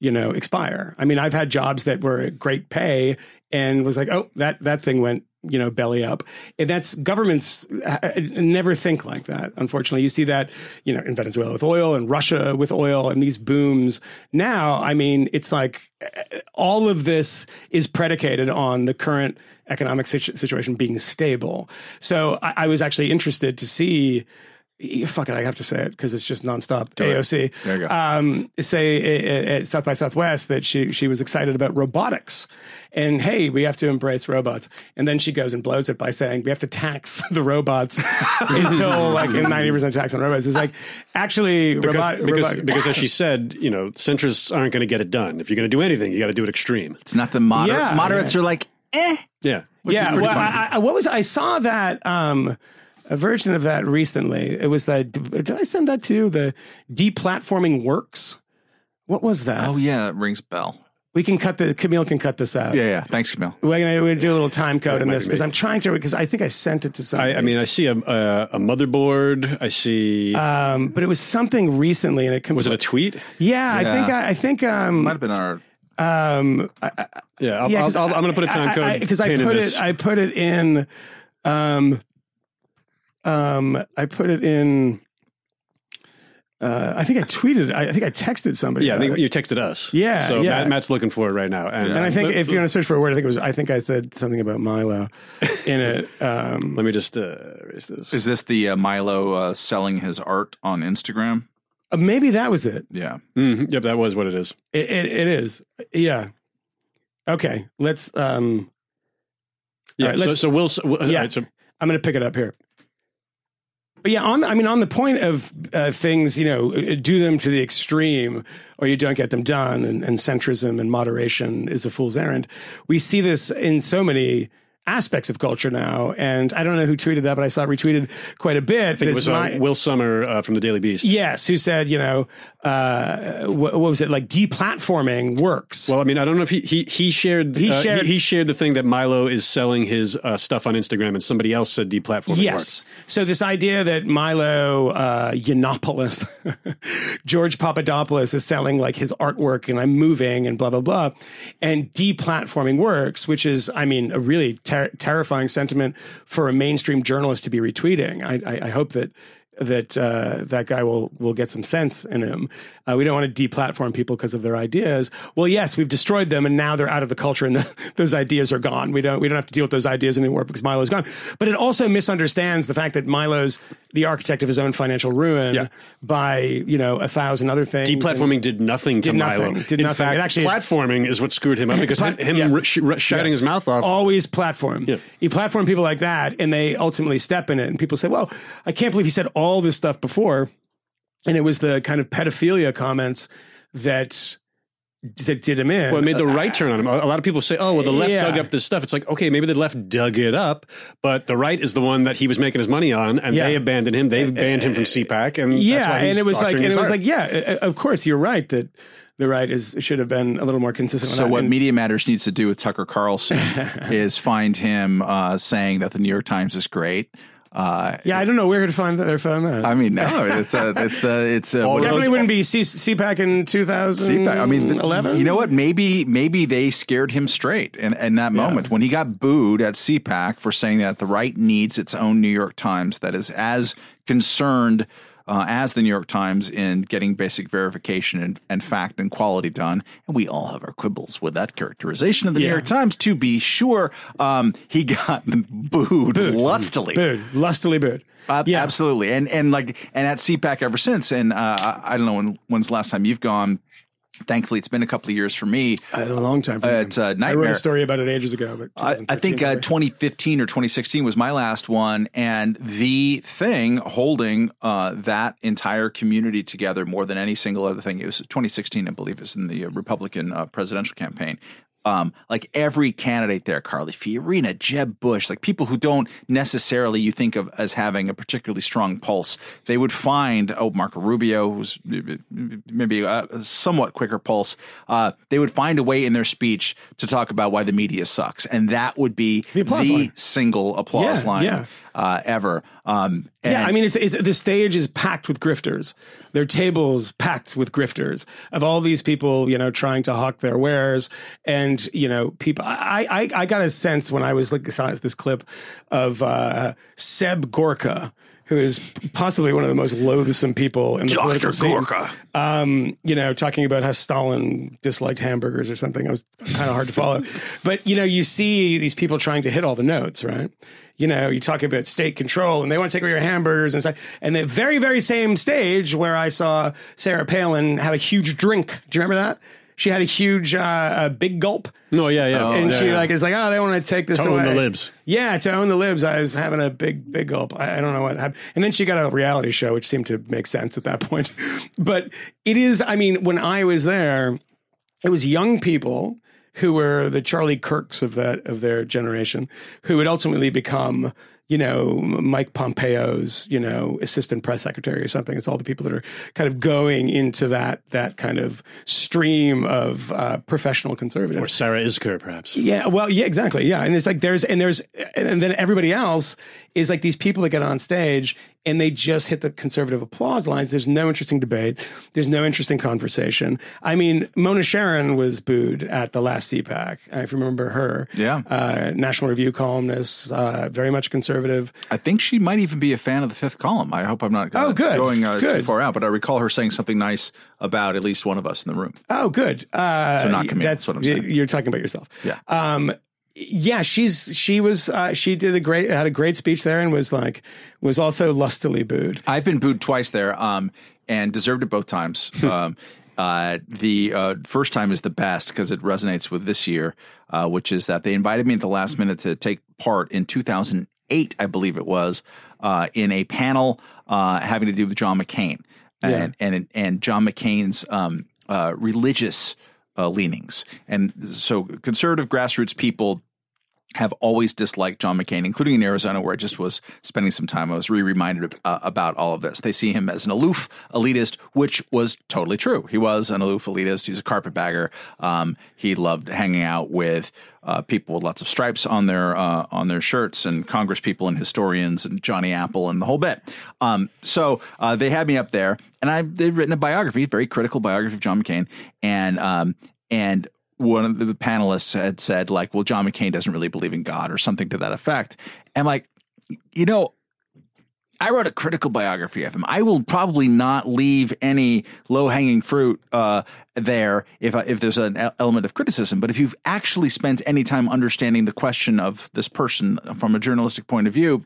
you know, expire. I mean, I've had jobs that were great pay and was like, oh, that that thing went, you know, belly up. And that's governments uh, never think like that. Unfortunately, you see that, you know, in Venezuela with oil and Russia with oil and these booms. Now, I mean, it's like uh, all of this is predicated on the current economic situ- situation being stable. So I, I was actually interested to see. Fuck it, I have to say it because it's just nonstop. AOC, There you go. um, say at South by Southwest that she she was excited about robotics, and hey, we have to embrace robots. And then she goes and blows it by saying we have to tax the robots until like ninety percent tax on robots. It's like actually because, robot, because, robot- because as she said, you know, centrists aren't going to get it done. If you're going to do anything, you got to do it extreme. It's not the moderate. Yeah, moderates are like, eh. Yeah. yeah, well. I, I, what was I saw that um, a version of that recently. It was the did I send that to you? the deplatforming works? What was that? Oh yeah, it rings bell. We can cut the Kmele can cut this out. Yeah, yeah. Thanks, Kmele. We're gonna we're gonna do a little time code in this because. I'm trying to because I think I sent it to somebody. I, I mean, I see a, a, a motherboard. I see. um, but it was something recently, and it was it a tweet? Yeah, I think I, I think um Might have been our. Um I, I, Yeah, I'll, yeah, I'll, 'cause I'll, I'm going to put a time code because I, pin in put this. it I put it in um um I put it in uh, I think I tweeted I, I think I texted somebody yeah, I think it. you texted us. Yeah, So yeah. Matt, Matt's looking for it right now. And, and I think let, if you want to search for a word I think it was I think I said something about Milo in it um let me just uh, erase this. Is this the uh, Milo uh, selling his art on Instagram? Uh, maybe that was it Yeah. Mhm, Yep, that was what it is. it, it, it is yeah okay let's um Yeah. right, so, let's- so we'll. So, all Yeah. right, so I'm going to pick it up here. But yeah, on the, I mean, on the point of uh, things, you know, uh, do them to the extreme, or you don't get them done, and, and centrism and moderation is a fool's errand. We see this in so many aspects of culture now, and I don't know who tweeted that, but I saw it retweeted quite a bit. I think it was uh, Will Sommer uh, from the Daily Beast. yes, who said, you know, uh, what, what was it like? Deplatforming works. Well, I mean, I don't know if he he, he shared He uh, shared- he, shared the thing that Milo is selling his uh, stuff on Instagram, and somebody else said deplatforming Yes. So this idea that Milo uh, Yiannopoulos, George Papadopoulos is selling like his artwork and I'm moving and blah blah blah, and deplatforming works, which is I mean a really ter- terrifying sentiment for a mainstream journalist to be retweeting. I, I, I hope that that uh, that guy will will get some sense in him. Uh, we don't want to deplatform people because of their ideas. Well, yes, we've destroyed them, and now they're out of the culture, and the, those ideas are gone. We don't we don't have to deal with those ideas anymore because Milo's gone. But it also misunderstands the fact that Milo's the architect of his own financial ruin Yeah. by you know a thousand other things. Deplatforming did nothing to Did Milo. nothing, did In nothing. fact, It actually- platforming is what screwed him up because Plat- him, yeah. sh- sh- shouting Yes. his mouth off. Always platform. Yeah. You platform people like that, and they ultimately step in it. And people say, "Well, I can't believe he said all this stuff before." And it was the kind of pedophilia comments that that did him in. Well, it made the right turn on him. A a lot of people say, "Oh, well, the left Yeah. dug up this stuff." It's like, okay, maybe the left dug it up, but the right is the one that he was making his money on, and Yeah. they abandoned him. They banned him from CPAC, and that's yeah, why he's and it was like, and it was art. like, yeah, uh, of course, you're right that the right is should have been a little more consistent. So what And- Media Matters needs to do with Tucker Carlson is find him uh, saying that the New York Times is great. Uh, Yeah, I don't know where to find that. They found that. I mean, no, it's a, it's the it's a, what Definitely those- wouldn't be C- CPAC in 2011. I mean, th- You know what? Maybe maybe they scared him straight in, in that moment when he got booed at CPAC for saying that the right needs its own New York Times that is as concerned uh, as the New York Times in getting basic verification and, and fact and quality done. And we all have our quibbles with that characterization of the New York Times, to be sure. Um, he got booed, lustily. Booed, lustily booed. Uh, yeah, Absolutely. And and like and at CPAC ever since. And uh, I, I don't know when when's the last time you've gone. Thankfully, it's been a couple of years for me. A long time. For Uh, me. it's a I wrote a story about it ages ago, but I, I think uh, 2015 or 2016 was my last one, and the thing holding uh, that entire community together more than any single other thing. It was 2016, I believe, was in the Republican uh, presidential campaign. Um, like every candidate there, Carly Fiorina, Jeb Bush, like people who don't necessarily you think of as having a particularly strong pulse, they would find oh Marco Rubio, who's maybe a somewhat quicker pulse. Uh, they would find a way in their speech to talk about why the media sucks, and that would be The line. single applause Yeah, line yeah. Uh, ever. Um, Yeah, I mean, it's, it's the stage is packed with grifters. Their tables packed with grifters of all these people, you know, trying to hawk their wares, and you know, people. I I, I got a sense when I was looking saw this clip of uh, Seb Gorka. Who is possibly one of the most loathsome people in the political scene? Gorka. um, you know, talking about how Stalin disliked hamburgers or something. It was kind of hard to follow. but, you know, you see these people trying to hit all the notes, right? You know, you talk about state control and they want to take away your hamburgers and stuff. And the very, very same stage where I saw Sarah Palin have a huge drink. Do you remember that? She had a huge, uh, a big gulp. No, yeah, yeah. and yeah, she yeah. like is like, oh, they want to take this To own the libs. Yeah, to own the libs. I was having a big, big gulp. I, I don't know what happened. And then she got a reality show, which seemed to make sense at that point. but it is, I mean, when I was there, it was young people who were the Charlie Kirks of that of their generation, who would ultimately become, you know, Mike Pompeo's, you know, assistant press secretary or something. It's all the people that are kind of going into that that kind of stream of uh, professional conservative. Or Sarah Isgur, perhaps. Yeah, well, yeah, exactly. Yeah. And it's like there's and there's and then everybody else is like these people that get on stage and they just hit the conservative applause lines. There's no interesting debate. There's no interesting conversation. I mean, Mona Charen was booed at the last CPAC. If you remember her. Yeah. Uh, National Review columnist, uh, very much conservative. I think she might even be a fan of the fifth column. I hope I'm not uh, Oh, good, going uh, too far out, but I recall her saying something nice about at least one of us in the room. Oh, good. Uh, So not committed, that's what I'm saying. You're talking about yourself. Yeah. Um, yeah, she's she was uh, she did a great had a great speech there and was like was also lustily booed. I've been booed twice there, um, and deserved it both times. um, uh, the uh, first time is the best because it resonates with this year, uh, which is that they invited me at the last minute to take part in 2008, I believe it was, uh, in a panel uh, having to do with John McCain and and and John McCain's um, uh, religious uh, leanings, and so conservative grassroots people have always disliked John McCain, including in Arizona, where I just was spending some time. I was re reminded uh, about all of this. They see him as an aloof elitist, which was totally true. He was an aloof elitist. He's a carpetbagger. Um, he loved hanging out with uh, people with lots of stripes on their uh, on their shirts, and Congress people and historians, and Johnny Apple, and the whole bit. Um, so uh, they had me up there, and I they've written a biography, very critical biography of John McCain, and um, and one of the panelists had said like well john mccain doesn't really believe in god or something to that effect and like you know I wrote a critical biography of him. I will probably not leave any low hanging fruit uh, there if if there's an element of criticism. But if you've actually spent any time understanding the question of this person from a journalistic point of view,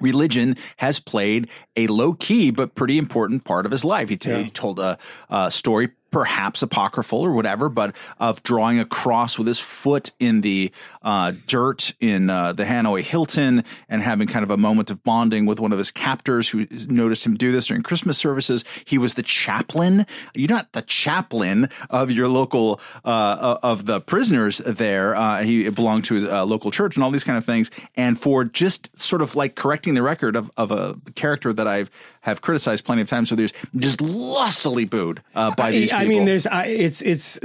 religion has played a low key but pretty important part of his life. He, t- he told a, a story, perhaps apocryphal or whatever, but of drawing a cross with his foot in the uh, dirt in uh, the Hanoi Hilton and having kind of a moment of bonding with one of his captors who noticed him do this during Christmas services. He was the chaplain. You're not the chaplain of your local uh, of the prisoners there. Uh, he belonged to his uh, local church and all these kind of things. And for just sort of like correcting the record of, of a character that I've have criticized plenty of times for years, just lustily booed uh, by these people. I mean, there's I, it's it's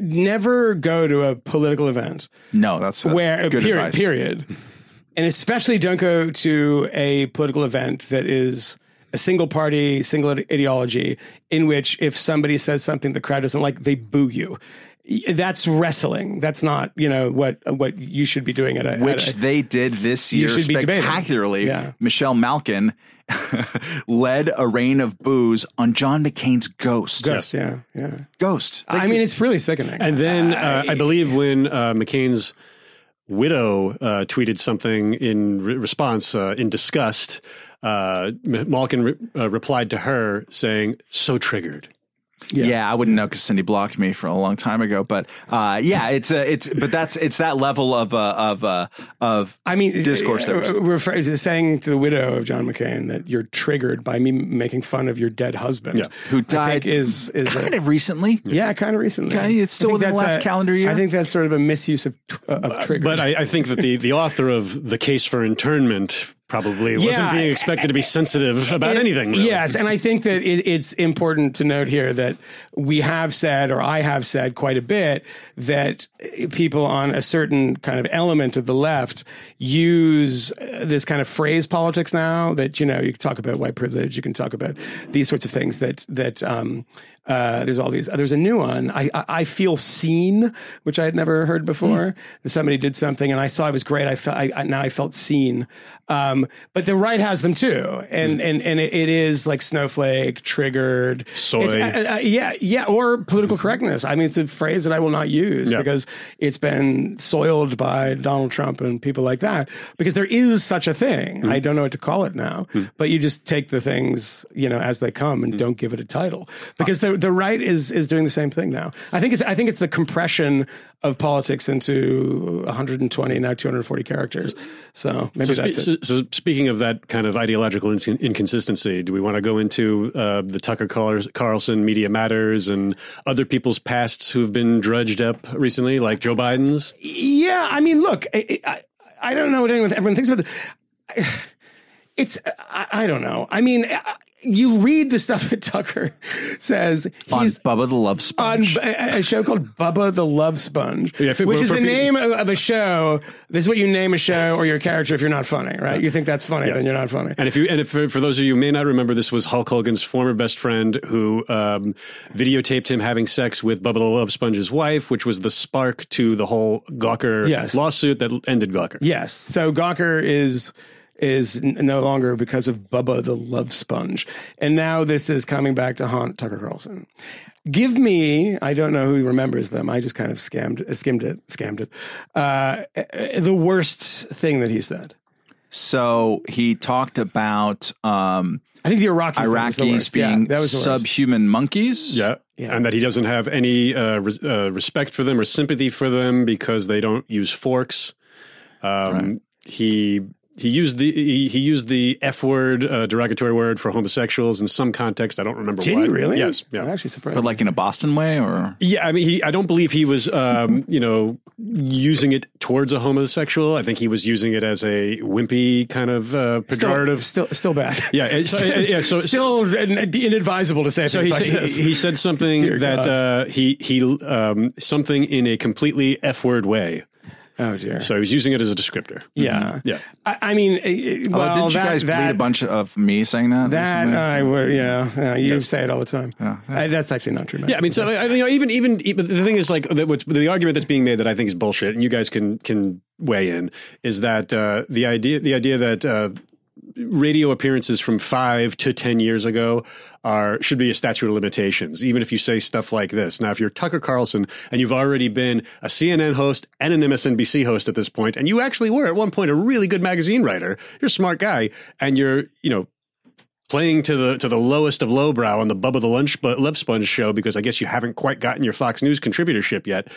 never go to a political event no, that's where good period advice. period, and especially don't go to a political event that is a single party, single ideology, in which if somebody says something the crowd doesn't like, they boo you. That's wrestling. That's not you know what what you should be doing at a at which a- they did this year spectacularly. Yeah. Michelle Malkin led a reign of boos on John McCain's Ghost. Ghost, yeah, yeah. Ghost. I mean, it's really sickening. And then uh, I believe when uh, McCain's widow uh, tweeted something in re- response uh, in disgust, uh, Malkin re- uh, replied to her saying, "So triggered." Yeah. I wouldn't know because Cindy blocked me for a long time ago. But uh, yeah, it's uh, it's but that's it's that level of uh, of uh, of I mean, discourse. That uh, was, refer- saying to the widow of John McCain that you're triggered by me making fun of your dead husband, Yeah. Who I died think is is a- kind of recently. yeah, kind of recently. Okay, it's still I within the that's last calendar year? I think that's sort of a misuse of tr- uh, of triggers. But I, I think that the, the author of the case for internment probably wasn't being expected to be sensitive about It- anything. really. Yes, and I think that it, it's important to note here that we have said, or I have said quite a bit, that people on a certain kind of element of the left use uh, this kind of phrase politics now. That you know, you can talk about white privilege, you can talk about these sorts of things. That that um, uh, there's all these. There's a new one. I, I I feel seen, which I had never heard before. Somebody did something, and I saw it was great. I felt I, I, now I felt seen. Um, but the right has them too, and and and it, it is like snowflake triggered Soy. It's, uh, uh, yeah, yeah, or political correctness. I mean, it's a phrase that I will not use Yeah. because it's been soiled by Donald Trump and people like that. Because there is such a thing. Hmm. I don't know what to call it now, but you just take the things you know as they come and don't give it a title because the the right is is doing the same thing now. I think it's I think it's the compression of politics into 120 now 240 characters. So maybe So, that's spe- it. so, so speaking of that kind of ideological in- inconsistency, do we want to go into uh, the Tucker Carlson Media Matters and other people's pasts who've been drudged up recently, like Joe Biden's? Yeah, I mean, look, I, I, I don't know what anyone everyone thinks about it. It's I, I don't know. I mean, you read the stuff that Tucker says. on He's Bubba the Love Sponge. a, a show called Bubba the Love Sponge, Yeah, which is the pe- name of, of a show. This is what you name a show or your character if you're not funny, right? You think that's funny, then you're not funny. And if you and if for, for those of you who may not remember, this was Hulk Hogan's former best friend who um, videotaped him having sex with Bubba the Love Sponge's wife, which was the spark to the whole Gawker Yes. lawsuit that ended Gawker. Yes. So Gawker is is n- no longer because of Bubba the Love Sponge, and now this is coming back to haunt Tucker Carlson. Give me, I don't know who remembers them. I just kind of scammed, uh, skimmed it, scammed it. Uh, uh, the worst thing that he said. so he talked about um, I think the Iraqi thing the Iraqis worst. Yeah, being that was the worst. subhuman monkeys. Yeah. Yeah. And that he doesn't have any uh, res- uh, respect for them or sympathy for them because they don't use forks. Um, He he used the he, he used the F word, uh, derogatory word for homosexuals in some context. I don't remember. Did what. he really? Yes. I'm actually surprised. But like in a Boston way, or Yeah. I mean, he. I don't believe he was, um, you know, using it towards a homosexual. I think he was using it as a wimpy kind of uh, pejorative. still, still bad. yeah. it- So, yeah. So, still inadvisable to say So he, like said- this. he said something Dear that uh, he he um, something in a completely f word way. Oh dear. So he was using it as a descriptor. yeah. Yeah. I, I mean, uh, oh, well, didn't you that, guys that, read a bunch of me saying that? That recently? I would, yeah, yeah. You say it all the time. Yeah. Uh, that's actually not true. Matt. Yeah, I mean, so I, you know, even even but the thing is, like, that what's the argument that's being made that I think is bullshit, and you guys can can weigh in, is that uh, the idea the idea that uh, radio appearances from five to ten years ago are should be a statute of limitations, even if you say stuff like this. Now, if you're Tucker Carlson and you've already been a CNN host and an MSNBC host at this point, and you actually were at one point a really good magazine writer, you're a smart guy, and you're you know playing to the to the lowest of lowbrow on the Bubba the Lunch Love Sponge show because I guess you haven't quite gotten your Fox News contributorship yet.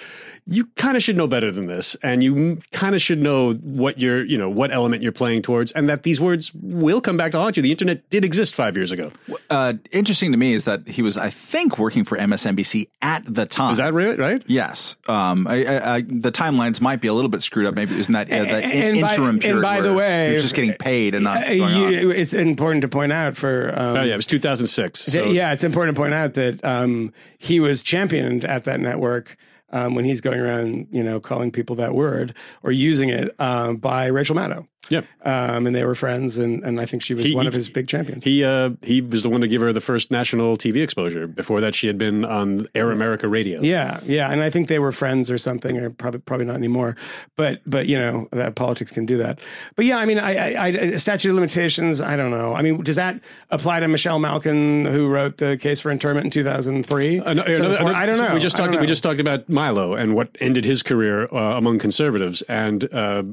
You kind of should know better than this, and you kind of should know what you're you know what element you're playing towards, and that these words will come back to haunt you. The internet did exist five years ago. uh, interesting to me is that he was, I think, working for MSNBC at the time. Is that right? Right? Yes. Um, I, I, I, the timelines might be a little bit screwed up. Maybe it was in that, uh, that in- And by- interim and period. by the way, he was just getting paid and not. Uh, you- it's important to point out for um, Oh yeah, it was 2006. So yeah, it's important to point out that um, he was championed at that network um, when he's going around, you know, calling people that word or using it um, by Rachel Maddow. Yeah. um, and they were friends, and, and I think she was He- one he- of his big champions. He uh, he was the one to give her the first national TV exposure. Before that, she had been on Air America Radio. yeah, yeah, and I think they were friends or something, or probably probably not anymore. But but you know that politics can do that. But yeah, I mean, I, I, I statute of limitations. I don't know. I mean, does that apply to Michelle Malkin, who wrote the case for internment in two thousand three? Uh, no, another- another- I don't know. We just talked. We just talked about Milo and what ended his career uh, among conservatives, and uh,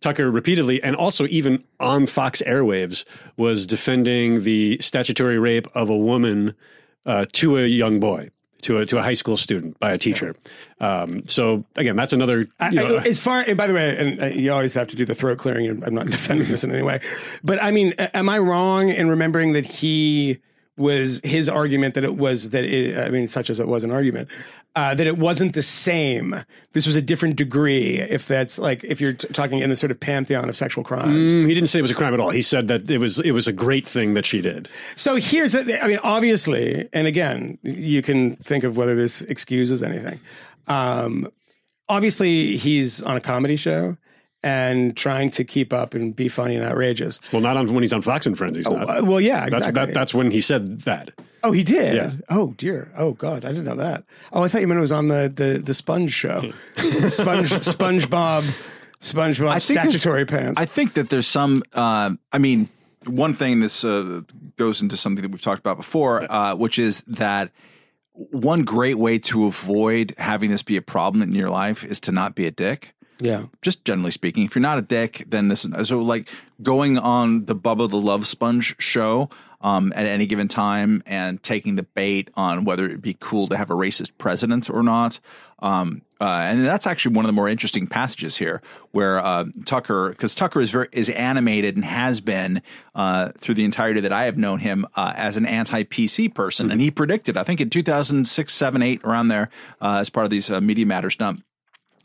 Tucker repeatedly, and also even on Fox airwaves, was defending the statutory rape of a woman uh, to a young boy. To a, to a high school student by a teacher. Um, so again, that's another. I, you know, I- as far, and by the way, and uh, you always have to do the throat clearing. and I'm not defending this in any way, but I mean, am I wrong in remembering that he was his argument that it was that it, I mean, such as it was an argument, uh, that it wasn't the same. This was a different degree. If that's like, if you're t- talking in the sort of pantheon of sexual crimes. he didn't say it was a crime at all. He said that it was it was a great thing that she did. So here's, the, I mean, obviously, and again, you can think of whether this excuses anything. Um, obviously, he's on a comedy show and trying to keep up and be funny and outrageous. Well, not on when he's on Fox and Friends. He's not. Uh, well, yeah, that's exactly. that, that's when he said that. oh, he did. Yeah. Oh dear. Oh God, I didn't know that. Oh, I thought you meant it was on the the the Sponge show, Sponge SpongeBob, SpongeBob I think statutory pants. I think that there's some. Um, I mean, one thing this uh, goes into something that we've talked about before, uh, which is that one great way to avoid having this be a problem in your life is to not be a dick. Yeah. Just generally speaking, if you're not a dick, then this so like going on the Bubba the Love Sponge show um, at any given time and taking the bait on whether it'd be cool to have a racist president or not. Um, uh, and that's actually one of the more interesting passages here, where uh, Tucker, because Tucker is very is animated and has been uh, through the entirety that I have known him uh, as an anti PC person, and he predicted, I think in 2006, 7, 8, around there, uh, as part of these uh, Media Matters dump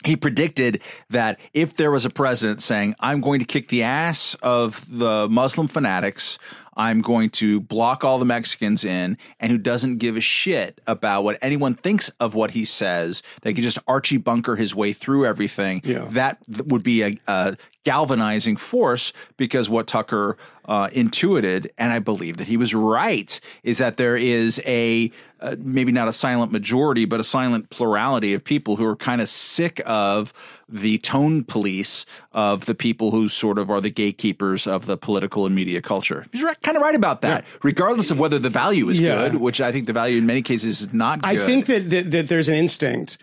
he predicted that if there was a president saying, I'm going to kick the ass of the Muslim fanatics, I'm going to block all the Mexicans in, and who doesn't give a shit about what anyone thinks of what he says, they can just Archie bunker his way through everything. Yeah. That would be a, a galvanizing force because what Tucker uh, intuited, and I believe that he was right, is that there is a uh, maybe not a silent majority, but a silent plurality of people who are kind of sick of the tone police of the people who sort of are the gatekeepers of the political and media culture. He's right, kind of right about that, regardless of whether the value is Yeah. good, which I think the value in many cases is not good. I think that, that that there's an instinct.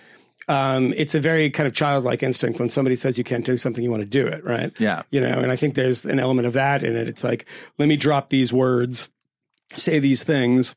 Um, it's a very kind of childlike instinct when somebody says you can't do something, you want to do it, right? Yeah. You know, and I think there's an element of that in it. It's like, let me drop these words, say these things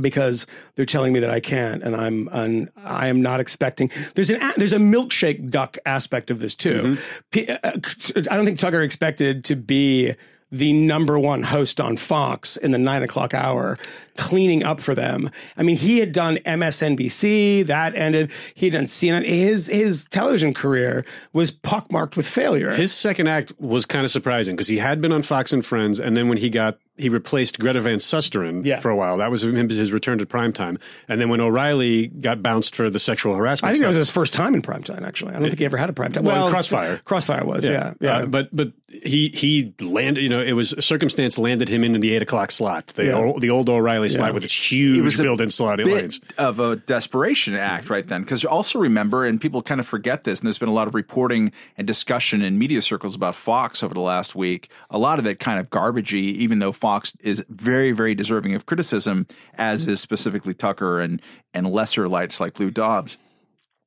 because they're telling me that I can't, and I'm un, I am not expecting. There's an a- there's a milkshake duck aspect of this too. P- uh, I don't think Tucker expected to be the number one host on Fox in the nine o'clock hour, cleaning up for them. I mean, he had done MSNBC, that ended. He had done CNN. His his television career was pockmarked with failure. His second act was kind of surprising because he had been on Fox and Friends, and then when he got he replaced Greta Van Susteren Yeah. for a while. That was him, his return to primetime. And then when O'Reilly got bounced for the sexual harassment, I think that was his first time in primetime. Actually, I don't think he ever had a primetime. Well, Well, Crossfire. Crossfire was, yeah, yeah. Uh, but but he he landed. You know, it was circumstance landed him into the eight o'clock slot, the Yeah. old, the old O'Reilly slot with its huge was a built-in slot bit lanes. of a desperation act right then. Because also remember, and people kind of forget this, and there's been a lot of reporting and discussion in media circles about Fox over the last week. A lot of it kind of garbagey, even though Fox is very, very deserving of criticism, as is specifically Tucker and and lesser lights like Lou Dobbs.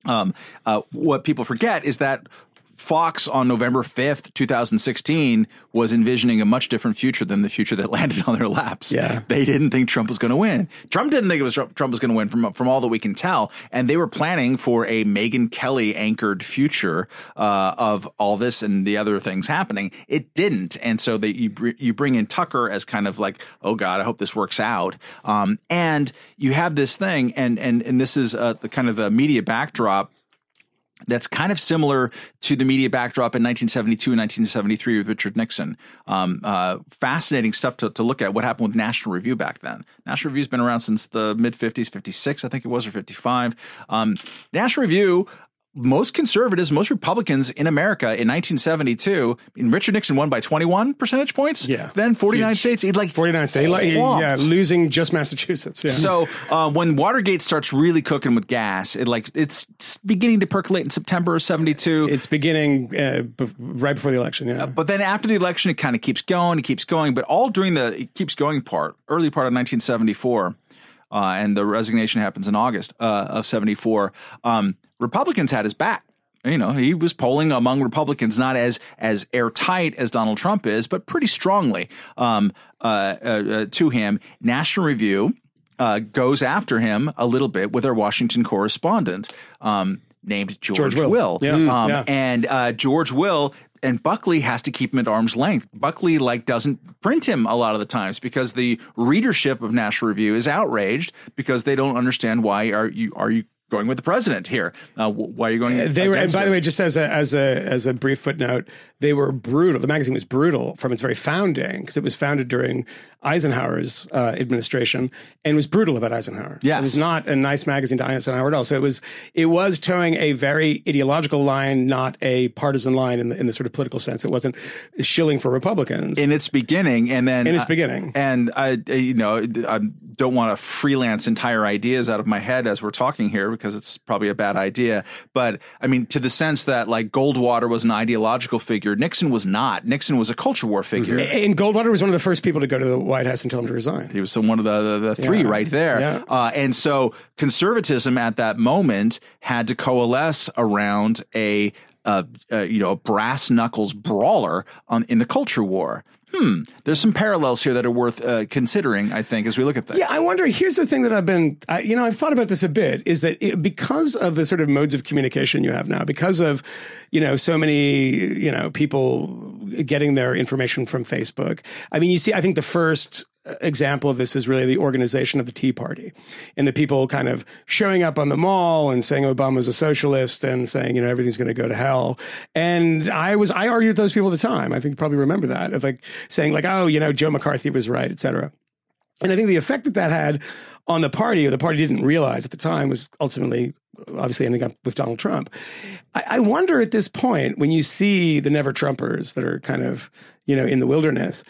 Um, uh, what people forget is that Fox on November 5th, 2016 was envisioning a much different future than the future that landed on their laps. Yeah. They didn't think Trump was going to win. Trump didn't think it was Trump was going to win from from all that we can tell, and they were planning for a Megyn Kelly anchored future uh, of all this and the other things happening. It didn't, and so they you br- you bring in Tucker as kind of like, oh God, I hope this works out. Um, and you have this thing, and and and this is uh, the kind of the media backdrop that's kind of similar to the media backdrop in 1972 and 1973 with Richard Nixon. Um, uh, fascinating stuff to, to look at. What happened with National Review back then? National Review's been around since the mid 50s, 56, I think it was, or 55. Um, National Review most conservatives, most Republicans in America in 1972, I Richard Nixon won by 21 percentage points. Yeah. Then 49 Huge. states, he'd like 49 states. Like, yeah, losing just Massachusetts. Yeah. So uh, when Watergate starts really cooking with gas, it like it's, it's beginning to percolate in September of 72. it's beginning uh, b- right before the election. Yeah. But then after the election, it kind of keeps going, it keeps going. But all during the it keeps going part, early part of 1974, uh, and the resignation happens in August uh, of 74. Um, Republicans had his back. You know, he was polling among Republicans, not as as airtight as Donald Trump is, but pretty strongly um, uh, uh, uh, to him. National Review uh, goes after him a little bit with our Washington correspondent um, named George, George Will. Will. Yeah. Um, Yeah. and uh, George Will and Buckley has to keep him at arm's length. Buckley like doesn't print him a lot of the times because the readership of National Review is outraged because they don't understand why are you are you going with the president here? Uh, why are you going? they were, and by the way, just as a as a as a brief footnote, they were brutal. The magazine was brutal from its very founding because it was founded during Eisenhower's uh, administration and was brutal about Eisenhower. Yes. it was not a nice magazine to Eisenhower at all. So it was it was toeing a very ideological line, not a partisan line in the in the sort of political sense. It wasn't shilling for Republicans. in its beginning, and then In its uh, beginning. and I, uh, you know, I don't want to freelance entire ideas out of my head as we're talking here because it's probably a bad idea. But I mean, to the sense that like Goldwater was an ideological figure, Nixon was not. Nixon was a culture war figure. and Goldwater was one of the first people to go to the White House and tell him to resign. He was one of the, the, the three Yeah. right there. Yeah. Uh, and so conservatism at that moment had to coalesce around a, uh, uh, you know, a brass knuckles brawler on, in the culture war. Hmm. There's some parallels here that are worth uh, considering, I think, as we look at this. Yeah, I wonder. Here's the thing that I've been, I, you know, I've thought about this a bit. Is that it, because of the sort of modes of communication you have now, because of, you know, so many, you know, people getting their information from Facebook. I mean, you see, I think the first example of this is really the organization of the Tea Party and the people kind of showing up on the mall and saying Obama's a socialist and saying, you know, everything's going to go to hell. And I was, I argued with those people at the time. I think you probably remember that of like saying like, oh, you know, Joe McCarthy was right, et cetera. And I think the effect that that had on the party, or the party didn't realize at the time, was ultimately obviously ending up with Donald Trump. I, I wonder at this point, when you see the never Trumpers that are kind of, you know, in the wilderness,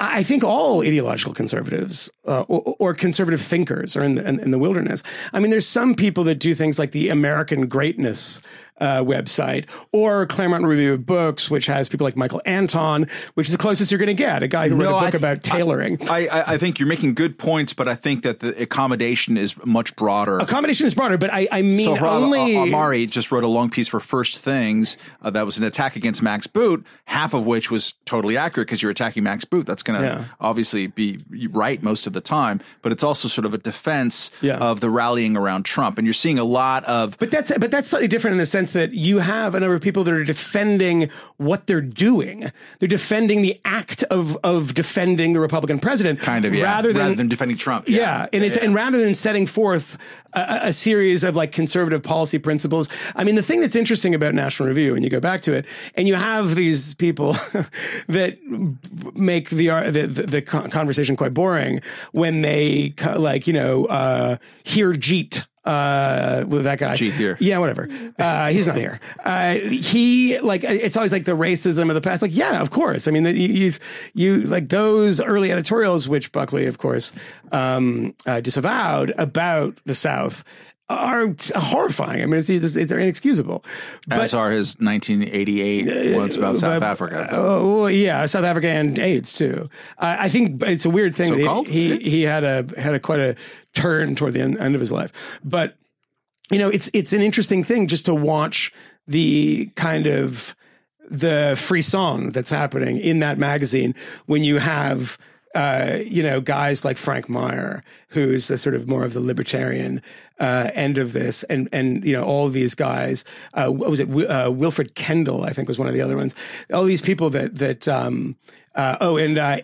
I think all ideological conservatives uh, or, or conservative thinkers are in the, in, in the wilderness. I mean, there's some people that do things like the American Greatness uh, website or Claremont Review of Books, which has people like Michael Anton, which is the closest you're going to get. A guy who wrote a book I- about tailoring. I, I, I think you're making good points, but I think that the accommodation is much broader. Accommodation is broader, but I, I mean Sohrab only. Ahmari just wrote a long piece for First Things uh, that was an attack against Max Boot, half of which was totally accurate because you're attacking Max Boot. That's going to Yeah. obviously be right most of the time, but it's also sort of a defense Yeah. of the rallying around Trump. And you're seeing a lot of But that's but that's slightly different in the sense that you have a number of people that are defending what they're doing. They're defending the act of of defending the Republican president, kind of yeah, rather than. defending Trump. yeah, and it's and rather than setting forth a, a series of like conservative policy principles. I mean, the thing that's interesting about National Review, and you go back to it, and you have these people that make the the, the, the conversation quite boring when they like you know uh, hear Jeet uh, with that guy. Here. Yeah, whatever. Uh, he's not here. Uh, he like it's always like the racism of the past. Like, yeah, of course. I mean, you you, you like those early editorials, which Buckley, of course, um, uh, disavowed about the South. Are horrifying. I mean, it's, it's, they're inexcusable. as are his 1988 uh, ones about uh, South but- Africa. Oh well, yeah, South Africa and AIDS too. I I think it's a weird thing. So-called he AIDS? he had a had a quite a turn toward the end, end of his life, but you know, it's it's an interesting thing just to watch the kind of the frisson that's happening in that magazine when you have uh, you know guys like Frank Meyer, who's the sort of more of the libertarian uh, end of this, and and you know all of these guys. Uh, what was it? Uh, Willmoore Kendall, I think, was one of the other ones. All these people that that. Um, uh, oh, and uh,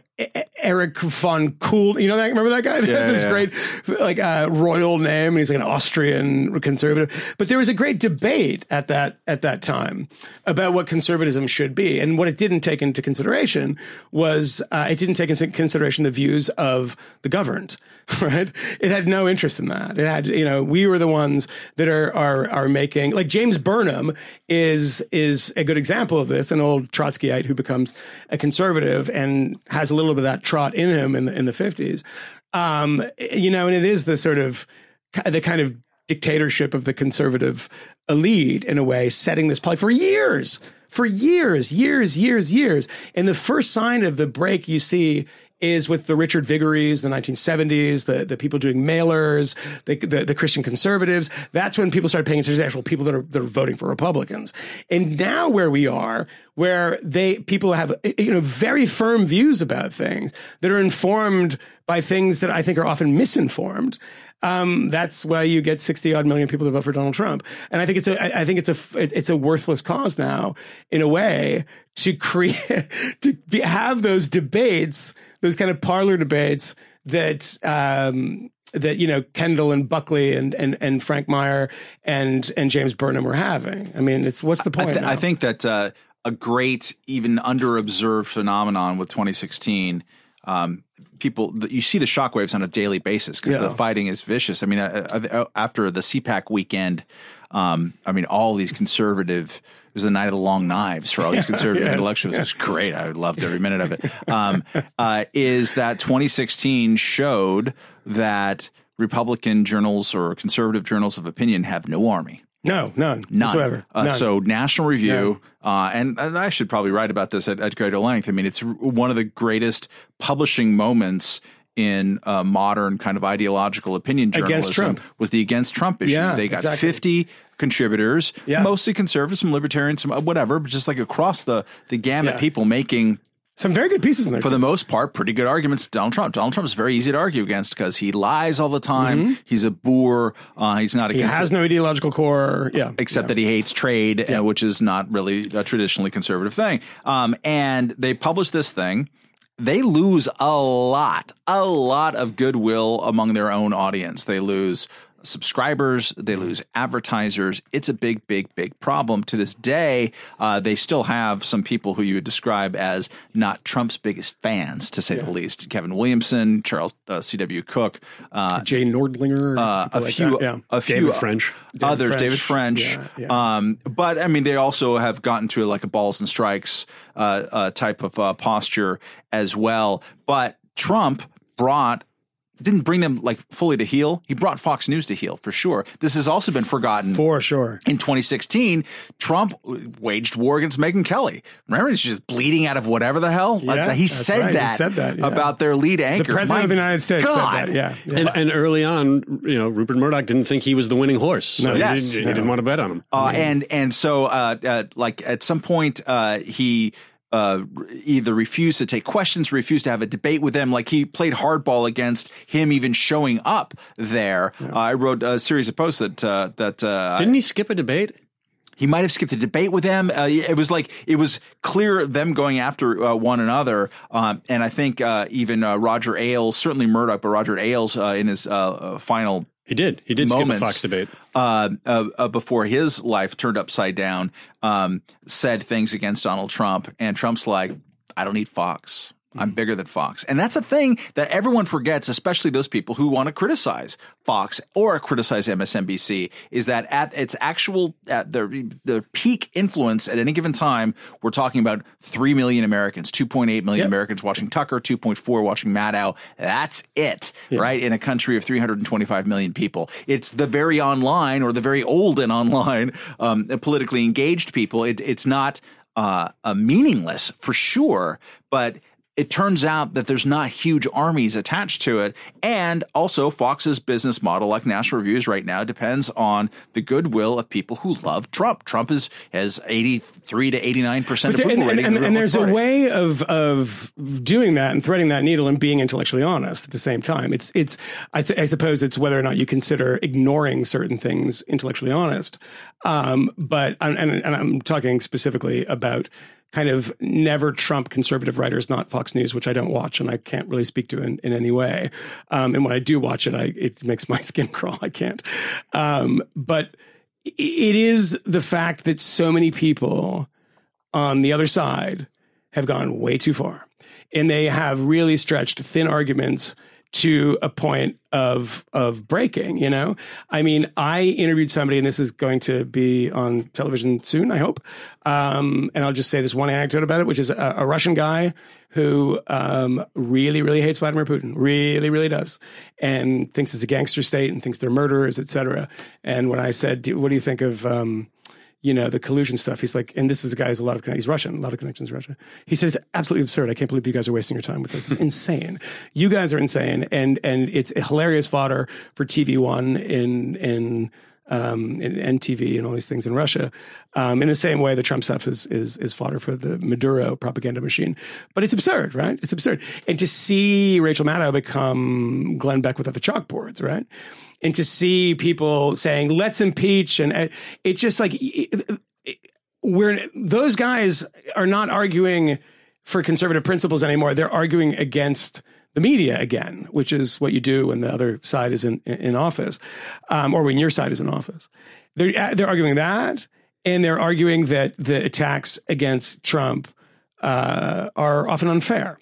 Eric von Kuhl. You know that? Remember that guy? That has this yeah. great like uh, royal name. and He's like an Austrian conservative. But there was a great debate at that at that time about what conservatism should be, and what it didn't take into consideration was uh, it didn't take into consideration the views of the governed. Right? It had no interest in that. It had you know we were the ones that are are are making like James Burnham is is a good example of this, an old Trotskyite who becomes a conservative and has a little bit of that trot in him in the in the fifties. Um, you know, and it is the sort of the kind of dictatorship of the conservative elite in a way, setting this play for years, for years, years, years, years. And the first sign of the break you see is with the Richard Vigueries, the 1970s, the, the people doing mailers, the, the, the Christian conservatives. That's when people started paying attention to actual people that are, that are voting for Republicans. And now where we are, where they, people have, you know, very firm views about things that are informed by things that I think are often misinformed. Um, that's why you get 60 odd million people to vote for Donald Trump. And I think it's a, I think it's a, it's a worthless cause now in a way to create, to be, have those debates, those kind of parlor debates that, um, that you know Kendall and Buckley and and and Frank Meyer and and James Burnham were having. I mean, it's what's the point? I, th-? I think that uh, a great, even underobserved phenomenon with 2016. Um, people, you see the shockwaves on a daily basis because Yeah. the fighting is vicious. I mean, uh, uh, after the CPAC weekend, um, I mean, all these conservative. It was a night of the long knives for all these conservative yes, intellectuals. It was great. I loved every minute of it. Um, uh, is that 2016 showed that Republican journals or conservative journals of opinion have no army. no, none, None. whatsoever. Uh, None. So National Review, uh, and, and I should probably write about this at, at greater length. I mean, it's one of the greatest publishing moments in uh, modern kind of ideological opinion journalism Against Trump. was the against Trump issue. Yeah, they got exactly. 50 contributors, Yeah. mostly conservatives, some libertarians, some uh, whatever, but just like across the, the gamut, Yeah. people making some very good pieces in there. for the most part, pretty good arguments. Donald Trump. Donald Trump is very easy to argue against because he lies all the time. He's a boor. Uh, he's not a Mm-hmm. he has no ideological core. Yeah, except that he hates trade, uh, which is not really a traditionally conservative thing. Um, and they publish this thing. They lose a lot, a lot of goodwill among their own audience. They lose subscribers, they lose advertisers. It's a big, big, big problem. To this day, uh, they still have some people who you would describe as not Trump's biggest fans, to say the least. Kevin Williamson, Charles uh, C.W. Cooke, uh, Jay Nordlinger, uh, a like few, yeah. a few David French. others, French. David French. Yeah, yeah. Um, but I mean, they also have gotten to like a balls and strikes uh, uh, type of uh, posture as well. But Trump brought. Didn't bring them like fully to heel. He brought Fox News to heel for sure. This has also been forgotten for sure. in 2016, Trump waged war against Megyn Kelly. Remember, she's just bleeding out of whatever the hell. Yeah, he said right. He that, said that, yeah. about their lead anchor. The president My of the United States said God. that, yeah. Yeah. And, and early on, you know, Rupert Murdoch didn't think he was the winning horse. So he, Yes. didn't, he didn't want to bet on him. Uh, and and so uh, uh, like at some point uh, he uh, either refused to take questions, refused to have a debate with them. Like he played hardball against him even showing up there. Uh, I wrote a series of posts that uh, that uh, Didn't he skip a debate? he might have skipped a debate with them. Uh, it was like it was clear them going after uh, one another. Um, and I think uh, even uh, Roger Ailes, certainly Murdoch, but Roger Ailes uh, in his final He did. He did moments, skip a Fox debate. uh, uh, uh, before his life turned upside down, um, said things against Donald Trump, and Trump's like, "I don't need Fox. I'm bigger than Fox," and that's a thing that everyone forgets, especially those people who want to criticize Fox or criticize MSNBC. Is that at its actual at their their peak influence at any given time, we're talking about three million Americans, 2.8 million Yep. Americans watching Tucker, 2.4 watching Maddow. That's it, right? In a country of 325 million people, it's the very online or the very old and online um, politically engaged people. It, it's not uh, uh, meaningless for sure, but it turns out that there's not huge armies attached to it. And also, Fox's business model, like National Reviews right now, depends on the goodwill of people who love Trump. Trump is has 83 to 89 percent approval and, rating. and, the and there's a way of of doing that and threading that needle and being intellectually honest at the same time. It's it's I, su- I suppose it's whether or not you consider ignoring certain things intellectually honest. Um, but and, and, and I'm talking specifically about kind of never Trump conservative writers, not Fox News, which I don't watch and I can't really speak to in, in any way. Um, and when I do watch it, I it makes my skin crawl. I can't. Um, but it is the fact that so many people on the other side have gone way too far. And they have really stretched thin arguments to a point of of breaking. You know, I mean, I interviewed somebody, and this is going to be on television soon, I hope. Um, and I'll just say this one anecdote about it, which is a, a Russian guy who um, really, really hates Vladimir Putin, really, really does, and thinks it's a gangster state and thinks they're murderers, et cetera. And when I said, "What do you think of?" Um, you know, the collusion stuff. He's like, and this is a guy who's a lot of, he's Russian, a lot of connections to Russia. He says, it's absolutely absurd. I can't believe you guys are wasting your time with this. It's insane. You guys are insane. And, and it's hilarious fodder for TV one in, in, um, in NTV and all these things in Russia. Um, in the same way, the Trump stuff is, is, is fodder for the Maduro propaganda machine. But it's absurd, right? It's absurd. And to see Rachel Maddow become Glenn Beck without the chalkboards, right? And to see people saying let's impeach and uh, it's just like we're those guys are not arguing for conservative principles anymore. They're arguing against the media again which is what you do when the other side is in in office um, or when your side is in office. They're uh, they're arguing that and they're arguing that the attacks against Trump uh, are often unfair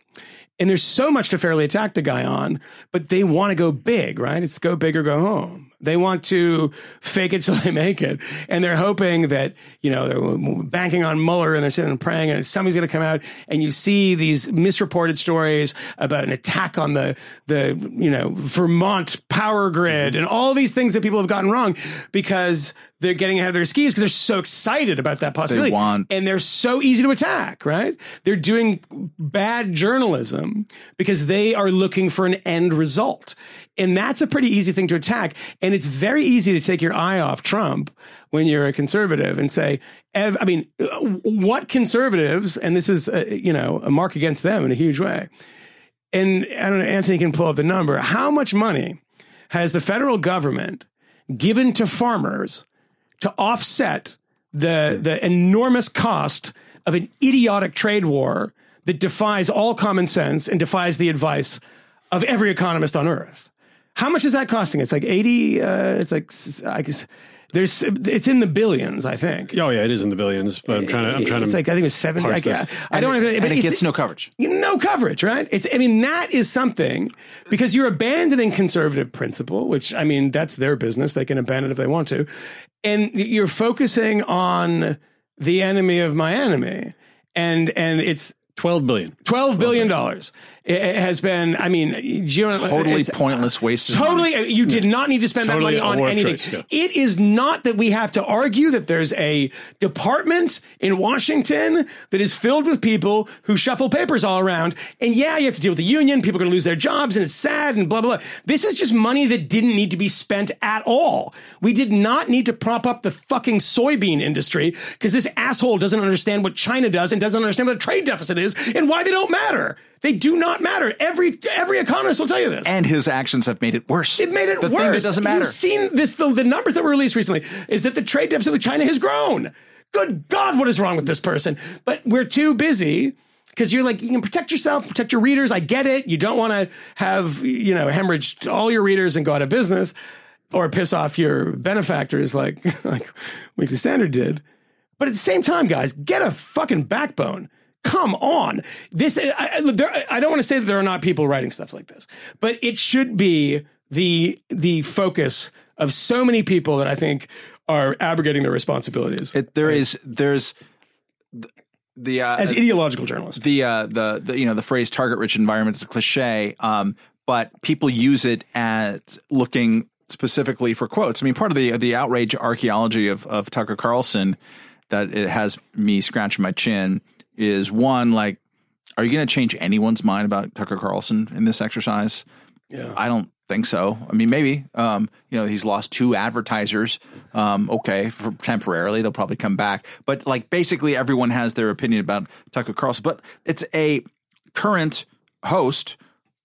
and there's so much to fairly attack the guy on, but they want to go big, right? It's go big or go home. They want to fake it till they make it. And they're hoping that, you know, they're banking on Mueller and they're sitting and praying and somebody's going to come out and you see these misreported stories about an attack on the, the, you know, Vermont power grid mm-hmm. and all these things that people have gotten wrong because they're getting ahead of their skis because they're so excited about that possibility. They want- and they're so easy to attack, right? They're doing bad journalism because they are looking for an end result. And that's a pretty easy thing to attack. And it's very easy to take your eye off Trump when you're a conservative and say, I mean, uh, what conservatives, and this is, uh, you know, a mark against them in a huge way. And I don't know, Anthony can pull up the number. How much money has the federal government given to farmers to offset the, the enormous cost of an idiotic trade war that defies all common sense and defies the advice of every economist on earth? How much is that costing? It's like 80, uh, it's like, I guess, there's, it's in the billions, I think. Oh yeah, it is in the billions. But I'm trying to. I'm trying it's to. like, I think it was 70. I, parse this. I don't and, know. and it gets no coverage. No coverage, right? It's, I mean, that is something because you're abandoning conservative principle, which, I mean, that's their business. They can abandon it if they want to. And you're focusing on the enemy of my enemy. And, and it's, Twelve billion. Twelve billion dollars it has been. I mean, you know, Totally pointless waste. of Totally, money. you did not need to spend Totally that money on anything. yeah. It is not that we have to argue that there's a department in Washington that is filled with people who shuffle papers all around. And yeah, you have to deal with the union. People are going to lose their jobs, and it's sad, and blah blah blah. This is just money that didn't need to be spent at all. We did not need to prop up the fucking soybean industry because this asshole doesn't understand what China does and doesn't understand what the trade deficit is and why they don't matter. They do not matter. Every every economist will tell you this. and his actions have made it worse. It made it the worse. Thing that doesn't matter. You've seen this. The, the numbers that were released recently is that the trade deficit with China has grown. Good God, what is wrong with this person? But we're too busy because you're like you can protect yourself, protect your readers. I get it. You don't want to have you know hemorrhage all your readers and go out of business or piss off your benefactors like like Weekly Standard did. But at the same time, guys, get a fucking backbone. Come on. This, I, there, I don't want to say that there are not people writing stuff like this, but it should be the, the focus of so many people that I think are abrogating their responsibilities It, there is there's the, the uh, as ideological journalists. the uh the, the you know the phrase target rich environment is a cliche um but people use it at looking specifically for quotes i mean part of the the outrage archaeology of of tucker carlson that it has me scratching my chin is one like are you going to change anyone's mind about tucker carlson in this exercise Yeah. I don't think so. I mean, maybe. Um, you know, he's lost two advertisers. Um, okay, for temporarily, they'll probably come back. But like, basically, everyone has their opinion about Tucker Carlson. But it's a current host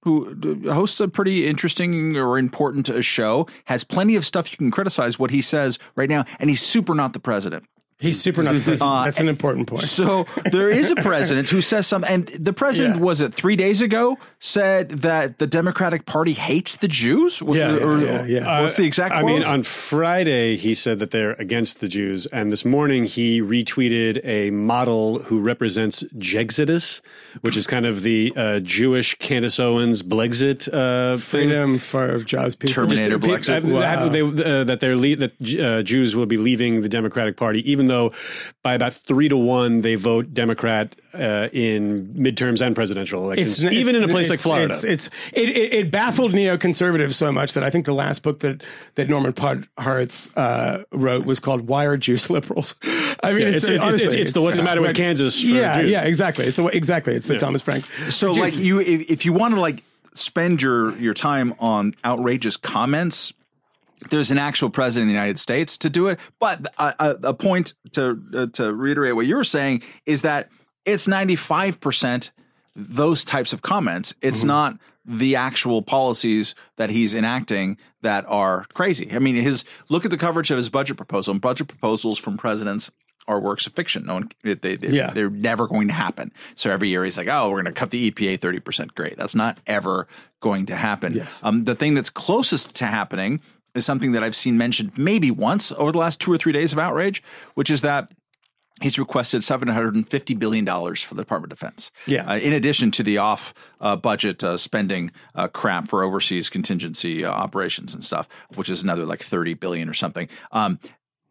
who hosts a pretty interesting or important uh, show. Has plenty of stuff you can criticize what he says right now, and he's super not the president. He's super not the president. That's an important point. So there is a president who says something, and the president Yeah. was it three days ago said that the Democratic Party hates the Jews. Was Yeah, it- or- yeah, yeah, yeah. What's the exact? I mean, on Friday, he said that they're against the Jews. And this morning, he retweeted a model who represents Jexodus, which is kind of the uh, Jewish Candace Owens Blexit uh. Freedom for jobs people. Terminator Pe- Blexit. uh, Wow. they, uh, that they're le- that uh, Jews will be leaving the Democratic Party, even though by about three to one they vote Democrat uh, in midterms and presidential elections, It's- even in a it's- place like Florida. It's, it's it, it, it baffled neoconservatives so much that I think the last book that that Norman Podhoretz uh, wrote was called "Why Are Jews Liberals?" I mean, Yeah, it's, it's- it's- honestly, it's- it's the what's the matter with Kansas for yeah, Jews. yeah, exactly. It's the exactly. It's the Thomas Frank. So, Jews. like you, if, if you want to like spend your your time on outrageous comments, there's an actual president of the United States to do it. But a, a, a point to uh, to reiterate what you were saying is that it's 95 percent those types of comments. It's not the actual policies that he's enacting that are crazy. I mean, his look at the coverage of his budget proposal. And budget proposals from presidents are works of fiction. No one, they, they, Yeah. they're never going to happen. So every year he's like, "Oh, we're going to cut the EPA thirty percent." Great, that's not ever going to happen. Yes. Um, the thing that's closest to happening is something that I've seen mentioned maybe once over the last two or three days of outrage, which is that he's requested $750 billion for the Department of Defense. Yeah. Uh, in addition to the off uh, budget uh, spending uh, crap for overseas contingency uh, operations and stuff, which is another like 30 billion or something. Um,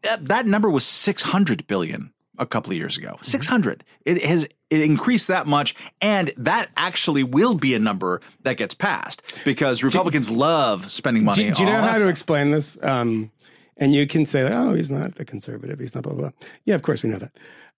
that, that number was 600 billion a couple of years ago. 600. It has it increased that much and that actually will be a number that gets passed because Republicans love spending money do, do you know how to explain this? Um, and you can say, "Oh, he's not a conservative. He's not blah blah." blah. Yeah, of course we know that.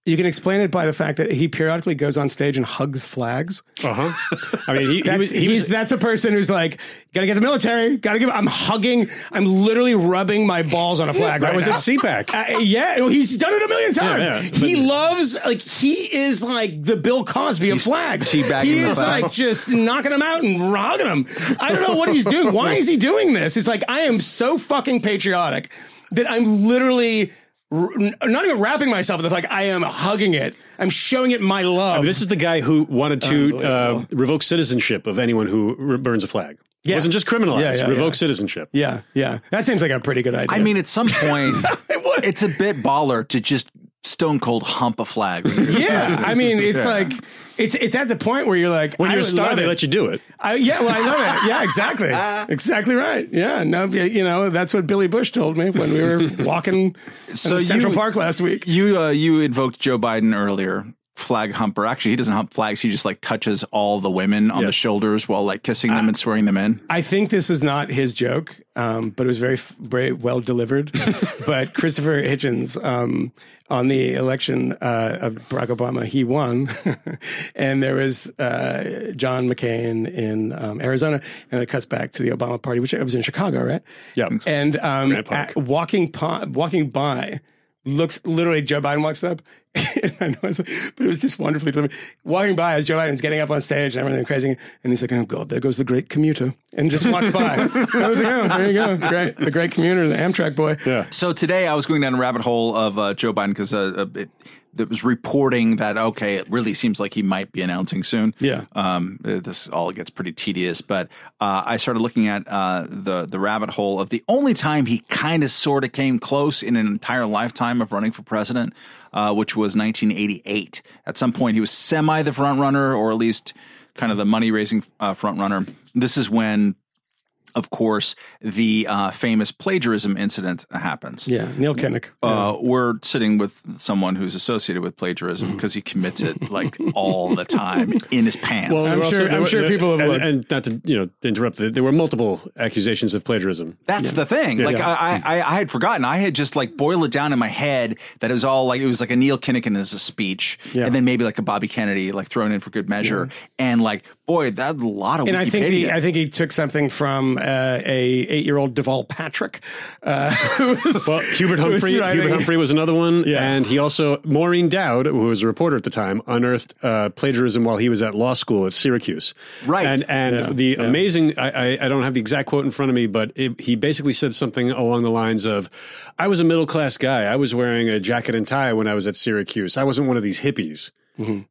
You can explain it by the fact that he periodically goes on stage and hugs flags. uh huh. I mean, he, he That's, was. He he's, was that's a person who's like, gotta get the military, gotta give. I'm hugging. I'm literally rubbing my balls on a flag. that right was now. at CPAC. Uh, yeah, he's done it a million times. Yeah, yeah. he loves like he is like the Bill Cosby of flags. He is like just knocking them out and rogging them. I don't know what he's doing. Why is he doing this? It's like I am so fucking patriotic that I'm literally. R- Not even wrapping myself in the like I am hugging it. I'm showing it my love. This is the guy who wanted to uh, revoke citizenship of anyone who re- burns a flag. It Yes. wasn't just criminalized. Yeah, yeah, revoke yeah. citizenship. yeah, yeah. That seems like a pretty good idea. I mean, at some point, would. it's a bit baller to just stone cold hump a flag. yeah. I mean, it's Yeah. like it's it's at the point where you're like, When I you're a star, they it. let you do it. I, yeah, well, I love it. Yeah, exactly, exactly right. Yeah, no, you know, that's what Billy Bush told me when we were walking So in Central you- Park last week. You uh, you invoked Joe Biden earlier. Flag humper. Actually, he doesn't hump flags. He just like touches all the women on Yeah. the shoulders while like kissing them and swearing them in. I think this is not his joke, um, but it was very, very well delivered. but Christopher Hitchens, um, on the election uh, of Barack Obama, he won, and there was uh, John McCain in um, Arizona, and it cuts back to the Obama party, which was in Chicago, right? Yeah. And um, Grant Park. at- walking pa- walking by, looks literally Joe Biden walks up. and I know, it's, but it was just wonderfully delivered. Walking by as Joe Biden's getting up on stage and everything crazy, and he's like, "Oh God, there goes the great commuter," and just walked by. I was like, "Oh, there you go, great, the great commuter, the Amtrak boy." Yeah. So today I was going down a rabbit hole of uh, Joe Biden because uh, uh, it, it was reporting that okay, it really seems like he might be announcing soon. Yeah. Um, this all gets pretty tedious, but uh, I started looking at uh, the the rabbit hole of the only time he kind of sort of came close in an entire lifetime of running for president, uh, which was 1988. At some point, he was semi the front runner, or at least kind of the money raising uh, front runner. This is when. Of course, the uh, famous plagiarism incident happens Yeah, Neil Kinnock. uh, we're sitting with someone who's associated with plagiarism because he commits it like all the time in his pants. Well, I'm sure- there I'm were- sure people have and, looked. and not to you know interrupt. There were multiple accusations of plagiarism. That's the thing. like yeah. I, I, I had forgotten. I had just like boiled it down in my head that it was all like it was like a Neil Kinnock as a speech, Yeah. and then maybe like a Bobby Kennedy like thrown in for good measure, and like boy, that's a lot of and I think he, I think he took something from uh, a eight year old Deval Patrick. Uh, who was, Well, Hubert who was Humphrey. Hubert Humphrey was another one, Yeah. and he also Maureen Dowd, who was a reporter at the time, unearthed uh, plagiarism while he was at law school at Syracuse. Right. and and Yeah. the amazing. I, I, I don't have the exact quote in front of me, but it, he basically said something along the lines of, "I was a middle class guy. I was wearing a jacket and tie when I was at Syracuse. I wasn't one of these hippies."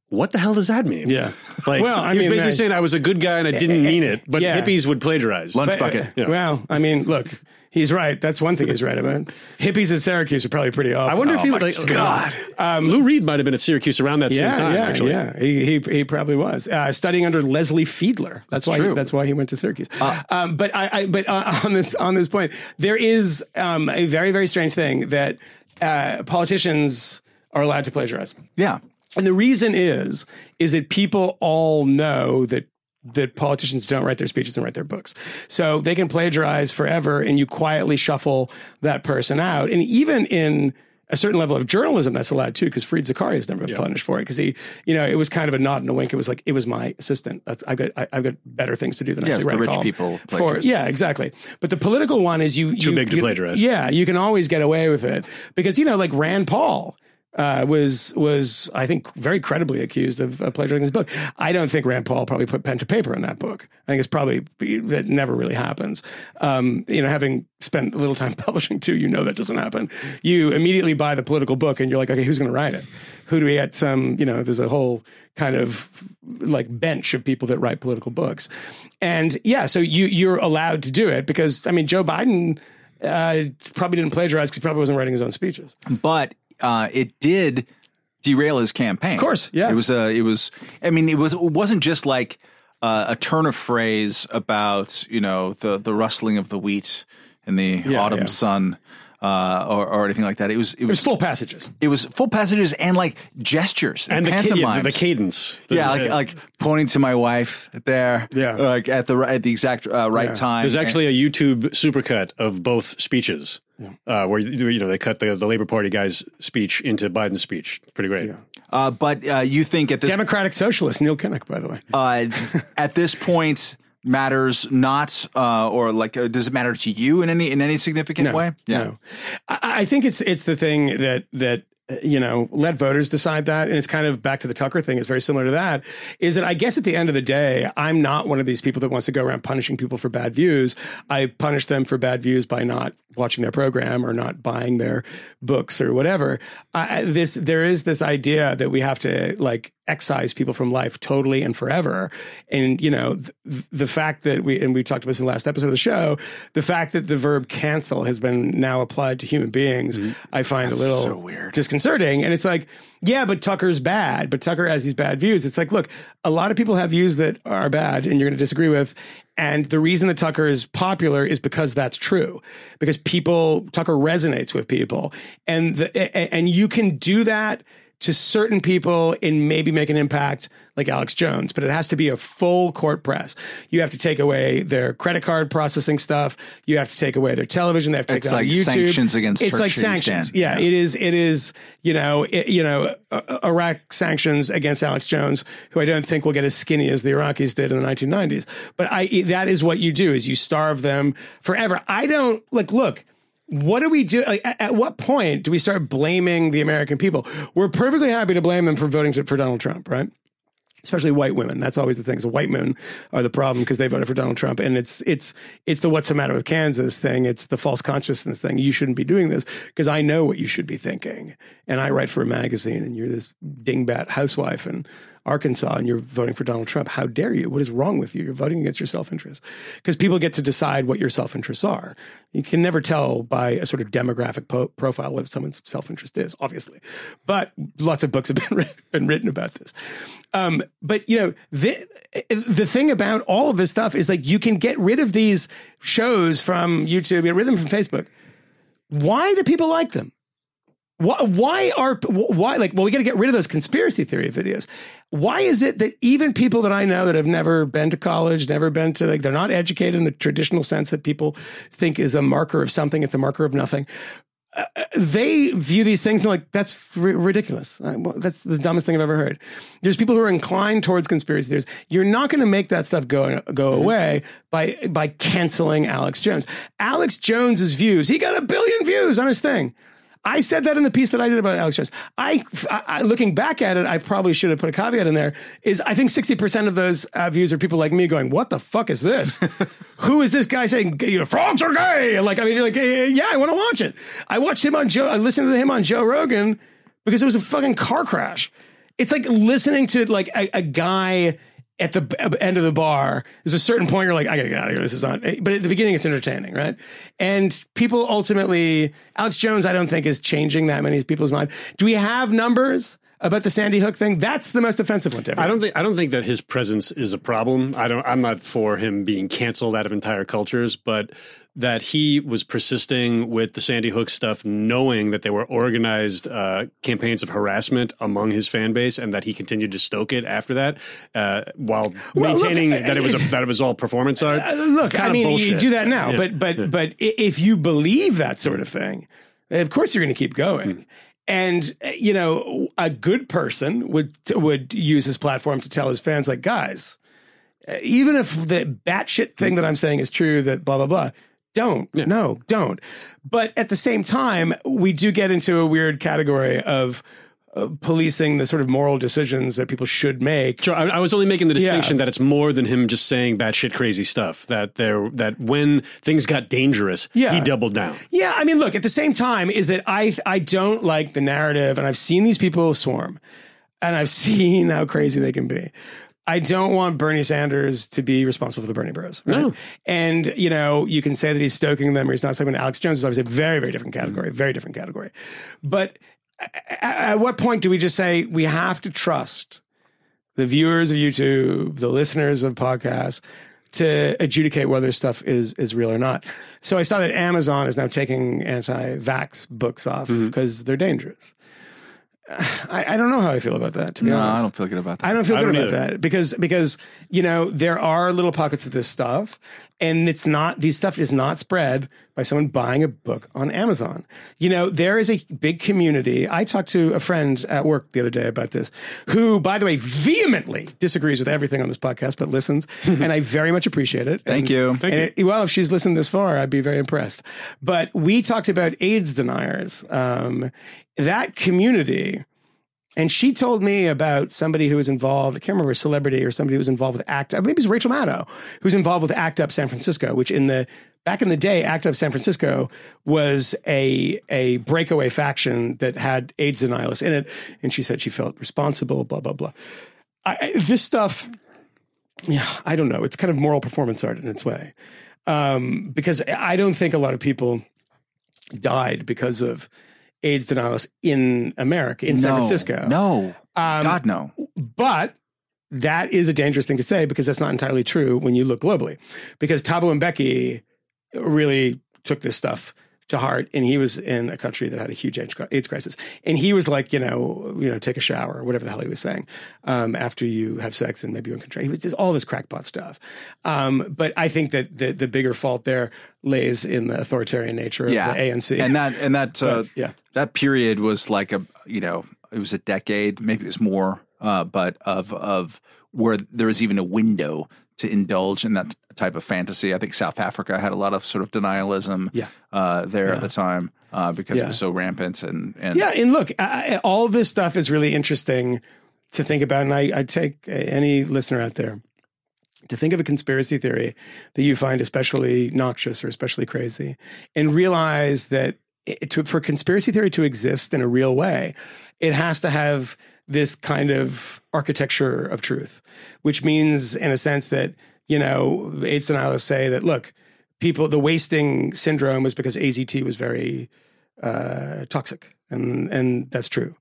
What the hell does that mean? Mm-hmm. Yeah. like Well, I he was basically that- saying I was a good guy and I didn't mean it, but Yeah. hippies would plagiarize. Lunch But, bucket. uh, Well, I mean, look, he's right. That's one thing he's right about. Hippies at Syracuse are probably pretty awful. I wonder if he would like. God. Um, Lou Reed might have been at Syracuse around that yeah, same time. yeah, actually, yeah. He, he he probably was uh, studying under Leslie Fiedler. That's, why. true. that's why he went to Syracuse. um, but I, I but uh, on this on this point, there is um, a very very strange thing that uh, politicians are allowed to plagiarize. yeah. And the reason is, is that people all know that that politicians don't write their speeches and write their books. So they can plagiarize forever and you quietly shuffle that person out. And even in a certain level of journalism, that's allowed too, because Fareed Zakaria has never been punished for it. Because he, you know, it was kind of a nod and a wink. It was like, it was my assistant. That's, I've got, I, I've got better things to do than Yeah, actually it's the write rich people For, plagiarize. yeah, exactly. But the political one is you, Too you big to you- plagiarize. Yeah, you can always get away with it because, you know, like Rand Paul, uh, was was I think very credibly accused of uh, plagiarizing his book. I don't think Rand Paul probably put pen to paper in that book. I think it's probably that never really happens. Um, you know, having spent a little time publishing too, you know that doesn't happen. You immediately buy the political book and you're like, okay, who's going to write it? Who do we get? Some you know, there's a whole kind of like bench of people that write political books, and yeah, so you you're allowed to do it because I mean, Joe Biden. Uh, probably didn't plagiarize because he probably wasn't writing his own speeches. but uh, it did derail his campaign. Of course, yeah. It was a. It was. I mean, it was. It wasn't just like uh, a turn of phrase about you know the the rustling of the wheat in the Yeah, autumn yeah. sun. Uh, or, or anything like that. It was it It was was full passages. it was full passages and like gestures and, and the, ca- yeah, the, the cadence. The- yeah, like uh, like pointing to my wife there. Yeah. like at the at the exact uh, right time. There's actually a YouTube supercut of both speeches, uh, where you you know they cut the the Labor Party guy's speech into Biden's speech. Pretty great. uh, but uh, you think at this Democratic Socialist Neil Kinnock, by the way. uh, at this point matters not uh, or like uh, does it matter to you in any in any significant way? No. I, I think it's it's the thing that that Uh, you know let voters decide that, and it's kind of back to the Tucker thing. It's very similar to that. Is that I guess at the end of the day, I'm not one of these people that wants to go around punishing people for bad views. I punish them for bad views by not watching their program or not buying their books or whatever. I, this there is this idea that we have to like excise people from life totally and forever. And you know th- the fact that we and we talked about this in the last episode of the show, the fact that the verb cancel has been now applied to human beings, mm-hmm. I find a little so weird. Disconcerting. And it's like, yeah, but Tucker's bad, but Tucker has these bad views. It's like, look, a lot of people have views that are bad and you're going to disagree with. And the reason that Tucker is popular is because that's true. Because people, Tucker resonates with people. And the, and you can do that to certain people and maybe make an impact like Alex Jones, but it has to be a full court press. You have to take away their credit card processing stuff. You have to take away their television. They have to take It's it like YouTube. sanctions against It's like sanctions. Yeah, Yeah. it is. It is. You know. It, you know. uh, Iraq sanctions against Alex Jones, who I don't think will get as skinny as the Iraqis did in the 1990s. But I. That is what you do. Is you starve them forever. I don't like. Look. What do we do? Like, at, at what point do we start blaming the American people? We're perfectly happy to blame them for voting for Donald Trump, right? especially white women. That's always the thing. So white men are the problem because they voted for Donald Trump, and it's it's it's the what's the matter with Kansas thing. It's the false consciousness thing. You shouldn't be doing this because I know what you should be thinking, and I write for a magazine, and you're this dingbat housewife in Arkansas, and you're voting for Donald Trump. How dare you? What is wrong with you? You're voting against your self interest because people get to decide what your self interests are. You can never tell by a sort of demographic po- profile what someone's self interest is, obviously, but lots of books have been been written about this. Um, but you know, the the thing about all of this stuff is like you can get rid of these shows from YouTube, get rid of them from Facebook. Why do people like them? Why, why are why like well we got to get rid of those conspiracy theory videos. Why is it that even people that I know that have never been to college, never been to like they're not educated in the traditional sense that people think is a marker of something, it's a marker of nothing. uh, they view these things and like that's ri- ridiculous. Uh, well, that's the dumbest thing I've ever heard. There's people who are inclined towards conspiracy theories. You're not going to make that stuff go go away by by canceling Alex Jones. Alex Jones's views. He got a billion views on his thing. I said that in the piece that I did about Alex Jones. I, I looking back at it, I probably should have put a caveat in there. Is I think sixty percent of those uh, views are people like me going, "What the fuck is this? Who is this guy saying you know, frogs are gay?" Like I mean, you're like yeah, I want to watch it. I watched him on Joe. I listened to him on Joe Rogan because it was a fucking car crash. It's like listening to like a, a guy at the uh, end of the bar, there's a certain point you're like, I gotta get out of here. This is not. But at the beginning, it's entertaining, right? And people ultimately, Alex Jones, I don't think is changing that many people's mind. Do we have numbers about the Sandy Hook thing? That's the most offensive one to. I don't think I don't think that his presence is a problem. I don't. I'm not for him being canceled out of entire cultures, but that he was persisting with the Sandy Hook stuff, knowing that there were organized uh, campaigns of harassment among his fan base, and that he continued to stoke it after that, uh, while Well, maintaining uh, that it was a, that it was all performance art. Uh, look, I mean, you do that now, Yeah. but but Yeah. but if you believe that sort of thing, of course you're going to keep going. Hmm. And uh, you know, a good person would would use his platform to tell his fans, like, guys, uh, even if the batshit thing that I'm saying is true, that blah blah blah. Don't no, don't. But at the same time, we do get into a weird category of. Uh, policing the sort of moral decisions that people should make Sure, I, I was only making the distinction Yeah. that it's more than him just saying batshit crazy stuff. That there, that when things got dangerous, Yeah. he doubled down. Yeah, I mean, look, at the same time, is that I I don't like the narrative, and I've seen these people swarm, and I've seen how crazy they can be. I don't want Bernie Sanders to be responsible for the Bernie Bros. Right? No. And you know, you can say that he's stoking them, or he's not stoking them. Alex Jones is obviously a very, very different category, very different category. But at what point do we just say we have to trust the viewers of YouTube, the listeners of podcasts, to adjudicate whether stuff is is real or not. So I saw that Amazon is now taking anti-vax books off Mm-hmm. because they're dangerous. I, I don't know how I feel about that. To be No, honest, I don't feel good about that. I don't feel I good don't about either. that because because you know there are little pockets of this stuff, and it's not these stuff is not spread by someone buying a book on Amazon. You know there is a big community. I talked to a friend at work the other day about this, who, by the way, vehemently disagrees with everything on this podcast, but listens, and I very much appreciate it. Thank And- you. and it- well, if she's listened this far, I'd be very impressed. But we talked about AIDS deniers. Um, that community. And she told me about somebody who was involved. I can't remember a celebrity or somebody who was involved with ACT. Maybe it's Rachel Maddow, who's involved with ACT Up San Francisco, which in the back in the day, ACT Up San Francisco was a a breakaway faction that had AIDS denialists in it. And she said she felt responsible. Blah blah blah. I- this stuff, yeah, I don't know. It's kind of moral performance art in its way, um, because I don't think a lot of people died because of AIDS denialists in America, in San Francisco. No. Um, God, no. But that is a dangerous thing to say because that's not entirely true when you look globally. Because Thabo Mbeki really took this stuff to heart, and he was in a country that had a huge AIDS crisis, and he was like, you know, you know, take a shower or whatever the hell he was saying um, after you have sex and maybe you're in control. He was just all this crackpot stuff. Um, but I think that the the bigger fault there lays in the authoritarian nature of Yeah. the ANC. And that and that uh, yeah. that period was like a you know it was a decade maybe it was more uh, but of of where there was even a window to indulge in that type of fantasy. I think South Africa had a lot of sort of denialism Yeah. uh, there at the time uh, because Yeah. it was so rampant and and Yeah, and look, I, all of this stuff is really interesting to think about, and I, I take any listener out there to think of a conspiracy theory that you find especially noxious or especially crazy, and realize that it, to, for conspiracy theory to exist in a real way, it has to have this kind of architecture of truth, which means, in a sense, that you know, AIDS denialists say that look, people the wasting syndrome was because AZT was very uh, toxic, and and that's true.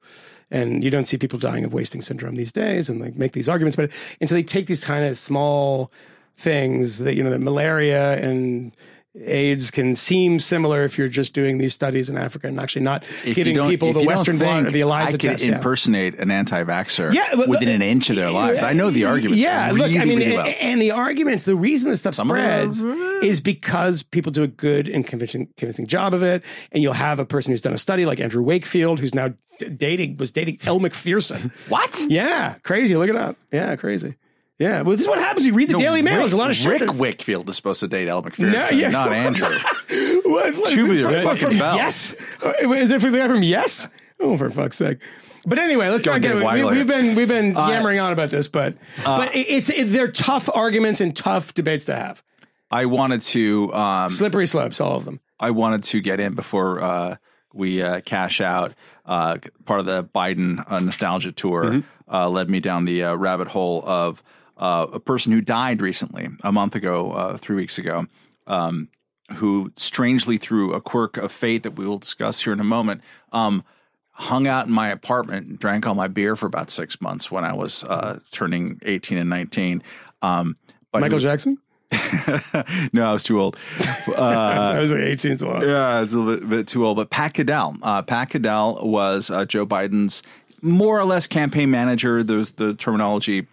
And you don't see people dying of wasting syndrome these days, and like make these arguments. But and so they take these kind of small things that you know that malaria and AIDS can seem similar if you're just doing these studies in Africa and actually not If you people the Western blot or the I ELISA could test. yeah. impersonate an anti-vaxxer Yeah, but- within an inch of their lives. I know the arguments. Yeah, really, look, I mean, really well. and, and the arguments, the reason this stuff Some spreads is because people do a good and convincing, convincing job of it, and you'll have a person who's done a study like Andrew Wakefield, who's now dating was dating Elle Macpherson. what? yeah, crazy. Look it up. Yeah, crazy. Yeah, well, this is what happens. You read the No, Daily Mail. Rick, There's a lot of shit. Rick that- Wakefield is supposed to date Elle Macpherson, No, yeah. not Andrew. What? what- Tubular from- fucking from bell. Yes, Uh, is it from the guy from Yes? Oh, for fuck's sake! But anyway, let's Go not get. Dave We, we've been we've been yammering on about this, but Uh, but it's it, they're tough arguments and tough debates to have. I wanted to um, Slippery slopes, all of them. I wanted to get in before uh, we uh, cash out. Uh, part of the Biden uh, nostalgia tour Mm-hmm. uh, led me down the uh, rabbit hole of uh, a person who died recently, a month ago, uh, three weeks ago, um, who strangely through a quirk of fate that we will discuss here in a moment. Um, Hung out in my apartment and drank all my beer for about six months when I was uh, turning 18 and 19. Um, but Michael was- Jackson. no, I was too old. I was like 18 so long. Yeah, it's a little bit, bit too old. But Pat Caddell, uh, Pat Caddell was uh, Joe Biden's more or less campaign manager. There's the terminology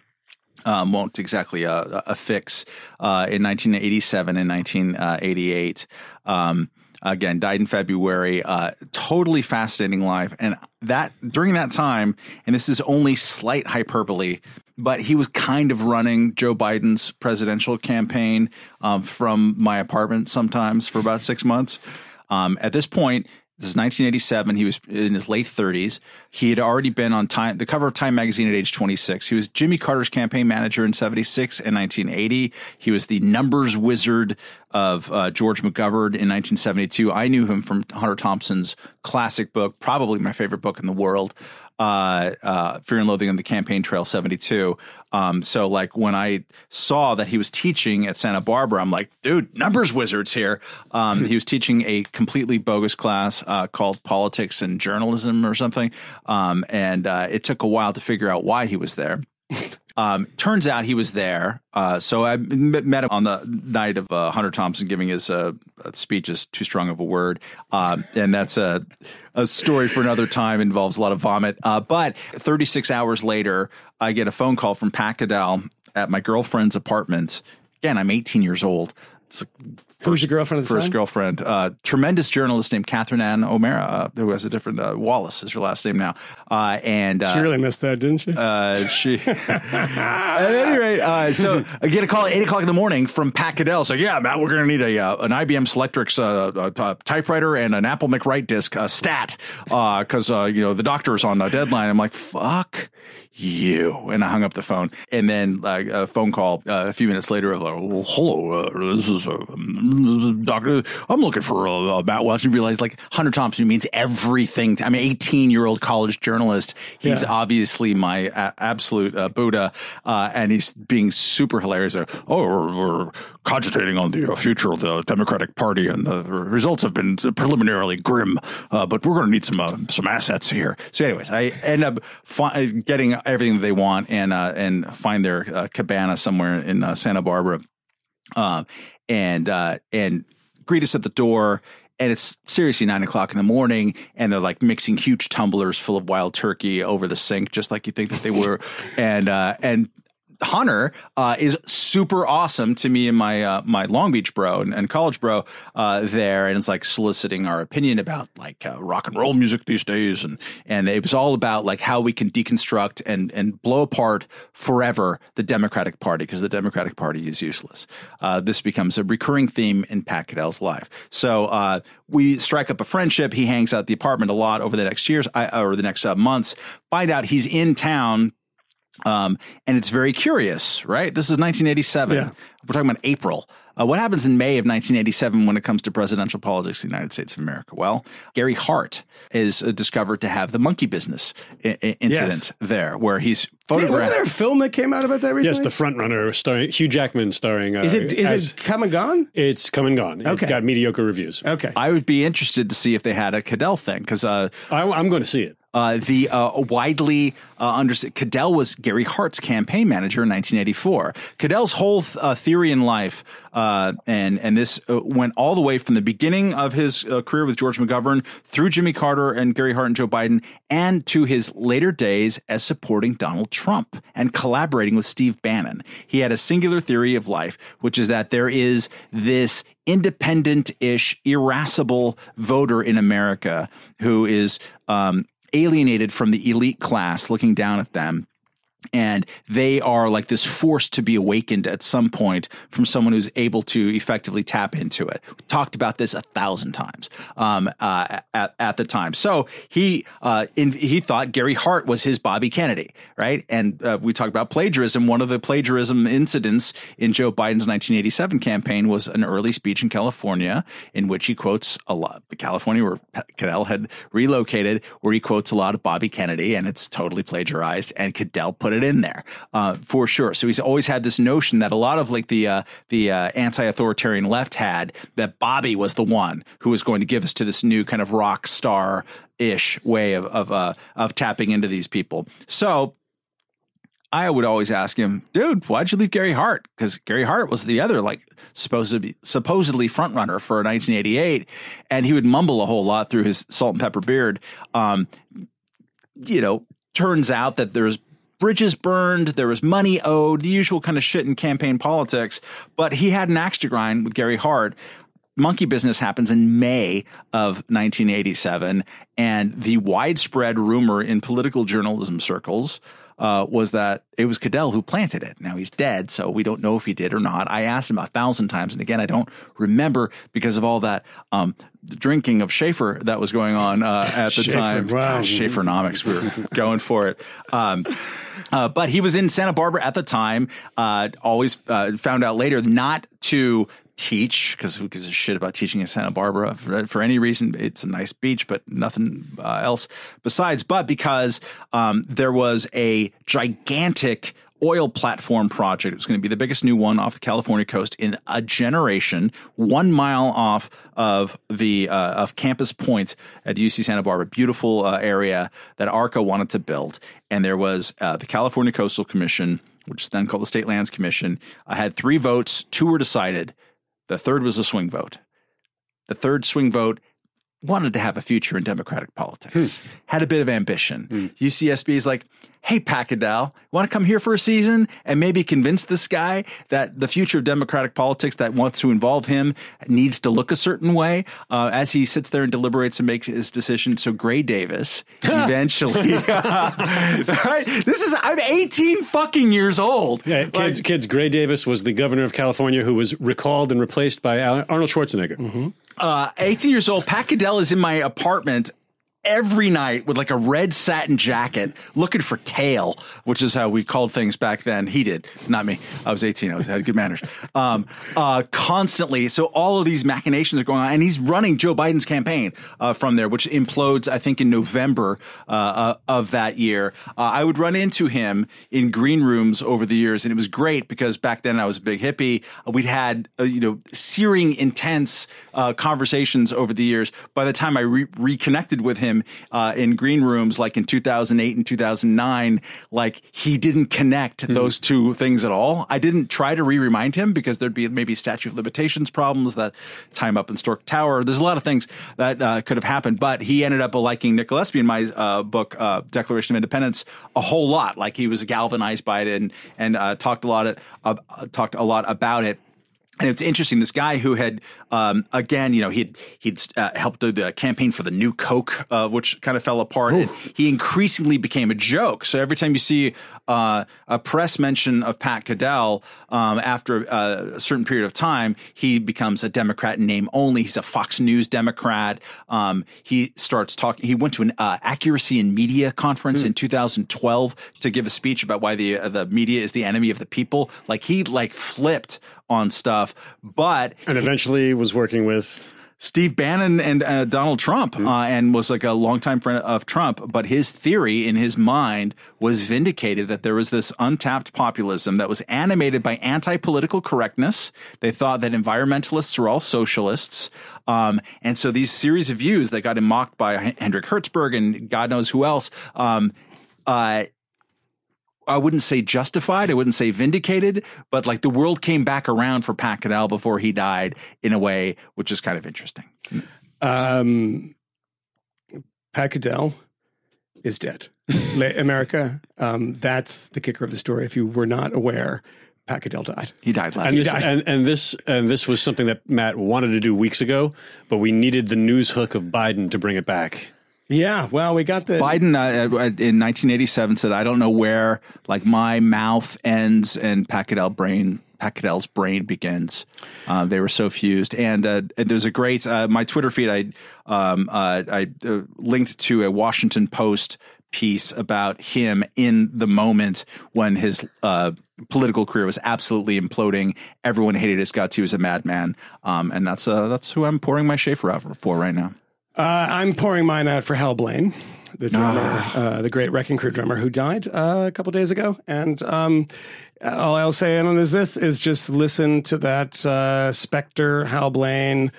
um, won't exactly uh, affix uh, in 1987 and 1988. Um, again, died in February. Uh, totally fascinating life, and that during that time, and this is only slight hyperbole, but he was kind of running Joe Biden's presidential campaign um, from my apartment sometimes for about six months. Um, at this point, this is 1987. He was in his late 30s. He had already been on time, the cover of Time magazine at age 26. He was Jimmy Carter's campaign manager in 76 and 1980. He was the numbers wizard of uh, George McGovern in 1972. I knew him from Hunter Thompson's classic book, probably my favorite book in the world, uh, uh, Fear and Loathing on the Campaign Trail 72. Um, so like when I saw that he was teaching at Santa Barbara, I'm like, dude, numbers wizards here. Um, he was teaching a completely bogus class uh, called Politics and Journalism or something. Um, and uh, it took a while to figure out why he was there. Um, turns out he was there. Uh, so I met him on the night of uh, Hunter Thompson giving his uh, speech is too strong of a word. Um, and that's a, a story for another time, involves a lot of vomit. Uh, but 36 hours later, I get a phone call from Pat Caddell at my girlfriend's apartment. Again, I'm 18 years old. It's Who's your girlfriend the first time? girlfriend, uh, tremendous journalist named Catherine Ann O'Mara, uh, who has a different uh, Wallace is her last name now, uh, and uh, She really missed that, didn't she? uh, she. At any rate, uh, so I get a call at eight o'clock in the morning from Pat Caddell. So yeah, Matt, we're going to need a uh, an IBM Selectric typewriter and an Apple MacWrite disk, uh, stat, because uh, you know the doctor's on a deadline. I'm like, fuck you, and I hung up the phone. And then uh, a phone call uh, a few minutes later of like, well, hello, uh, this is uh, doctor. I'm looking for uh, uh, Matt Welch. And realized like Hunter Thompson means everything. I'm an 18 year old college journalist. He's Yeah. obviously my a- absolute uh, Buddha, uh, and he's being super hilarious. Uh, oh, cogitating on the uh, future of the Democratic Party, and the results have been preliminarily grim, uh, but we're going to need some uh, some assets here. So, anyways, I end up fi- getting everything they want, and uh, and find their uh, cabana somewhere in uh, Santa Barbara, um, and and greet us at the door. And it's seriously nine o'clock in the morning, and they're like mixing huge tumblers full of wild turkey over the sink, just like you think that they were. and and Hunter uh, is super awesome to me and my uh, my Long Beach bro and, and college bro uh, there, and it's like soliciting our opinion about like uh, rock and roll music these days, and and it was all about like how we can deconstruct and and blow apart forever the Democratic Party because the Democratic Party is useless. Uh, this becomes a recurring theme in Pat Caddell's life. So uh, we strike up a friendship. He hangs out at the apartment a lot over the next years I, or the next months. Find out he's in town um, and it's very curious, right? This is 1987. Yeah. We're talking about April. Uh, what happens in May of 1987 when it comes to presidential politics in the United States of America? Well, Gary Hart is uh, discovered to have the monkey business I- I- incident there, where he's Wait, wasn't photographed. there a film that came out about that recently? Yes, the front runner starring Hugh Jackman starring. Uh, is it is as- it come and gone? It's come and gone. Okay. It got mediocre reviews. Okay. I would be interested to see if they had a Caddell thing because uh, I'm going to see it. Uh, the uh, widely uh, understood Caddell was Gary Hart's campaign manager in 1984. Caddell's whole uh, theory in life, uh, and and this went all the way from the beginning of his career with George McGovern through Jimmy Carter and Gary Hart and Joe Biden, and to his later days as supporting Donald Trump and collaborating with Steve Bannon. He had a singular theory of life, which is that there is this independent ish, irascible voter in America who is um, alienated from the elite class looking down at them and they are like this force to be awakened at some point from someone who's able to effectively tap into it. We talked about this a thousand times um, uh, at, at the time. So he uh, in, he thought Gary Hart was his Bobby Kennedy, right? And uh, we talked about plagiarism. One of the plagiarism incidents in Joe Biden's 1987 campaign was an early speech in California in which he quotes a lot. California, where Caddell had relocated, where he quotes a lot of Bobby Kennedy, and it's totally plagiarized. And Caddell put it in there uh, for sure. So he's always had this notion that a lot of like the uh, the uh, anti-authoritarian left had that Bobby was the one who was going to give us to this new kind of rock star ish way of of uh, of tapping into these people. So. I would always ask him, dude, why'd you leave Gary Hart? Because Gary Hart was the other like supposedly supposedly front runner for 1988, and he would mumble a whole lot through his salt and pepper beard. Um, you know, turns out that there's bridges burned, there was money owed, the usual kind of shit in campaign politics. But he had an axe to grind with Gary Hart. Monkey Business happens in May of 1987, and the widespread rumor in political journalism circles uh, was that it was Caddell who planted it. Now he's dead, so we don't know if he did or not. I asked him a thousand times, and again, I don't remember because of all that um, drinking of Schaefer that was going on uh, at the Schaefer, time. wow. Gosh, Schaefernomics, we were going for it. Um, uh, but he was in Santa Barbara at the time. Uh, always uh, found out later not to teach because who gives a shit about teaching in Santa Barbara for, for any reason? It's a nice beach, but nothing uh, else besides. But because um, there was a gigantic oil platform project. It was going to be the biggest new one off the California coast in a generation, one mile off of the uh, of Campus Point at UC Santa Barbara. Beautiful uh, area that ARCO wanted to build, and there was uh, the California Coastal Commission, which is then called the State Lands Commission. I had three votes. Two were decided. The third was a swing vote. The third swing vote wanted to have a future in Democratic politics, had a bit of ambition. UCSB is like, hey, Pat Caddell, want to come here for a season and maybe convince this guy that the future of Democratic politics that wants to involve him needs to look a certain way uh, as he sits there and deliberates and makes his decision. So Gray Davis eventually, right? This is I'm 18 fucking years old. Yeah, Like- kids, kids. Gray Davis was the governor of California who was recalled and replaced by Arnold Schwarzenegger. Mm-hmm. uh, 18 years old, Pat Caddell is in my apartment every night with like a red satin jacket looking for tail, which is how we called things back then. He did, not me. I was 18. I had good manners. Um, uh, constantly. So all of these machinations are going on and he's running Joe Biden's campaign, uh, from there, which implodes, I think in November, uh, uh, of that year. Uh, I would run into him in green rooms over the years and it was great because back then I was a big hippie. We'd had, uh, you know, searing, intense, conversations over the years. By the time I re- reconnected with him, uh, in green rooms, like in 2008 and 2009, like he didn't connect those two things at all. I didn't try to re-remind him because there'd be maybe statute of limitations problems that time up in Storke Tower. There's a lot of things that uh, could have happened, but he ended up liking Nick Gillespie in my uh, book, uh, Declaration of Independents, a whole lot. Like he was galvanized by it and and uh, talked a lot uh, talked a lot about it. And it's interesting. This guy who had, um, again, you know, he'd he'd uh, helped do the campaign for the new Coke, uh, which kind of fell apart. And he increasingly became a joke. So every time you see uh, a press mention of Pat Caddell um, after uh, a certain period of time, he becomes a Democrat in name only. He's a Fox News Democrat. Um, he starts talking. He went to an uh, accuracy in media conference in 2012 to give a speech about why the uh, the media is the enemy of the people. Like he like flipped on stuff, but And eventually was working with Steve Bannon and uh, Donald Trump, uh, and was like a longtime friend of Trump. But his theory in his mind was vindicated that there was this untapped populism that was animated by anti political correctness. They thought that environmentalists were all socialists. Um, and so these series of views that got him mocked by Hendrik Hertzberg and God knows who else. Um, uh, I wouldn't say justified. I wouldn't say vindicated, but like the world came back around for Pat Caddell before he died in a way which is kind of interesting. Um, Pat Caddell is dead. America, um, that's the kicker of the story. If you were not aware, Pat Caddell died. He died last And year. this, and, and this and this was something that Matt wanted to do weeks ago, but we needed the news hook of Biden to bring it back. Yeah, well, we got the Biden uh, in 1987 said, "I don't know where like my mouth ends and Caddell brain." Pat brain begins. Uh, they were so fused, and, uh, and there's a great uh, my Twitter feed. I um, uh, I uh, linked to a Washington Post piece about him in the moment when his uh, political career was absolutely imploding. Everyone hated his guts. He was a madman, um, and that's uh, that's who I'm pouring my Schaefer out for right now. Uh, I'm pouring mine out for Hal Blaine, the drummer, uh, the great Wrecking Crew drummer who died uh, a couple days ago. And um, all I'll say on is this is just listen to that uh, Spector Hal Blaine,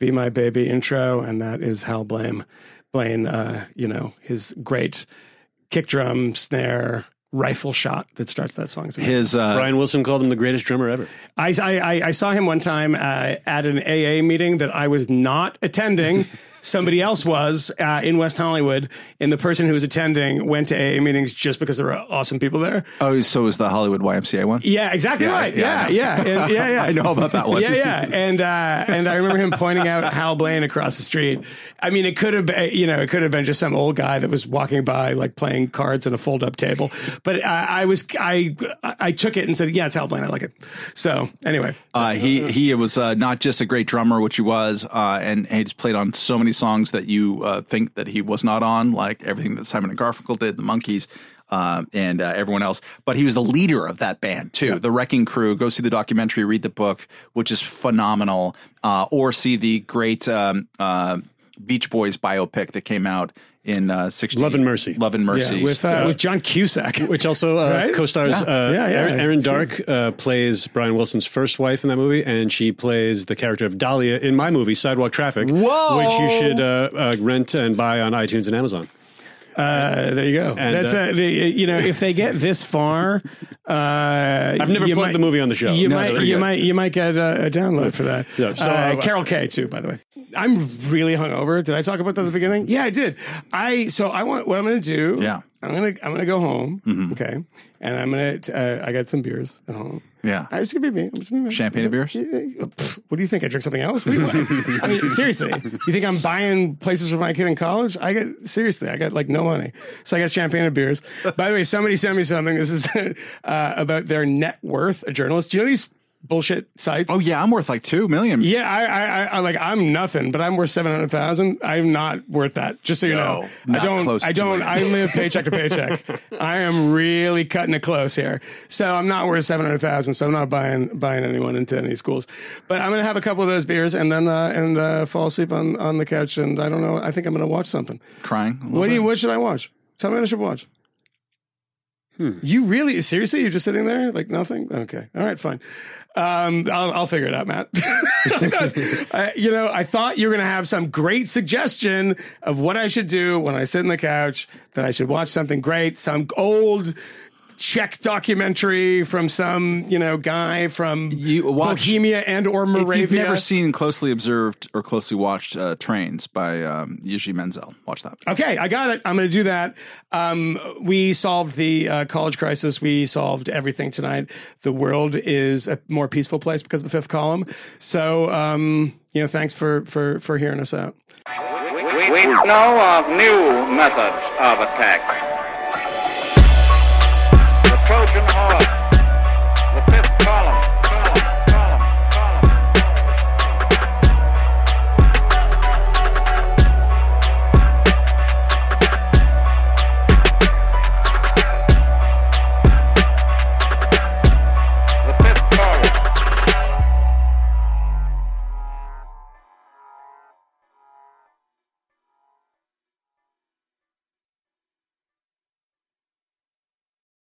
"Be My Baby" intro, and that is Hal Blaine. Blaine, uh, you know his great kick drum snare rifle shot that starts that song. His uh, Brian Wilson called him the greatest drummer ever. I, I, I saw him one time uh, at an AA meeting that I was not attending. Somebody else was uh, in West Hollywood, and the person who was attending went to AA meetings just because there were awesome people there. oh, so was the Hollywood YMCA one? Yeah, exactly Yeah, right. yeah, Yeah, yeah, and, yeah, yeah. I know about that one. Yeah, yeah, and uh, and I remember him pointing out Hal Blaine across the street. I mean, it could have been, you know, it could have been just some old guy that was walking by, like playing cards on a fold-up table. But I, I was, I, I took it and said, yeah, it's Hal Blaine. I like it. So anyway, Uh, he he was uh, not just a great drummer, which he was, uh, and he's played on so many songs that you uh, think that he was not on, like everything that Simon and Garfunkel did, the Monkees. Uh, and uh, everyone else, but he was the leader of that band too. The Wrecking Crew. Go see the documentary, read the book, which is phenomenal, uh, or see the great um, uh, Beach Boys biopic that came out in uh, 60, Love and Mercy. Love and Mercy. yeah, with uh, with John Cusack, Which also uh, Right? co-stars Uh, Yeah, yeah, Erin, Erin Darke uh, plays Brian Wilson's first wife in that movie, and she plays the character of Dahlia in my movie Sidewalk Traffic, Whoa! which you should uh, uh, rent and buy on iTunes and Amazon. Uh, there you go. And, That's uh, uh, the, you know if they get this far, uh, I've never plugged the movie on the show. You No, might you good. might you might get a, a download for that. Yeah, so, uh, uh, Carol Kaye too, by the way. I'm really hungover. Did I talk about that at the beginning? Yeah, I did. I so I want what I'm going to do. Yeah. I'm gonna I'm gonna go home. Okay, and I'm gonna uh, I got some beers at home. Yeah. Uh, It's gonna be me. Gonna be me. Champagne and beers? Yeah, yeah. Pff, What do you think? I drink something else? What I mean, seriously, you think I'm buying places for my kid in college? I get seriously, I got like no money, so I got champagne and beers. By the way, somebody sent me something. This is uh, about their net worth. A journalist. Do you know these bullshit sites? oh yeah, I'm worth like two million. Yeah, I, I, I, I like I'm nothing, but I'm worth seven hundred thousand. I'm not worth that. Just so you No, know, not I don't. close I don't. it. I live paycheck to paycheck. I am really cutting it close here. So I'm not worth seven hundred thousand. So I'm not buying buying anyone into any schools. But I'm gonna have a couple of those beers and then uh, and uh, fall asleep on on the couch. And I don't know. I think I'm gonna watch something. Crying. What do you? What should I watch? Tell me what I should watch. Hmm. You really seriously? You're just sitting there like nothing? Okay, all right, fine. Um, I'll, I'll figure it out, Matt. uh, you know, I thought you were going to have some great suggestion of what I should do when I sit on the couch. That I should watch something great, some old Czech documentary from some you know guy from You watch- Bohemia and or Moravia. If you've never seen closely observed or closely watched uh, Trains by um, Yuji Menzel, watch that. Okay, I got it. I'm going to do that. Um, we solved the uh, college crisis. We solved everything tonight. The world is a more peaceful place because of the fifth column. So, um, you know, thanks for for for hearing us out. We know of new methods of attack. Trojan